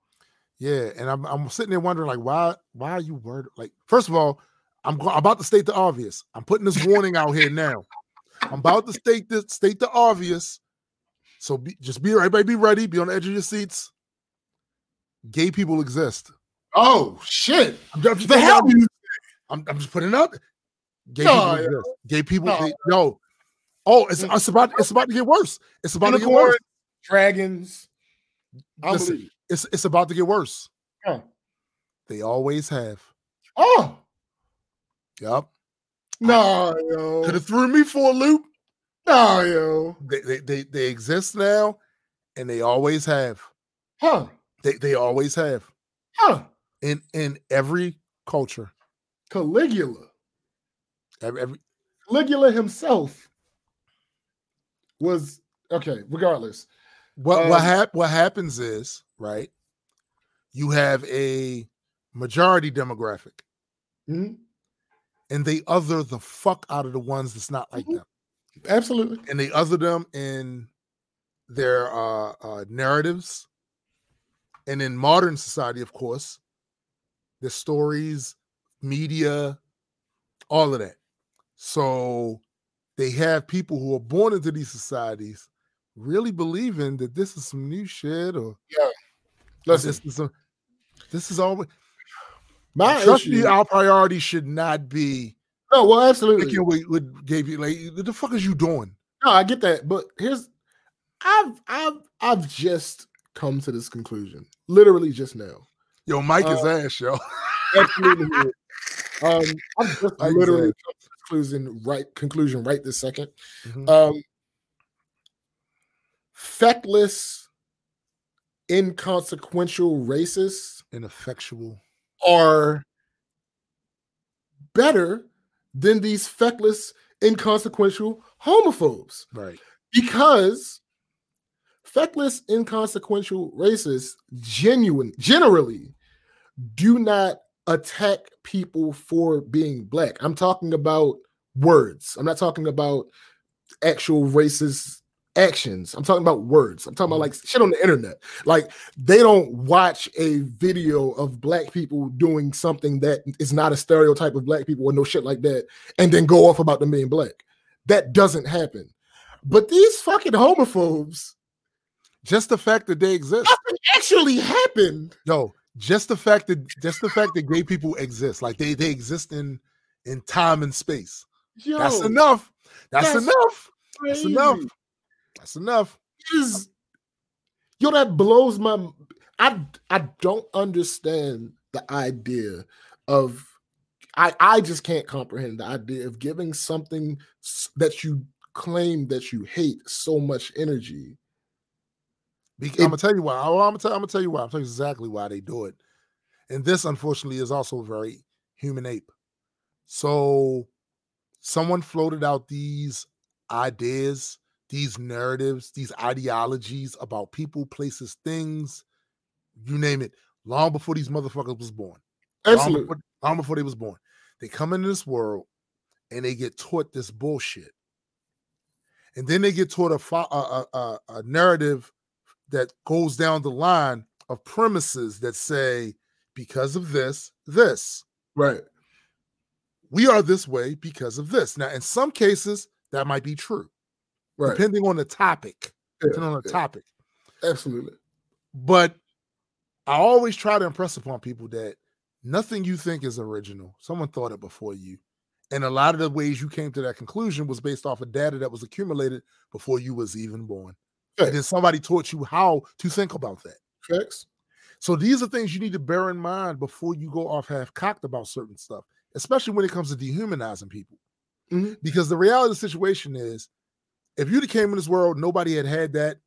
Yeah, and I'm I'm sitting there wondering like why why are you worried? Like first of all, I'm go- about to state the obvious. I'm putting this warning out here now. I'm about to state this state the obvious. So be, just be everybody be ready. Be on the edge of your seats. Gay people exist. Oh shit! I'm, just- I'm just The hell I'm, I'm just putting it out. Gay No, people exist. Gay people. No. they- yo. Oh, it's, mm. it's about it's about to get worse. It's about to get worse. dragons. I Listen, believe. it's it's about to get worse. They always have. Oh Yup. no, yo. Could have threw me for a loop. No, yo. They, they they they exist now, and they always have. Huh. They they always have Huh. in in every culture. Caligula. Every, Caligula himself was okay. Regardless, what Um, what hap- what happens is right. You have a majority demographic, Mhm. and they other the fuck out of the ones that's not like them, absolutely. and they other them in their uh, uh narratives, and in modern society, of course, the stories, media, all of that. So they have people who are born into these societies really believing that this is some new shit or Yeah. Listen, this is a, this is all my trust issue. me, our priority should not be no, well, absolutely. we would gave you like what the fuck is you doing? No, I get that, but here's I've I've I've just come to this conclusion, literally just now. Yo, Mike is Uh, ass, yo. Absolutely. um, I've just Mike is literally ass. come to this conclusion right conclusion right this 2nd Mhm. Um, feckless, inconsequential racists Ineffectual. are better than these feckless, inconsequential homophobes Right. because feckless, inconsequential racists genuine generally do not attack people for being black. I'm talking about words. I'm not talking about actual racist actions. I'm talking about words. I'm talking about mm-hmm. like shit on the internet. Like they don't watch a video of black people doing something that is not a stereotype of black people or no shit like that and then go off about them being black. That doesn't happen. But these fucking homophobes Just the fact that they exist. nothing actually happened. Yo, just the fact that just the fact that gay people exist, like they they exist in in time and space. Yo, That's enough. That's, that's enough. That's enough. That's enough. is yo that blows my i i don't understand the idea of i i just can't comprehend the idea of giving something that you claim that you hate so much energy It- I'm gonna tell you why. Oh, I'm gonna tell, I'm gonna tell you why. I'm telling you exactly why they do it. And this, unfortunately, is also very human ape. So, someone floated out these ideas, these narratives, these ideologies about people, places, things, you name it, long before these motherfuckers was born. Long absolutely before, long before they was born. They come into this world and they get taught this bullshit. and then they get taught a, a, a, a narrative that goes down the line of premises that say, because of this, this. Right. We are this way because of this. Now, in some cases, that might be true, Right. depending on the topic. Yeah, Depending on the yeah. topic. Absolutely. But I always try to impress upon people that nothing you think is original. Someone thought it before you. And a lot of the ways you came to that conclusion was based off of data that was accumulated before you was even born. And then somebody taught you how to think about that. Facts. So these are things you need to bear in mind before you go off half cocked about certain stuff, especially when it comes to dehumanizing people. Mm-hmm. Because the reality of the situation is, if you'd came in this world, nobody had had that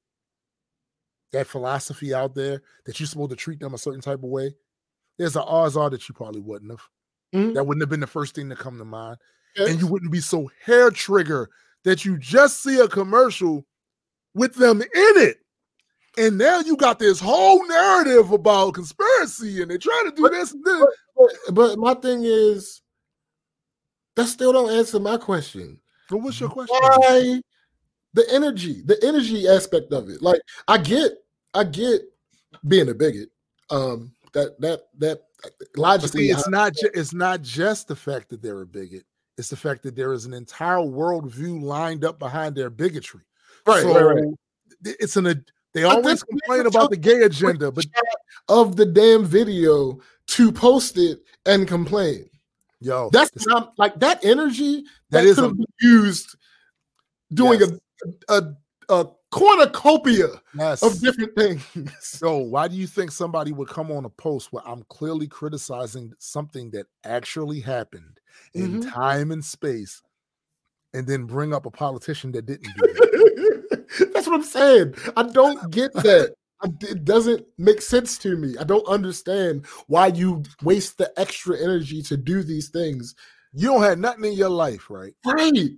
that philosophy out there that you're supposed to treat them a certain type of way. There's an odds are that you probably wouldn't have. Mhm. That wouldn't have been the first thing to come to mind, Yes. and you wouldn't be so hair trigger that you just see a commercial with them in it. And now you got this whole narrative about conspiracy and they're trying to do this and this. But, but my thing is, that still don't answer my question. So what's your question? Why the energy, the energy aspect of it? Like, I get, I get being a bigot. Um, that that that logically, see, it's I- not ju- it's not just the fact that they're a bigot. It's the fact that there is an entire worldview lined up behind their bigotry. Right, so right, right. it's an ad- they always complain about the gay agenda, but of the damn video to post it and complain. yo, That's not like that energy That that, is could a- been used doing Yes. a, a a cornucopia yes. of different things. So why do you think somebody would come on a post where I'm clearly criticizing something that actually happened in Mhm. time and space, and then bring up a politician that didn't do that? That's what I'm saying. I don't get that. It doesn't make sense to me. I don't understand why you waste the extra energy to do these things. You don't have nothing in your life, right? Right.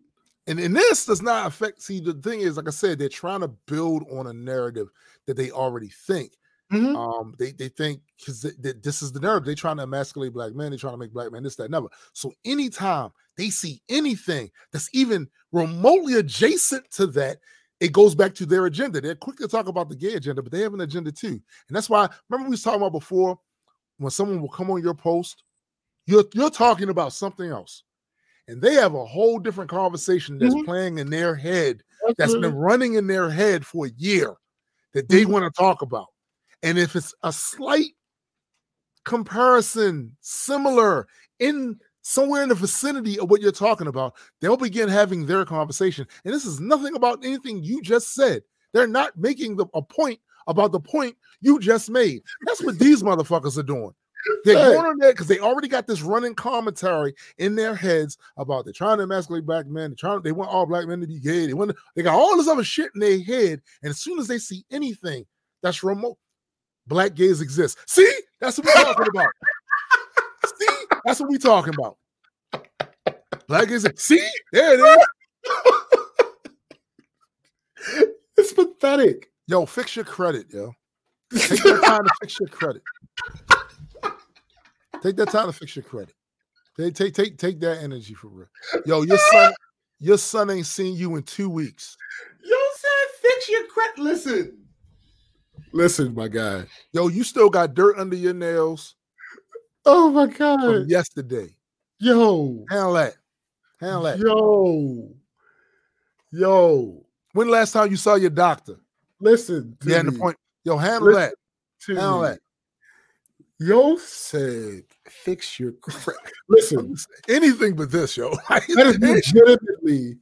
And, and this does not affect. See, the thing is, like I said, they're trying to build on a narrative that they already think. Mhm. Um, they they think because this is the narrative. They're trying to emasculate black men. They're trying to make black men this, that, never. So anytime they see anything that's even remotely adjacent to that, it goes back to their agenda. They're quick to talk about the gay agenda, but they have an agenda too. And that's why remember we was talking about before when someone will come on your post, you're you're talking about something else. And they have a whole different conversation that's Mhm. playing in their head, that's been running in their head for a year that they want to talk about. And if it's a slight comparison, similar in somewhere in the vicinity of what you're talking about, they'll begin having their conversation. And this is nothing about anything you just said. They're not making the, a point about the point you just made. That's what these motherfuckers are doing. They're Hey. going on there because they already got this running commentary in their heads about they're trying to emasculate black men. They're trying, they want all black men to be gay. They want, they got all this other shit in their head. And as soon as they see anything that's remote, black gays exist. See, that's what we're talking about. That's what we're talking about. Like Black gays. See, there it is. It's pathetic. Yo, fix your credit, yo. Take that time to fix your credit. Take that time to fix your credit. Take take take take that energy for real. Yo, your son, your son ain't seen you in two weeks. Yo said fix your credit. Listen. Listen, my guy. Yo, you still got dirt under your nails Oh my from god. yesterday. Yo. Handle that. Handle that. Yo. Yo. When last time you saw your doctor? Listen. To Yeah, and the point. Yo, handle Listen that. to Handle me. that. Yo said fix your credit. Listen. Anything but this, yo. That is legitimately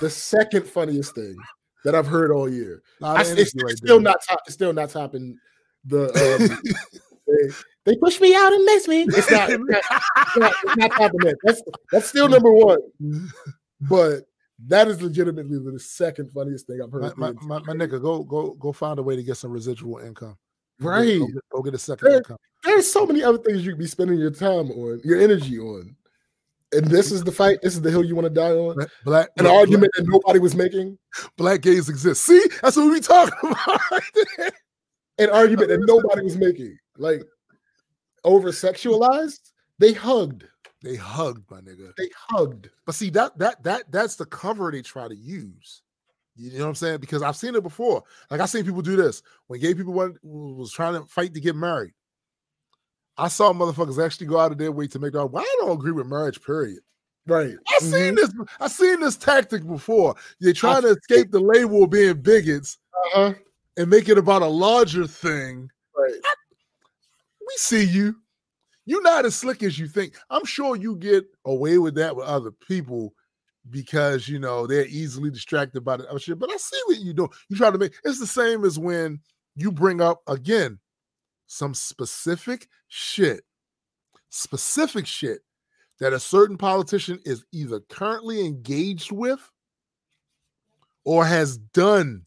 the second funniest thing that I've heard all year. I, it's, it's right still there. not top, it's still not topping the um, they, push me out and miss me. It's not, it's not, it's not, it's not. That's that's still number one. But that is legitimately the second funniest thing I've heard. my, my, my nigga, go go go find a way to get some residual income. Right. Go get, go get a second There- income. There's so many other things you could be spending your time on, your energy on. And this is the fight. This is the hill you want to die on. Black, black An black- argument that nobody was making. Black gays exist. See, that's what we talking about. right there. An argument that nobody was making. Like over sexualized. They hugged. They hugged, my nigga. They hugged. But see, that that that that's the cover they try to use. You know what I'm saying? Because I've seen it before. Like I've seen people do this when gay people went, was trying to fight to get married. I saw motherfuckers actually go out of their way to make that. Well, I don't agree with marriage. Period. Right. I've seen this. I've seen this tactic before. They're trying to escape the label of being bigots Uh-huh. and make it about a larger thing. Right. We see you. You're not as slick as you think. I'm sure you get away with that with other people because you know they're easily distracted by the other shit. But I see what you do. You try to make it's the same as when you bring up again some specific shit, specific shit that a certain politician is either currently engaged with or has done.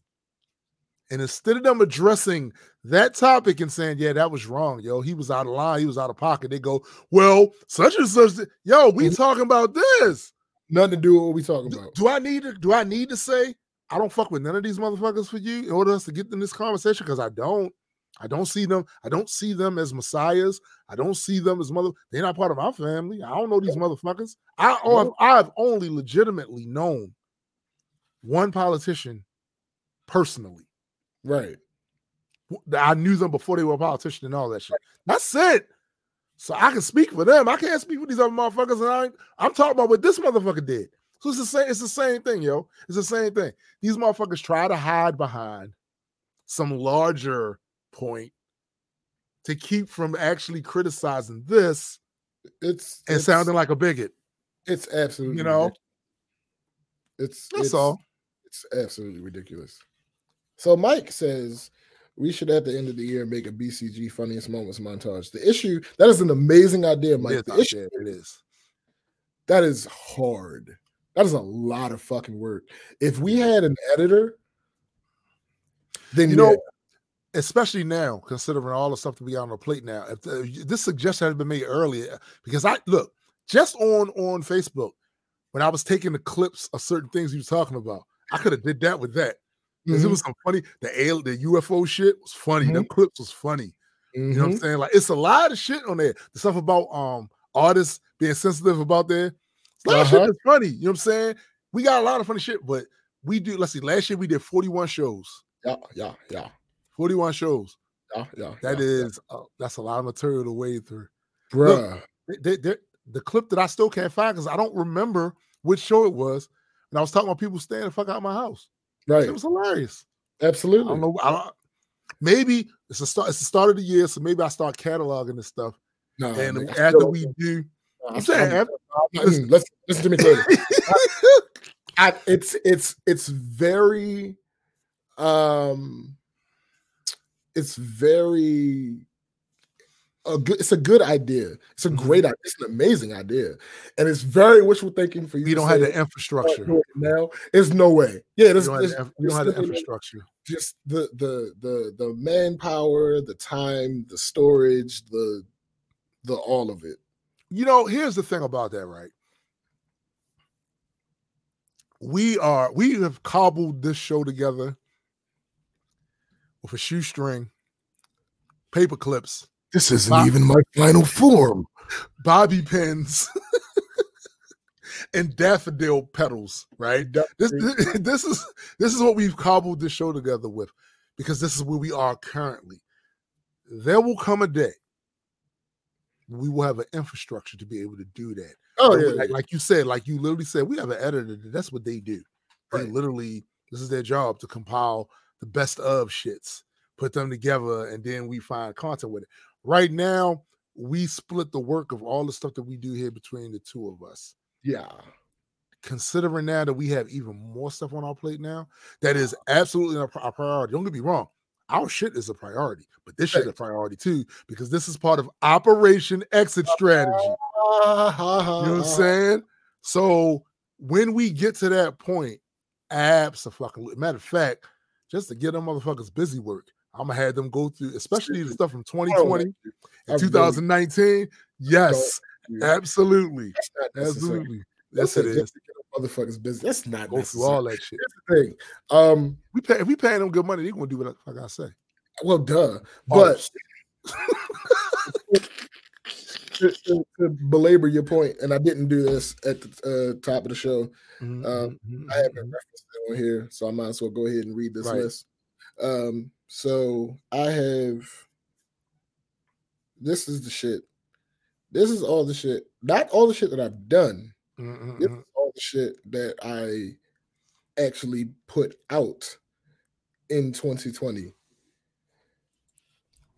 And instead of them addressing that topic and saying, yeah, that was wrong, yo, he was out of line, he was out of pocket, they go, well, such and such, yo, we mm-hmm. talking about this. Nothing to do with what we talking about. Do I need to do I need to say I don't fuck with none of these motherfuckers for you in order us to get in this conversation? Because I don't. I don't see them. I don't see them as messiahs. I don't see them as mother. They're not part of my family. I don't know these motherfuckers. I oh, I've, I've only legitimately known one politician personally. Right. I knew them before they were a politician and all that shit. That's it. So I can speak for them. I can't speak for these other motherfuckers. And I, I'm talking about what this motherfucker did. So it's the same. It's the same thing, yo. It's the same thing. These motherfuckers try to hide behind some larger point to keep from actually criticizing this. It's and it's, sounding like a bigot. It's absolutely You know? ridiculous. It's That's it's, all. It's absolutely ridiculous. So Mike says we should at the end of the year make a BCG funniest moments montage. The issue that is an amazing idea, Mike. It is, the issue it is. that is hard. That is a lot of fucking work. If we had an editor, then you yeah. know, especially now, considering all the stuff that we got on the plate now. If uh, the, this suggestion had been made earlier, because I look just on on Facebook when I was taking the clips of certain things you was talking about, I could have did that with that. Because it was some funny. The al- the UFO shit was funny. The clips was funny. You know what I'm Mhm. saying? Like it's a lot of shit on there. The stuff about um artists being sensitive about their a lot of Uh-huh. shit that's funny. You know what I'm saying? We got a lot of funny shit, but we do. Let's see. Last year we did 41 shows. Yeah, yeah, yeah, 41 shows. yeah, yeah. That yeah, is uh, that's a lot of material to wade through. bruh. Look, they- they- the clip that I still can't find because I don't remember which show it was. And I was talking about people staying the fuck out of my house. Right. It was hilarious. Absolutely. I don't know. I don't, maybe it's a start. It's the start of the year, so maybe I start cataloging this stuff. No, and man, after we do, I'm I'm- saying after- Mm, let's listen to me. I, it's it's it's very um it's very a good it's a good idea it's a Mm-hmm. great idea it's an amazing idea and it's very wishful thinking for you we to don't have the infrastructure. "Oh, now there's no way yeah We there's, don't have the, don't have the infrastructure. just the the the the manpower the time the storage the the all of it You know, here's the thing about that, right? We are we have cobbled this show together with a shoestring, paper clips, this isn't even my final form bobby pins, and daffodil petals, right? This, this is this is what we've cobbled this show together with because this is where we are currently. There will come a day we will have an infrastructure to be able to do that. Oh, yeah, like, like you said, like you literally said, we have an editor. That's what they do. They Right. literally, this is their job to compile the best of shits, put them together, and then we find content with it. Right now, we split the work of all the stuff that we do here between the two of us. yeah Considering now that we have even more stuff on our plate now, that is absolutely a, priority. Don't get me wrong. Our shit is a priority, but this shit is a priority too, because this is part of Operation Exit Strategy. You know what I'm saying? So when we get to that point, absolutely. Matter of fact, just to get them motherfuckers busy work, I'm gonna have them go through, especially the stuff from 2020 I and 2019. Yes, absolutely, That's absolutely. Yes, it is. just to get a motherfucker's business. That's not Go through all that shit. Here's the thing. Um, We pay if we paying them good money, they're gonna do what the fuck I say. well, duh. Oh, But to, to, belabor your point, and I didn't do this at the uh, top of the show. Mhm, Um, mhm, I haven't mhm. referenced it on here, so I might as well go ahead and read this Right. list. Um, so I have this is the shit. This is all the shit. Not all the shit that I've done. This is all the shit that I actually put out in 2020.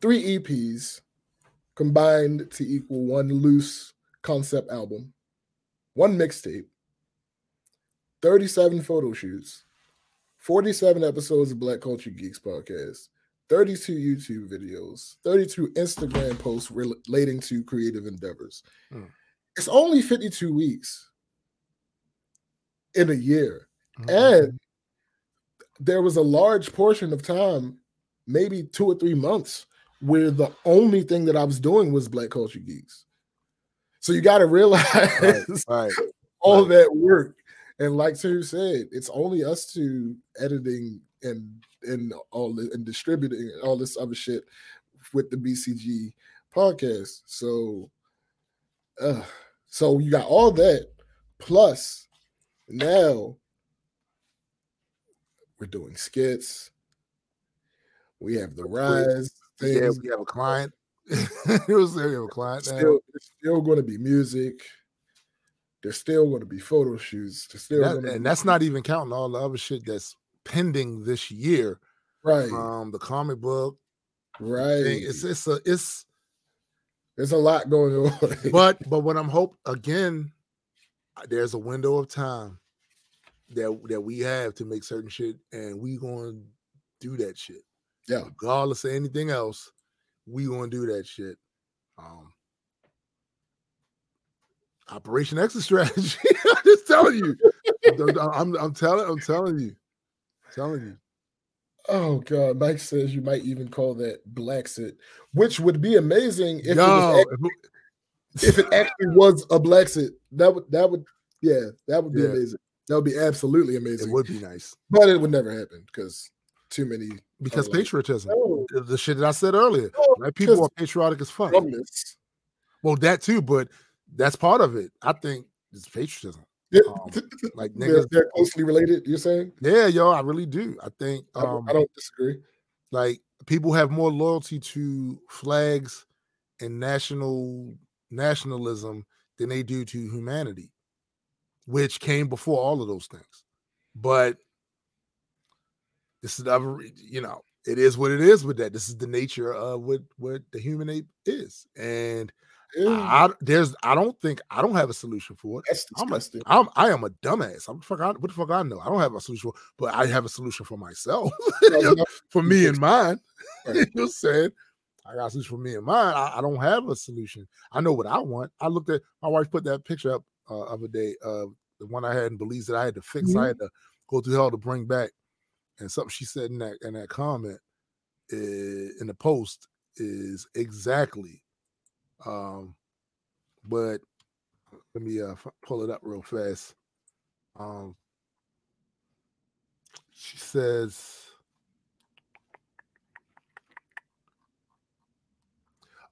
Three EPs combined to equal one loose concept album, one mixtape, 37 photo shoots, 47 episodes of Black Culture Geeks podcast, 32 YouTube videos, 32 Instagram posts relating to creative endeavors. Hmm. It's only 52 weeks in a year. Mhm. And there was a large portion of time, maybe two or three months, where the only thing that I was doing was Black Culture Geeks. So you got to realize right, all that work. And like Terry said, it's only us two editing and and all and distributing all this other shit with the BCG podcast. So, uh, so you got all that plus now we're doing skits. We have the rise Yeah, we have a client. it was there. We have a client now. Still, there's still going to be music. There's still going to be photo shoots. There's still That- and that's not even counting all the other shit that's pending this year. right, Um, the comic book right. It's it's a it's There's a lot going on. but but when I'm hope again, uh, there's a window of time that that we have to make certain shit, and we gonna do that shit. Yeah. regardless of anything else, we gonna do that shit. Um, Operation Exit strategy. I'm just telling you. I'm, I'm, I'm telling. I'm telling you. telling you. Oh God, Mike says you might even call that Blaxit, which would be amazing if, Yo, it, was, act- if it actually was a Blaxit. That would that would yeah, that would be Yeah. amazing. That would be absolutely amazing. it would be nice but it would never happen because too many because patriotism. "Oh, The, shit that I said earlier. oh, Right? People are patriotic as fuck. Well, that too, but that's part of it. I think it's patriotism. Yeah, Um, like they're, niggas. they're closely related. You're saying? Yeah, yo, I really do. I think I, don't- um, I don't disagree. like people have more loyalty to flags and national nationalism than they do to humanity, which came before all of those things. But this is other, you know, it is what it is with that. This is the nature of what what the human ape is, and I, there's I don't think I don't have a solution for it. that's I'm a. I'm I am a dumbass. I'm fuck. I, what the fuck I know? I don't have a solution, for, but I have a solution for myself, for me and mine. You know what I'm saying? I got a solution for me and mine. I, I don't have a solution. I know what I want. I looked at my wife put that picture up uh, other day of the one I had in Belize that I had to fix. I had to go through hell to bring back, and something she said in that in that comment i- in the post is exactly. Um, but let me uh f- pull it up real fast. Um, she says.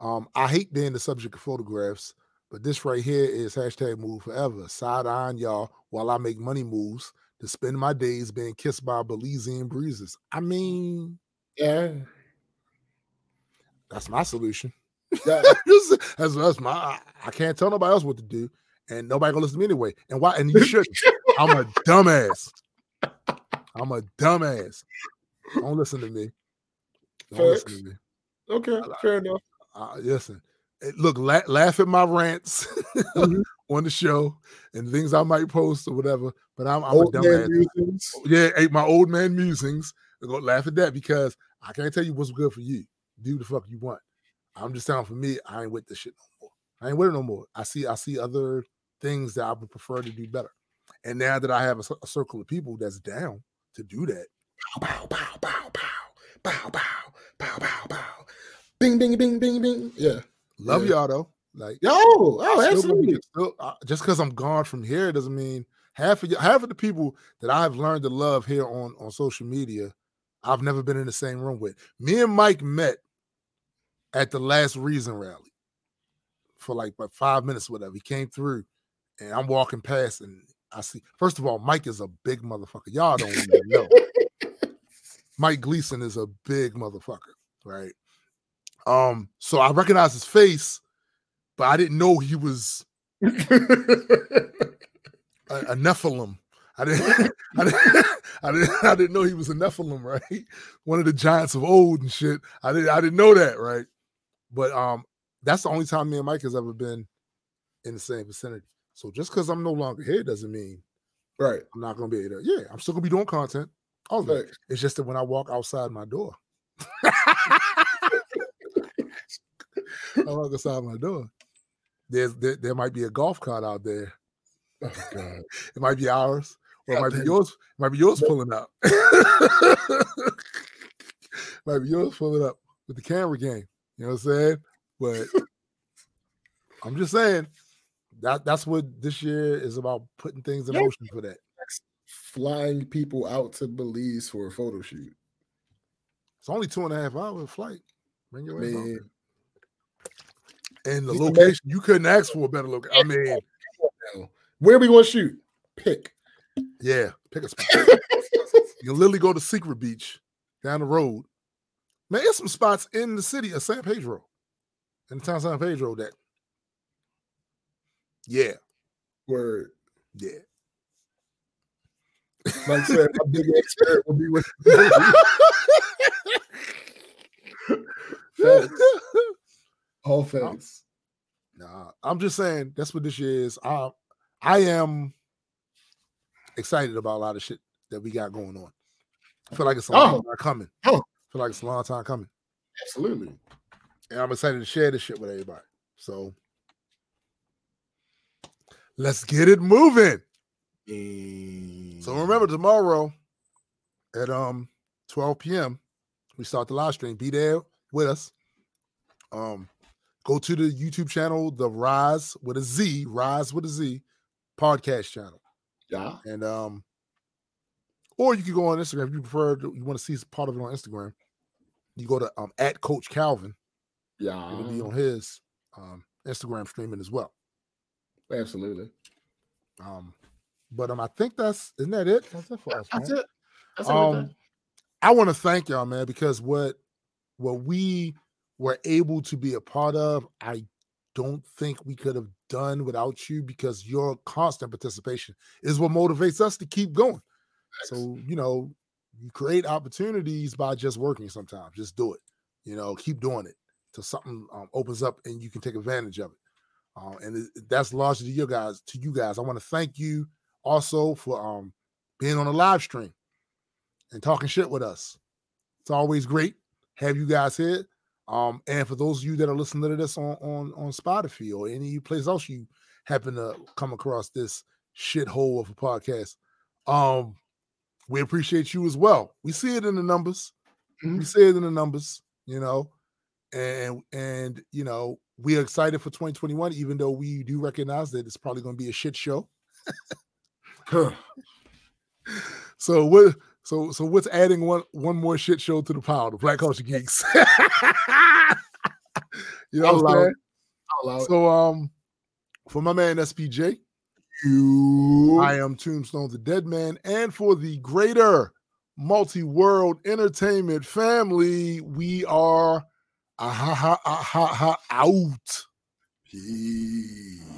Um, I hate being the subject of photographs, but this right here is hashtag move forever. Side eyeing y'all while I make money moves to spend my days being kissed by Belizean breezes. I mean, yeah, that's my solution. Yeah. that's, that's my I, I can't tell nobody else what to do, and nobody gonna listen to me anyway. And why? And you shouldn't. I'm a dumbass. I'm a dumbass. Don't listen to me. Don't listen to me. Okay, fair enough. Uh, listen, eh, look, la- laugh at my rants Mhm. on the show and things I might post or whatever. But I'm, I'm Old a dumbass. musings. Yeah, my old man musings. Go laugh at that because I can't tell you what's good for you. Do the fuck you want. I'm just telling for me, I ain't with this shit no more. I ain't with it no more. I see, I see other things that I would prefer to do better. And now that I have a, a circle of people that's down to do that, Pow, pow, pow, pow, pow, pow, pow, pow, pow. Bing, bing, bing, bing, bing. Yeah. love Yeah. y'all though. Like, Yo, oh, be- absolutely. still- uh, just because I'm gone from here doesn't mean half of half of the people that I've learned to love here on on social media, I've never been in the same room with. Me and Mike met at the last Reason rally. for like about five minutes, whatever. He came through, and I'm walking past, and I see. First of all, Mike is a big motherfucker. Y'all don't even know. Mike Gleason is a big motherfucker, right? Um, so I recognized his face, but I didn't know he was a, a Nephilim. I didn't, I didn't, I didn't, I didn't know he was a Nephilim, right? One of the giants of old and shit. I didn't, I didn't know that, right? But um, that's the only time me and Mike has ever been in the same vicinity. So just because I'm no longer here doesn't mean right. I'm not gonna be to. Yeah, I'm still gonna be doing content. All it. It's just that when I walk outside my door, I walk outside my door. There's there, there might be a golf cart out there. Oh God. It might be ours, or it might be yours. It might be yours pulling up. might be yours pulling up with the camera game. You know what I'm saying? But I'm just saying that that's what this year is about putting things in Yeah. motion for that. Flying people out to Belize for a photo shoot. It's only two and a half hour flight. Bring your Man. And the He's the location, you couldn't ask for a better location. I mean, where we gonna shoot? Pick. yeah, pick a spot. you can literally go to Secret Beach down the road. Man, there's some spots in the city of San Pedro, in the town of San Pedro that, yeah, Word. yeah. Like I said, my big expert will be with Facts. all facts. Nah, I'm just saying that's what this year is. I I am excited about a lot of shit that we got going on. I feel like it's a long Oh. coming. Oh. Feel like it's a long time coming. Absolutely. And I'm excited to share this shit with everybody. So let's get it moving. So remember tomorrow at um 12 p.m. we start the live stream. Be there with us. Um go to the YouTube channel, the Rise with a Z, Rise with a Z podcast channel. Yeah. And um or you can go on Instagram if you prefer to, you want to see part of it on Instagram. You go to um at Coach Calvin. Yeah. It'll be on his um Instagram streaming as well. Absolutely. Um, but um, I think that's isn't that it? That's it for us. That's man. it. That's um. I want to thank y'all, man, because what what we were able to be a part of, I don't think we could have done without you because your constant participation is what motivates us to keep going. So, you know, you create opportunities by just working sometimes. Just do it. You know, keep doing it till something um, opens up and you can take advantage of it. Uh, and that's largely to you guys. To you guys, I want to thank you also for um, being on a live stream and talking shit with us. It's always great have you guys here. Um, and for those of you that are listening to this on on on Spotify or any place else you happen to come across this shithole of a podcast, um, we appreciate you as well. We see it in the numbers. We see it in the numbers, you know, and and you know we are excited for 2021, even though we do recognize that it's probably going to be a shit show. So what? So so what's adding one one more shit show to the pile? The Black Culture Geeks. you know what I'm saying? it. I'll allow. So um, for my man SPJ, you. I am Tombstone the Dead Man, and for the greater multi-world entertainment family, we are ah, ha ha ah, ha ha out. Peace.